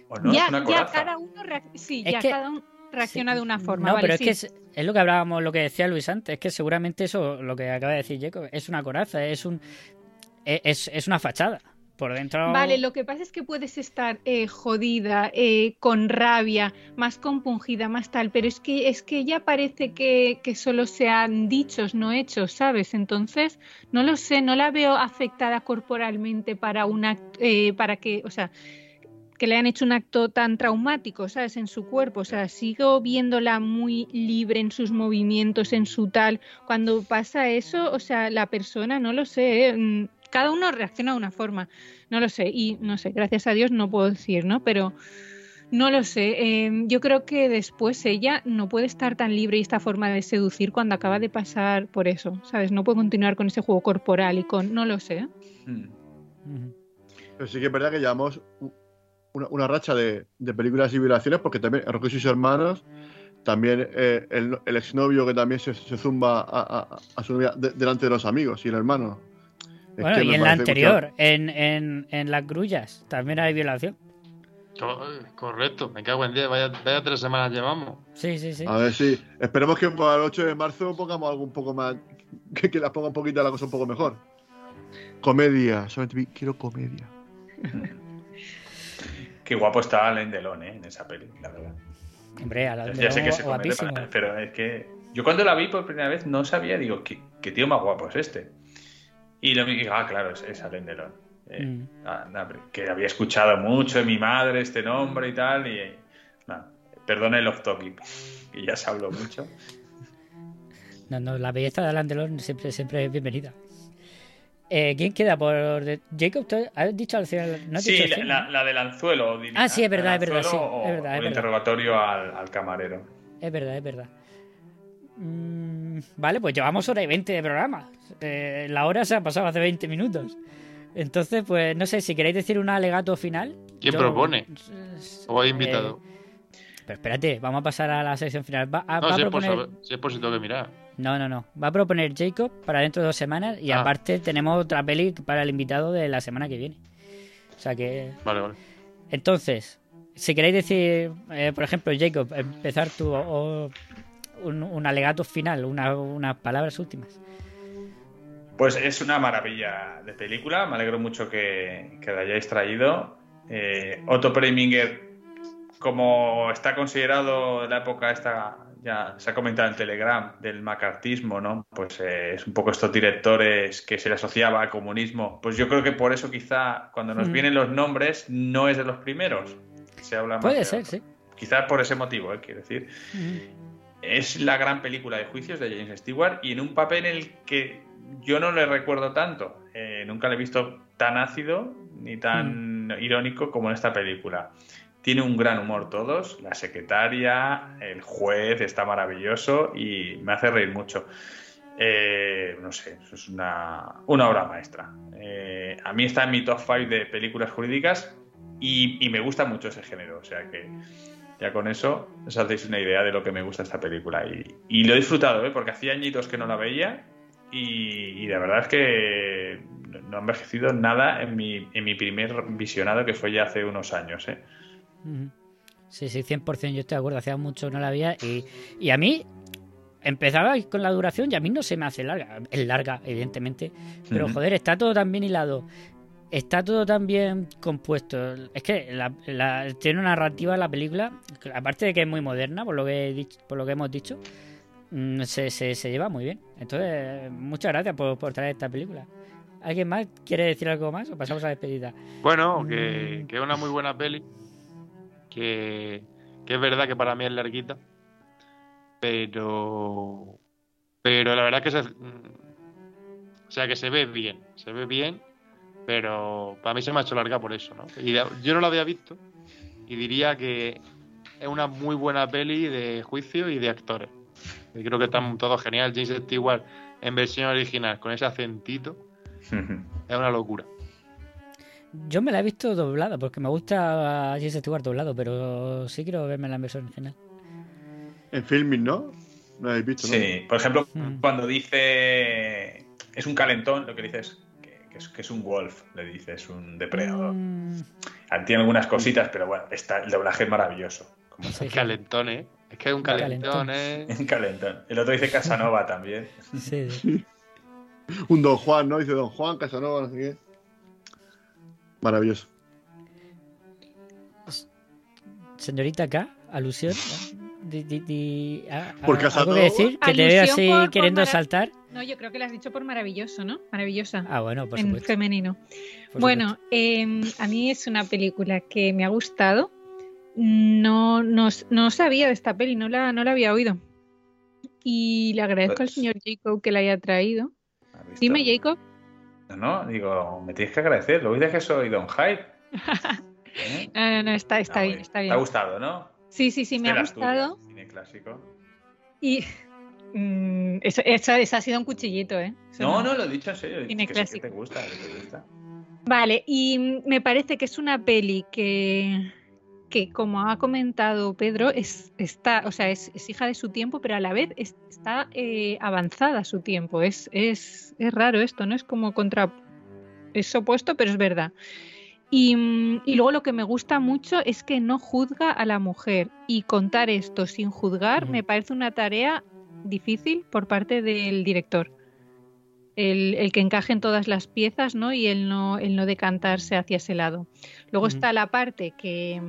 [SPEAKER 11] ¿O no?
[SPEAKER 12] ya,
[SPEAKER 11] es una
[SPEAKER 12] ya
[SPEAKER 11] coraza.
[SPEAKER 12] cada uno, reac- sí,
[SPEAKER 10] Es
[SPEAKER 12] ya
[SPEAKER 10] que-
[SPEAKER 12] cada uno reacciona de una forma.
[SPEAKER 10] No,
[SPEAKER 12] vale,
[SPEAKER 10] pero es que es, es lo que hablábamos, lo que decía Luis antes, es que seguramente eso, lo que acaba de decir Jacob, es una coraza, es un e, es, es una fachada. Por dentro.
[SPEAKER 12] Vale, lo que pasa es que puedes estar eh, jodida, eh, con rabia, más compungida, más tal, pero es que es que ya parece que, que solo sean dichos, no hechos, ¿sabes? Entonces, no lo sé, no la veo afectada corporalmente para una, eh, para que, o sea, que le han hecho un acto tan traumático, ¿sabes? En su cuerpo, o sea, sigo viéndola muy libre en sus movimientos, en su tal. Cuando pasa eso, o sea, la persona, no lo sé, ¿eh? Cada uno reacciona de una forma, no lo sé, y no sé, gracias a Dios no puedo decir, ¿no? Pero no lo sé, eh, yo creo que después ella no puede estar tan libre y esta forma de seducir cuando acaba de pasar por eso, ¿sabes? No puede continuar con ese juego corporal y con, no lo sé. ¿eh?
[SPEAKER 3] Pero sí que es verdad que llevamos una, una racha de, de películas y violaciones, porque también Rocky y sus hermanos, también eh, el, el exnovio que también se, se zumba a, a- a su novia de- delante de los amigos y el hermano.
[SPEAKER 10] Bueno, y en la anterior, en, en, en las grullas, también hay violación.
[SPEAKER 13] Co- Correcto, me cago en 10, vaya, vaya tres semanas llevamos.
[SPEAKER 10] Sí, sí, sí.
[SPEAKER 3] A ver si. Esperemos que para el 8 de marzo pongamos algo un poco más. Que, que las ponga un poquito la cosa un poco mejor. Comedia, solamente vi- quiero comedia.
[SPEAKER 11] Qué guapo estaba Alain Delon, ¿eh? En esa peli, la verdad.
[SPEAKER 10] Hombre, a la
[SPEAKER 11] Ya sé que se comete,
[SPEAKER 10] guapísimo.
[SPEAKER 11] para- pero es que yo cuando la vi por primera vez no sabía, digo, ¿qué, qué tío más guapo es este? Y lo digo, ah, claro, es, es Alain Delon. Eh,
[SPEAKER 10] Mm.
[SPEAKER 11] ah, que había escuchado mucho de mi madre este nombre y tal, y eh, perdone el off topic, que ya se habló mucho.
[SPEAKER 10] No, no, la belleza de Alain Delon siempre, siempre es bienvenida. Eh, ¿Quién queda por Jacob? ¿tú ¿Has dicho al final? ¿No has
[SPEAKER 11] sí,
[SPEAKER 10] dicho el
[SPEAKER 11] la, del anzuelo.
[SPEAKER 10] Ah, sí, es verdad, es verdad, sí, es verdad, es
[SPEAKER 11] el
[SPEAKER 10] verdad.
[SPEAKER 11] interrogatorio al, al camarero.
[SPEAKER 10] Es verdad, es verdad. Mm, vale, pues llevamos hora y 20 de programa. Eh, la hora se ha pasado hace 20 minutos. Entonces, pues no sé, si queréis decir un alegato final.
[SPEAKER 13] ¿Quién
[SPEAKER 10] yo-
[SPEAKER 13] propone? ¿O hay invitado?
[SPEAKER 10] Eh, pero espérate, vamos a pasar a la sección final. Va, a-
[SPEAKER 13] no,
[SPEAKER 10] va a
[SPEAKER 13] si es, por
[SPEAKER 10] proponer...
[SPEAKER 13] saber- si es por si tengo que mirar.
[SPEAKER 10] No, no, no. Va a proponer Jacob para dentro de dos semanas y
[SPEAKER 13] Ah.
[SPEAKER 10] aparte tenemos otra peli para el invitado de la semana que viene. O sea que...
[SPEAKER 13] Vale, vale.
[SPEAKER 10] Entonces, si queréis decir, eh, por ejemplo, Jacob, empezar tú o, un, un alegato final, una- unas palabras últimas.
[SPEAKER 11] Pues es una maravilla de película, me alegro mucho que, que la hayáis traído. Eh, Otto Preminger, como está considerado en la época esta, ya se ha comentado en Telegram, del macartismo, ¿no? Pues eh, es un poco estos directores que se le asociaba al comunismo. Pues yo creo que por eso quizá cuando nos
[SPEAKER 10] Mm.
[SPEAKER 11] vienen los nombres no es de los primeros. Se habla más
[SPEAKER 10] Puede
[SPEAKER 11] de
[SPEAKER 10] ser, sí.
[SPEAKER 11] Quizás por ese motivo, ¿eh? quiero decir. Es la gran película de juicios de James Stewart y en un papel en el que yo no le recuerdo tanto. Eh, nunca le he visto tan ácido ni tan irónico como en esta película. Tiene un gran humor todos, la secretaria, el juez está maravilloso y me hace reír mucho. Eh, no sé, es una, una obra maestra. Eh, a mí está en mi top 5 de películas jurídicas y, y me gusta mucho ese género. O sea que ya con eso os hacéis una idea de lo que me gusta esta película. Y, y lo he disfrutado, ¿eh? porque hacía añitos que no la veía y, y la verdad es que no ha envejecido nada en mi, en mi primer visionado que fue ya hace unos años. ¿eh?
[SPEAKER 10] Sí, sí, 100%, yo estoy de acuerdo, hacía mucho que no la había y, y a mí empezaba con la duración y a mí no se me hace larga, es larga, evidentemente, pero joder, está todo tan bien hilado, está todo tan bien compuesto, es que la- la- tiene una narrativa la película, aparte de que es muy moderna, por lo que, he dicho, por lo que hemos dicho, mm, se, se, se lleva muy bien. Entonces, muchas gracias por, por traer esta película. ¿Alguien más quiere decir algo más o pasamos a la despedida?
[SPEAKER 13] Bueno, que, que es una muy buena peli. Que, que es verdad que para mí es larguita. Pero. Pero la verdad que se. O sea, que se ve bien. Se ve bien. Pero para mí se me ha hecho larga por eso, ¿no? Y yo no la había visto. Y diría que es una muy buena peli de juicio y de actores. Y creo que están todos genial. James Stewart en versión original con ese acentito. Es una locura.
[SPEAKER 10] Yo me la he visto doblada porque me gusta James Stewart doblado, pero sí quiero verme la versión original.
[SPEAKER 3] En filming, ¿no? No habéis visto, ¿no?
[SPEAKER 11] Sí, por ejemplo,
[SPEAKER 10] Mm.
[SPEAKER 11] cuando dice es un calentón, lo que dices que, es, que es un wolf, le dices un depredador.
[SPEAKER 10] Mm,
[SPEAKER 11] Tiene algunas cositas, pero bueno, está, el doblaje es maravilloso. Como
[SPEAKER 13] Es calentón, ¿eh? Es que es un calentón, ¿eh?
[SPEAKER 11] Un calentón. El otro dice Casanova también.
[SPEAKER 10] Sí, sí.
[SPEAKER 3] Un Don Juan, ¿no? Dice Don Juan, Casanova, no sé qué. Maravilloso.
[SPEAKER 10] Señorita K, alusión. Di- di- di- a- a-
[SPEAKER 3] Por
[SPEAKER 10] ¿Algo
[SPEAKER 3] Casanova.
[SPEAKER 10] que decir? Que te veo así
[SPEAKER 12] por-
[SPEAKER 10] queriendo saltar.
[SPEAKER 12] No, yo creo que lo has dicho por maravilloso, ¿no? Maravillosa.
[SPEAKER 10] Ah, bueno, por
[SPEAKER 12] en
[SPEAKER 10] supuesto.
[SPEAKER 12] femenino.
[SPEAKER 10] por
[SPEAKER 12] bueno, eh, a mí es una película que me ha gustado. No, no, no sabía de esta peli, no la, no la había oído. Y le agradezco al
[SPEAKER 11] Pues-
[SPEAKER 12] señor Jacob que la haya traído. Dime, Jacob.
[SPEAKER 11] No, no, digo, me tienes que agradecer. Lo dices que soy Don Hype. ¿Eh?
[SPEAKER 12] No, no, no, está, está
[SPEAKER 11] Ah,
[SPEAKER 12] bien, está
[SPEAKER 11] ¿Te
[SPEAKER 12] bien.
[SPEAKER 11] ha gustado, no?
[SPEAKER 12] Sí, sí, sí, me ha gustado.
[SPEAKER 11] Cine clásico.
[SPEAKER 12] Y mm, eso, eso- eso ha sido un cuchillito, ¿eh? Eso
[SPEAKER 11] No, no, lo he dicho en serio.
[SPEAKER 12] Cine
[SPEAKER 11] que, que te gusta, que te gusta.
[SPEAKER 12] Vale, y me parece que es una peli que, que como ha comentado Pedro, es, está, o sea, es, es hija de su tiempo, pero a la vez es- está eh, avanzada su tiempo. Es, es, es raro esto, ¿no? Es como contra... Es opuesto, pero es verdad. Y, y luego lo que me gusta mucho es que no juzga a la mujer. Y contar esto sin juzgar me parece una tarea difícil por parte del director el, el que encajen todas las piezas, ¿no? Y el no, el no decantarse hacia ese lado. Luego está la parte que,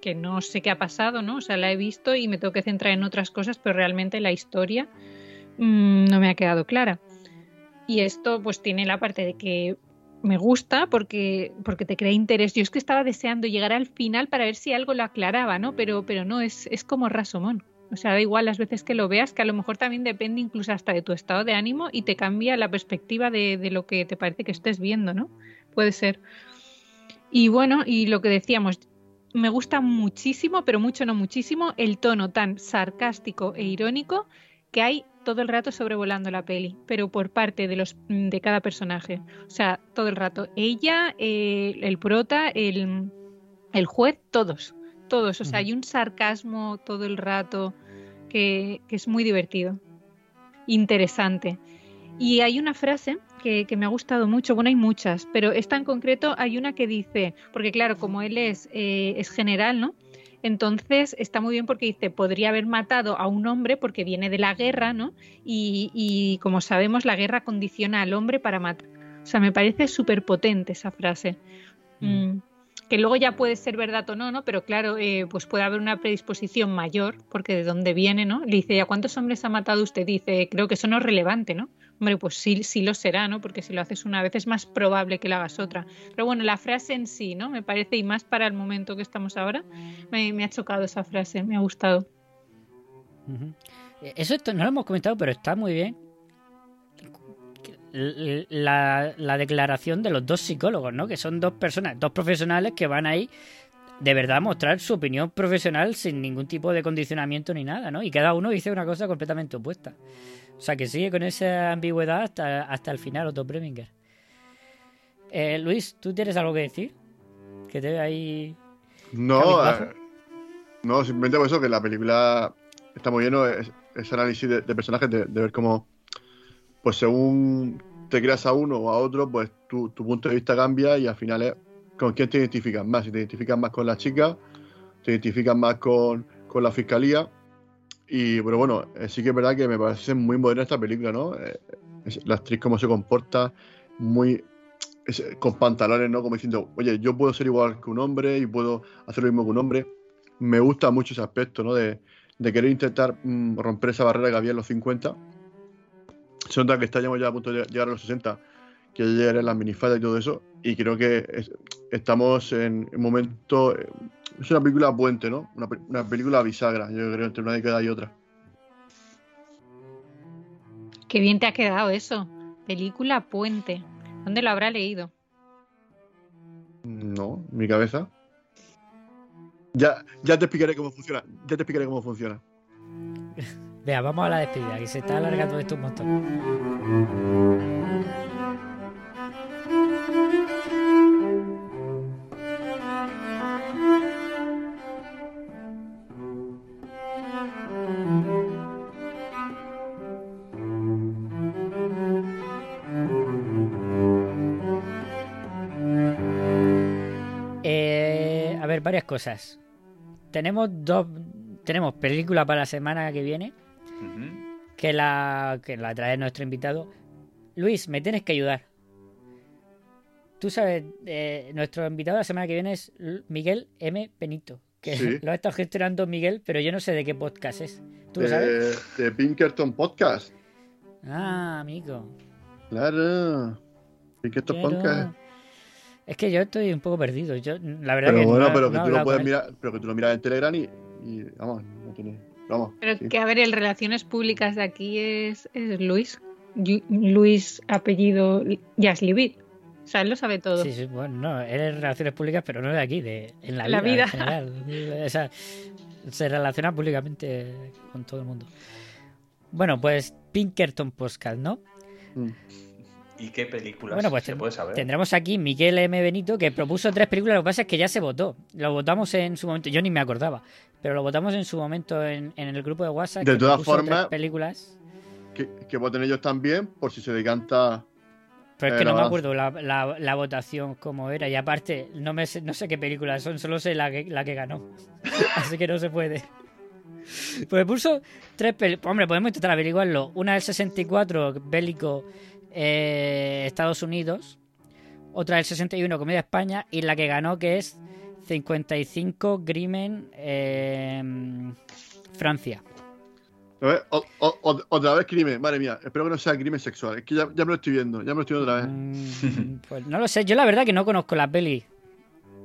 [SPEAKER 12] que no sé qué ha pasado, ¿no? O sea, la he visto y me tengo que centrar en otras cosas, pero realmente la historia mm, no me ha quedado clara. Y esto pues tiene la parte de que me gusta porque, porque te crea interés. Yo es que estaba deseando llegar al final para ver si algo lo aclaraba, ¿no? Pero, pero no, es, es como Rasomón. O sea, da igual las veces que lo veas, que a lo mejor también depende incluso hasta de tu estado de ánimo y te cambia la perspectiva de, de lo que te parece que estés viendo, ¿no? Puede ser. Y bueno, y lo que decíamos, me gusta muchísimo, pero mucho no muchísimo, el tono tan sarcástico e irónico que hay todo el rato sobrevolando la peli, pero por parte de los de cada personaje. O sea, todo el rato. Ella, el prota, el, el juez, todos. Todos. O sea, hay un sarcasmo todo el rato que, que es muy divertido. Interesante. Y hay una frase que, que me ha gustado mucho, bueno, hay muchas, pero esta en concreto hay una que dice, porque claro, como él es, eh, es general, ¿no? Entonces está muy bien porque dice, podría haber matado a un hombre porque viene de la guerra, ¿no? Y, y como sabemos, la guerra condiciona al hombre para matar. O sea, me parece súper potente esa frase. Mm, que luego ya puede ser verdad o no, ¿no? Pero claro, eh, pues puede haber una predisposición mayor, porque de dónde viene, ¿no? Le dice, ¿a cuántos hombres ha matado usted? Dice, creo que eso no es relevante, ¿no? Hombre, pues sí, sí lo será, ¿no? Porque si lo haces una vez es más probable que lo hagas otra. Pero bueno, la frase en sí, ¿no? Me parece, y más para el momento que estamos ahora, me, me ha chocado esa frase, me ha gustado.
[SPEAKER 10] Ujú. Eh, Eso no lo hemos comentado, pero está muy bien. La, la declaración de los dos psicólogos, ¿no? Que son dos personas, dos profesionales que van ahí de verdad a mostrar su opinión profesional sin ningún tipo de condicionamiento ni nada, ¿no? Y cada uno dice una cosa completamente opuesta. O sea que sigue con esa ambigüedad hasta, hasta el final, Otto Preminger. Eh, Luis, ¿tú tienes algo que decir? Que te veo ahí.
[SPEAKER 3] No, eh, no, simplemente por eso que la película está muy lleno es, ese análisis de, de personajes, de, de ver cómo, pues según te creas a uno o a otro, pues tu, punto de vista cambia y al final es con quién te identificas más. Si te identificas más con la chica, te identificas más con, con la fiscalía. Y, pero bueno, eh, sí que es verdad que me parece muy moderna esta película, ¿no? Eh, la actriz cómo se comporta, muy con pantalones, ¿no? Como diciendo, oye, yo puedo ser igual que un hombre y puedo hacer lo mismo que un hombre. Me gusta mucho ese aspecto, ¿no? De, de querer intentar mm, romper esa barrera que había en los 50. Se nota que estamos ya a punto de llegar a los 60, que ya llegarán las minifaldas y todo eso. Y creo que es- estamos en un momento. eh, Es una película puente, ¿no? Una, una película bisagra, yo creo, entre una década y otra.
[SPEAKER 12] Qué bien te ha quedado eso. Película Puente. ¿Dónde lo habrá leído?
[SPEAKER 3] No, mi cabeza. Ya, ya te explicaré cómo funciona. Ya te explicaré cómo funciona.
[SPEAKER 10] Vea, vamos a la despedida, que se está alargando esto un montón. Eh, varias cosas. Tenemos dos. Tenemos película para la semana que viene. Que la, que la trae nuestro invitado. Luis, me tienes que ayudar. Tú sabes, eh, nuestro invitado la semana que viene es Miguel M. Benito. Que
[SPEAKER 3] Sí.
[SPEAKER 10] lo ha estado gestionando Miguel, pero yo no sé de qué podcast es. ¿Tú lo sabes?
[SPEAKER 3] De, Pinkerton Podcast.
[SPEAKER 10] Ah, amigo.
[SPEAKER 3] Claro. Pinkerton Podcast.
[SPEAKER 10] Es que yo estoy un poco perdido. Yo, la verdad
[SPEAKER 3] Pero
[SPEAKER 10] que
[SPEAKER 3] bueno,
[SPEAKER 10] no-
[SPEAKER 3] pero que tú lo puedes mirar, pero que tú lo miras en Telegram y, y, vamos, no tiene. Vamos.
[SPEAKER 12] Pero
[SPEAKER 3] sí.
[SPEAKER 12] que a ver, el Relaciones Públicas de aquí es, es Luis. Luis, apellido Yaslivit. O sea, él lo sabe todo.
[SPEAKER 10] Sí, sí, bueno, no, él es relaciones públicas, pero no de aquí, de en la,
[SPEAKER 12] La
[SPEAKER 10] vida,
[SPEAKER 12] vida.
[SPEAKER 10] en general. O sea, se relaciona públicamente con todo el mundo. Bueno, pues Pinkerton Podcast, ¿no?
[SPEAKER 3] Mm.
[SPEAKER 11] ¿Y qué películas
[SPEAKER 10] Bueno, pues
[SPEAKER 11] se puede saber?
[SPEAKER 10] tendremos aquí Miguel M. Benito, que propuso tres películas. Lo que pasa es que ya se votó. Lo votamos en su momento. Yo ni me acordaba. Pero lo votamos en su momento en, en el grupo de WhatsApp.
[SPEAKER 3] De todas formas-
[SPEAKER 10] películas.
[SPEAKER 3] Que, que voten ellos también, por si se decanta.
[SPEAKER 10] Pero es
[SPEAKER 3] Eh,
[SPEAKER 10] que no me
[SPEAKER 3] la-
[SPEAKER 10] acuerdo la, la- la votación cómo era. Y aparte, no, me sé, no sé qué películas son, solo sé la que, la que ganó. Así que no se puede. Pues puso tres películas. Hombre, podemos intentar averiguarlo. Una del 64, bélico eh, Estados Unidos. Otra del 61, Comedia España. Y la que ganó, que es 55, Grimen eh, Francia.
[SPEAKER 3] A ver, o- o- o- otra vez crimen, madre mía. Espero que no sea crimen sexual. Es que ya, ya me lo estoy viendo, ya me lo estoy viendo otra vez.
[SPEAKER 10] Mm, pues no lo sé, yo la verdad que no conozco la peli.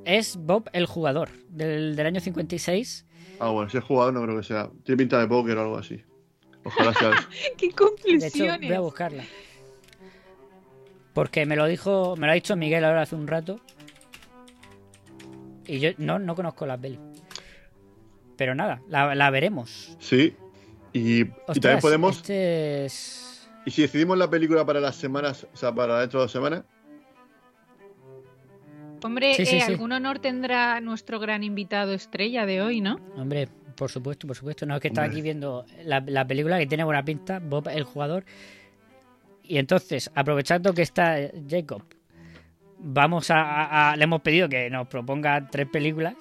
[SPEAKER 10] Es Bob el jugador, del, del año 56.
[SPEAKER 3] Ah, bueno, si es jugador, no creo que sea. Tiene pinta de póker o algo así. Ojalá sea eso.
[SPEAKER 12] ¡Qué
[SPEAKER 10] De hecho,
[SPEAKER 12] conclusiones!
[SPEAKER 10] voy a buscarla. Porque me lo dijo, me lo ha dicho Miguel ahora hace un rato. Y yo no, no conozco la peli. Pero nada, la, la veremos.
[SPEAKER 3] Sí. Y, también podemos.
[SPEAKER 10] Este es...
[SPEAKER 3] Y si decidimos la película para las semanas, o sea, para dentro de dos semanas,
[SPEAKER 12] Hombre,
[SPEAKER 10] Sí, sí,
[SPEAKER 12] eh,
[SPEAKER 10] sí.
[SPEAKER 12] algún honor tendrá nuestro gran invitado estrella de hoy, ¿no?
[SPEAKER 10] Hombre, por supuesto, por supuesto. No, es que estaba aquí viendo la, la película que tiene buena pinta, Bob el jugador. Y entonces, aprovechando que está Jacob, vamos a, a- a- Le hemos pedido que nos proponga tres películas.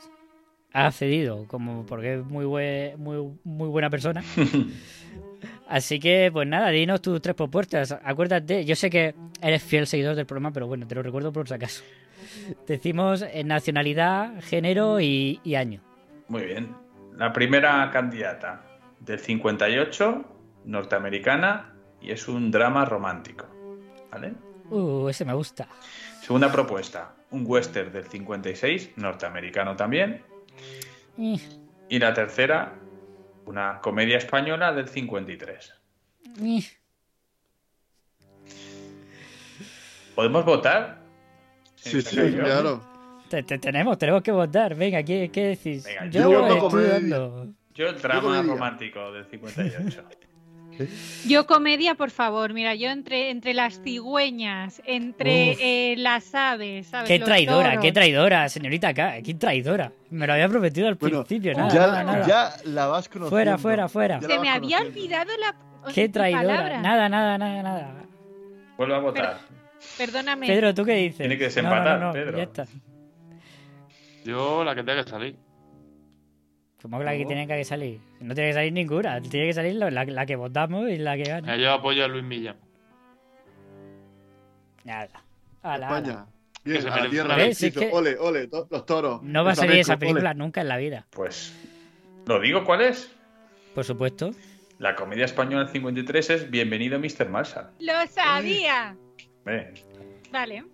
[SPEAKER 10] Ha accedido, como porque es muy, bue- muy, muy buena persona. Así que, pues nada, dinos tus tres propuestas. Acuérdate, yo sé que eres fiel seguidor del programa, pero bueno, te lo recuerdo por si acaso. Decimos eh, nacionalidad, género y, y año.
[SPEAKER 11] Muy bien. La primera candidata del 58, norteamericana, y es un drama romántico. ¿Vale?
[SPEAKER 10] Uh, ese me gusta.
[SPEAKER 11] Segunda propuesta, un western del 56, norteamericano también.
[SPEAKER 10] Eh,
[SPEAKER 11] Y la tercera, una comedia española del 53.
[SPEAKER 10] eh.
[SPEAKER 11] ¿Podemos votar?
[SPEAKER 3] sí, sí, claro.
[SPEAKER 10] Te- te- tenemos, tenemos que votar. Venga, ¿qué, qué decís?
[SPEAKER 11] Venga,
[SPEAKER 10] yo
[SPEAKER 3] yo.
[SPEAKER 11] Yo el drama romántico del 58.
[SPEAKER 12] Yo comedia, por favor. Mira, yo entre, entre las cigüeñas, entre eh, las aves, ¿sabes?
[SPEAKER 10] Qué
[SPEAKER 12] Los
[SPEAKER 10] traidora,
[SPEAKER 12] toros.
[SPEAKER 10] qué traidora, señorita acá. Qué traidora. Me lo había prometido al
[SPEAKER 3] Bueno,
[SPEAKER 10] principio. Nada,
[SPEAKER 3] ya,
[SPEAKER 10] nada, nada.
[SPEAKER 3] ya la vas conociendo.
[SPEAKER 10] Fuera, fuera, fuera.
[SPEAKER 12] Se me había olvidado la
[SPEAKER 10] Qué traidora.
[SPEAKER 12] palabra.
[SPEAKER 10] Nada, nada, nada, nada.
[SPEAKER 11] Vuelvo a votar.
[SPEAKER 12] Perdóname.
[SPEAKER 10] Pedro, ¿tú qué dices?
[SPEAKER 11] Tiene que
[SPEAKER 10] No,
[SPEAKER 11] desempatar,
[SPEAKER 10] no, no,
[SPEAKER 11] Pedro.
[SPEAKER 10] Ya está.
[SPEAKER 13] Yo la que tenga que salir.
[SPEAKER 10] Como que la que
[SPEAKER 13] No.
[SPEAKER 10] tiene que salir. No tiene que salir ninguna. Tiene que salir la, la- la que votamos y la que gana.
[SPEAKER 13] Yo apoyo a Luis Millán.
[SPEAKER 10] Nada.
[SPEAKER 3] España. Bien,
[SPEAKER 13] Que se
[SPEAKER 3] a la tierra
[SPEAKER 10] es que-
[SPEAKER 3] Ole, ole, to- los toros.
[SPEAKER 10] No va a salir esa
[SPEAKER 3] ole.
[SPEAKER 10] película nunca en la vida.
[SPEAKER 11] Pues, ¿lo digo cuál es?
[SPEAKER 10] Por supuesto.
[SPEAKER 11] La comedia española del 53 es Bienvenido Mr. Marshall.
[SPEAKER 12] Lo sabía.
[SPEAKER 11] Ven.
[SPEAKER 12] Vale.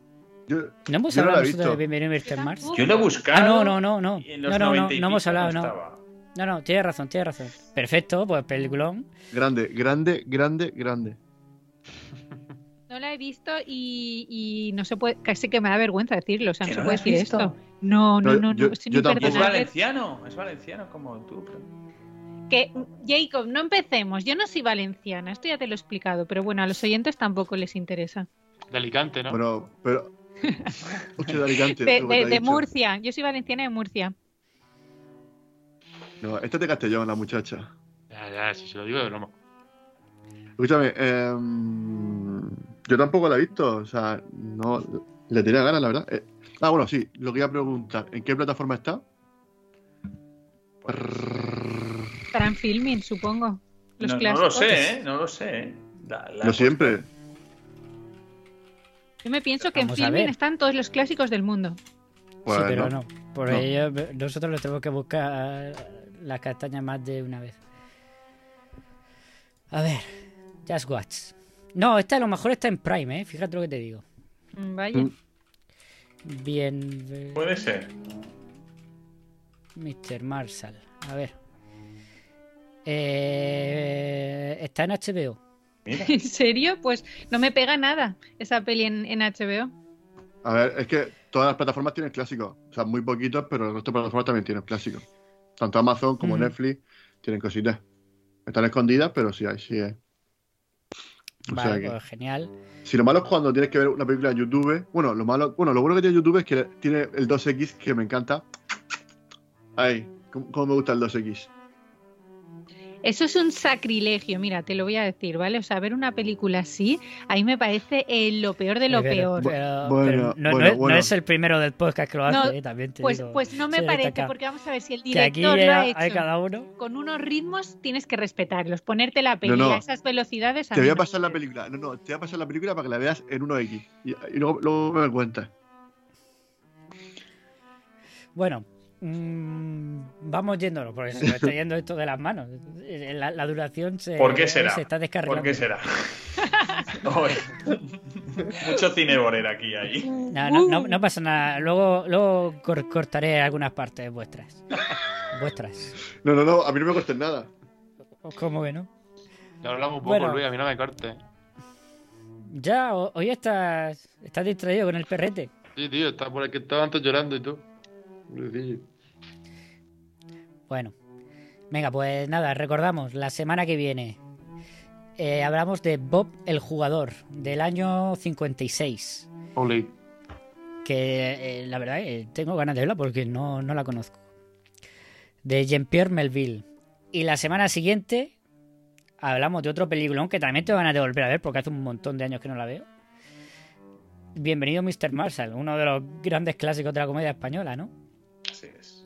[SPEAKER 3] Yo,
[SPEAKER 10] No hemos
[SPEAKER 3] yo
[SPEAKER 10] hablado nosotros de. Bienvenido Mr. Mars.
[SPEAKER 11] Yo lo he buscado.
[SPEAKER 10] Ah, no, no, no, no. No, no, no,
[SPEAKER 11] 90 y
[SPEAKER 10] no hemos hablado,
[SPEAKER 11] no
[SPEAKER 10] no.
[SPEAKER 11] estaba.
[SPEAKER 10] No, no, tienes razón, tienes razón. Perfecto, pues peliculón.
[SPEAKER 3] Grande, grande, grande, grande.
[SPEAKER 12] No la he visto y, y no se puede, casi que me da vergüenza decirlo, o sea, no
[SPEAKER 11] ¿Que
[SPEAKER 12] se puede decir
[SPEAKER 11] visto?
[SPEAKER 12] esto. No, no,
[SPEAKER 3] No,
[SPEAKER 12] no,
[SPEAKER 3] yo- yo tampoco.
[SPEAKER 11] Es valenciano, es valenciano como tú. pero-
[SPEAKER 12] Que, Jacob, no empecemos. Yo no soy valenciana, esto ya te lo he explicado, pero bueno, a los oyentes tampoco les interesa.
[SPEAKER 13] De Alicante, ¿no?
[SPEAKER 3] Bueno, pero. De Alicante. Lo.
[SPEAKER 12] Murcia, yo soy valenciana de Murcia.
[SPEAKER 3] No, esta es de Castellón, la muchacha.
[SPEAKER 13] Ya, ya, si se lo digo de broma.
[SPEAKER 3] Escúchame, em, yo tampoco la he visto, o sea, no le tenía ganas, la verdad. Eh, ah, bueno, sí, lo que iba a preguntar, ¿en qué plataforma está?
[SPEAKER 12] Estarán filming, supongo. Los
[SPEAKER 11] No, lo sé, ¿eh? No lo sé. ¿eh? La- la-
[SPEAKER 3] No siempre.
[SPEAKER 12] Yo me pienso que en filming están todos los clásicos del mundo.
[SPEAKER 10] Sí, pero no. Por
[SPEAKER 3] no.
[SPEAKER 10] ello, nosotros le tenemos que buscar las castañas más de una vez. A ver, Just Watch. No, esta a lo mejor está en Prime, ¿eh? Fíjate lo que te digo.
[SPEAKER 12] Mm, Vaya.
[SPEAKER 3] Mm.
[SPEAKER 10] Bien. eh,
[SPEAKER 11] Puede ser.
[SPEAKER 10] Mr. Marshall. A ver. Eh, está en HBO.
[SPEAKER 12] ¿En serio? Pues no me pega nada esa peli en, en HBO.
[SPEAKER 3] A ver, es que todas las plataformas tienen clásicos. O sea, muy poquitos, pero el resto de plataformas también tienen clásicos. Tanto Amazon como
[SPEAKER 10] Ujú.
[SPEAKER 3] Netflix tienen cositas. Están escondidas, pero sí hay, sí hay. O sea
[SPEAKER 10] Vale,
[SPEAKER 3] que-
[SPEAKER 10] pues genial.
[SPEAKER 3] Si lo malo es cuando tienes que ver una película en YouTube. Bueno, lo malo, bueno, lo bueno que tiene YouTube es que tiene el 2X que me encanta. Ay, cómo, cómo me gusta el 2X.
[SPEAKER 12] Eso es un sacrilegio, mira, te lo voy a decir, ¿vale? O sea, ver una película así, a mí me parece eh, lo peor de lo
[SPEAKER 10] Pero-
[SPEAKER 12] peor.
[SPEAKER 10] pero-
[SPEAKER 3] Bueno,
[SPEAKER 10] pero no, no
[SPEAKER 3] bueno,
[SPEAKER 10] es, no
[SPEAKER 3] bueno.
[SPEAKER 10] es el primero del podcast que lo
[SPEAKER 12] No,
[SPEAKER 10] hace, eh, también te
[SPEAKER 12] Pues,
[SPEAKER 10] digo,
[SPEAKER 12] pues no me parece, porque vamos a ver si el
[SPEAKER 10] Que aquí
[SPEAKER 12] director lo ha
[SPEAKER 10] hay,
[SPEAKER 12] hecho
[SPEAKER 10] hay cada uno.
[SPEAKER 12] con unos ritmos, tienes que respetarlos, ponerte la peli
[SPEAKER 3] no.
[SPEAKER 12] a esas velocidades. a
[SPEAKER 3] Te voy a
[SPEAKER 12] no.
[SPEAKER 3] pasar la película. No, no, te voy a pasar la película para que la veas en 1X. Y, y luego, luego me cuentas.
[SPEAKER 10] Bueno, mm, vamos yéndonos, porque se nos está yendo esto de las manos. Eh, La, la duración se,
[SPEAKER 11] ¿Por qué será?
[SPEAKER 10] se está descargando.
[SPEAKER 11] ¿Por qué será? Mucho cine borera aquí ahí.
[SPEAKER 10] No, no, no, no pasa nada. Luego, luego cor- cortaré algunas partes vuestras. Vuestras.
[SPEAKER 3] No, no, no, a mí no me cuesta nada.
[SPEAKER 10] ¿Cómo que no?
[SPEAKER 13] Ya hablamos un poco,
[SPEAKER 10] Bueno.
[SPEAKER 13] Luis, a mí no me cortes.
[SPEAKER 10] Ya, ho- hoy estás, estás distraído con el perrete.
[SPEAKER 13] Sí, tío, está por aquí, estaba antes llorando y tú.
[SPEAKER 10] Bueno, venga, pues nada, recordamos, la semana que viene eh, hablamos de Bob el jugador del año 56.
[SPEAKER 13] Ole.
[SPEAKER 10] Que eh, la verdad eh, tengo ganas de verla porque no, no la conozco. De Jean-Pierre Melville. Y la semana siguiente hablamos de otro peliculón que también tengo ganas de volver a ver porque hace un montón de años que no la veo. Bienvenido Mr. Marshall, uno de los grandes clásicos de la comedia española, ¿no?
[SPEAKER 11] Así es.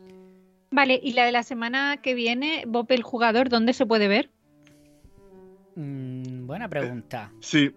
[SPEAKER 12] Vale, y la de la semana que viene, Bob el jugador, ¿dónde se puede ver?
[SPEAKER 10] Mm, buena pregunta.
[SPEAKER 3] Sí.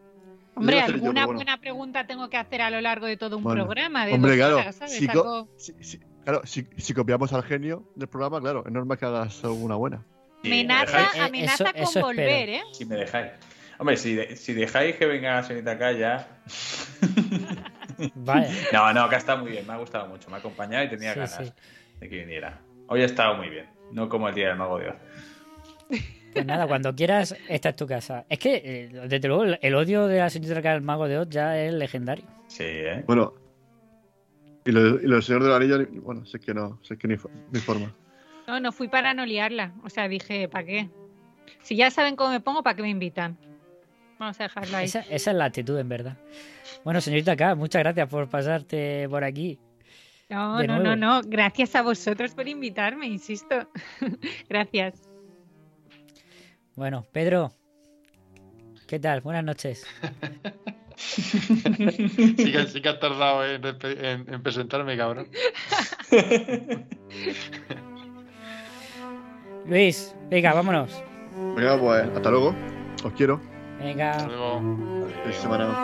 [SPEAKER 12] Hombre,
[SPEAKER 3] yo,
[SPEAKER 12] alguna
[SPEAKER 3] bueno.
[SPEAKER 12] buena pregunta tengo que hacer a lo largo de todo un
[SPEAKER 3] Bueno,
[SPEAKER 12] programa. De
[SPEAKER 3] Hombre, claro.
[SPEAKER 12] horas, ¿sabes?
[SPEAKER 3] Si,
[SPEAKER 12] Algo-
[SPEAKER 3] si- si- claro, si, si copiamos al genio del programa, claro, es normal que hagas alguna buena.
[SPEAKER 11] Me
[SPEAKER 12] Amenaza,
[SPEAKER 11] dejáis-
[SPEAKER 12] amenaza
[SPEAKER 10] eso-
[SPEAKER 12] con
[SPEAKER 10] eso espero.
[SPEAKER 12] volver, ¿eh?
[SPEAKER 11] Si me dejáis. Hombre, si, de- si dejáis que venga la señorita acá ya.
[SPEAKER 10] Vaya.
[SPEAKER 11] No, no, acá está muy bien, me ha gustado mucho, me ha acompañado y tenía
[SPEAKER 10] Sí,
[SPEAKER 11] ganas
[SPEAKER 10] sí.
[SPEAKER 11] de que viniera. Hoy ha estado muy bien, no como el día del mago de Oz.
[SPEAKER 10] Pues nada, cuando quieras, esta es tu casa. Es que, eh, desde luego, el, odio de la señorita del mago de Oz ya es legendario.
[SPEAKER 11] Sí, ¿eh?
[SPEAKER 3] Bueno. Y lo, y lo del Señor del Anillo, ni- bueno, sé que no, sé que ni, ni forma.
[SPEAKER 12] No, no fui para no liarla. O sea, dije, ¿para qué? Si ya saben cómo me pongo, ¿para qué me invitan? Vamos a dejarlo ahí.
[SPEAKER 10] Esa, esa es la actitud, en verdad. Bueno, señorita K, muchas gracias por pasarte por aquí.
[SPEAKER 12] No, no, no, no. Gracias a vosotros por invitarme, insisto. Gracias.
[SPEAKER 10] Bueno, Pedro, ¿qué tal? Buenas noches.
[SPEAKER 13] Sí que, sí que has tardado en, respe- en- en presentarme, cabrón.
[SPEAKER 10] Luis, venga, vámonos.
[SPEAKER 3] Venga, pues, hasta luego. Os quiero.
[SPEAKER 10] Venga.
[SPEAKER 13] Hasta luego.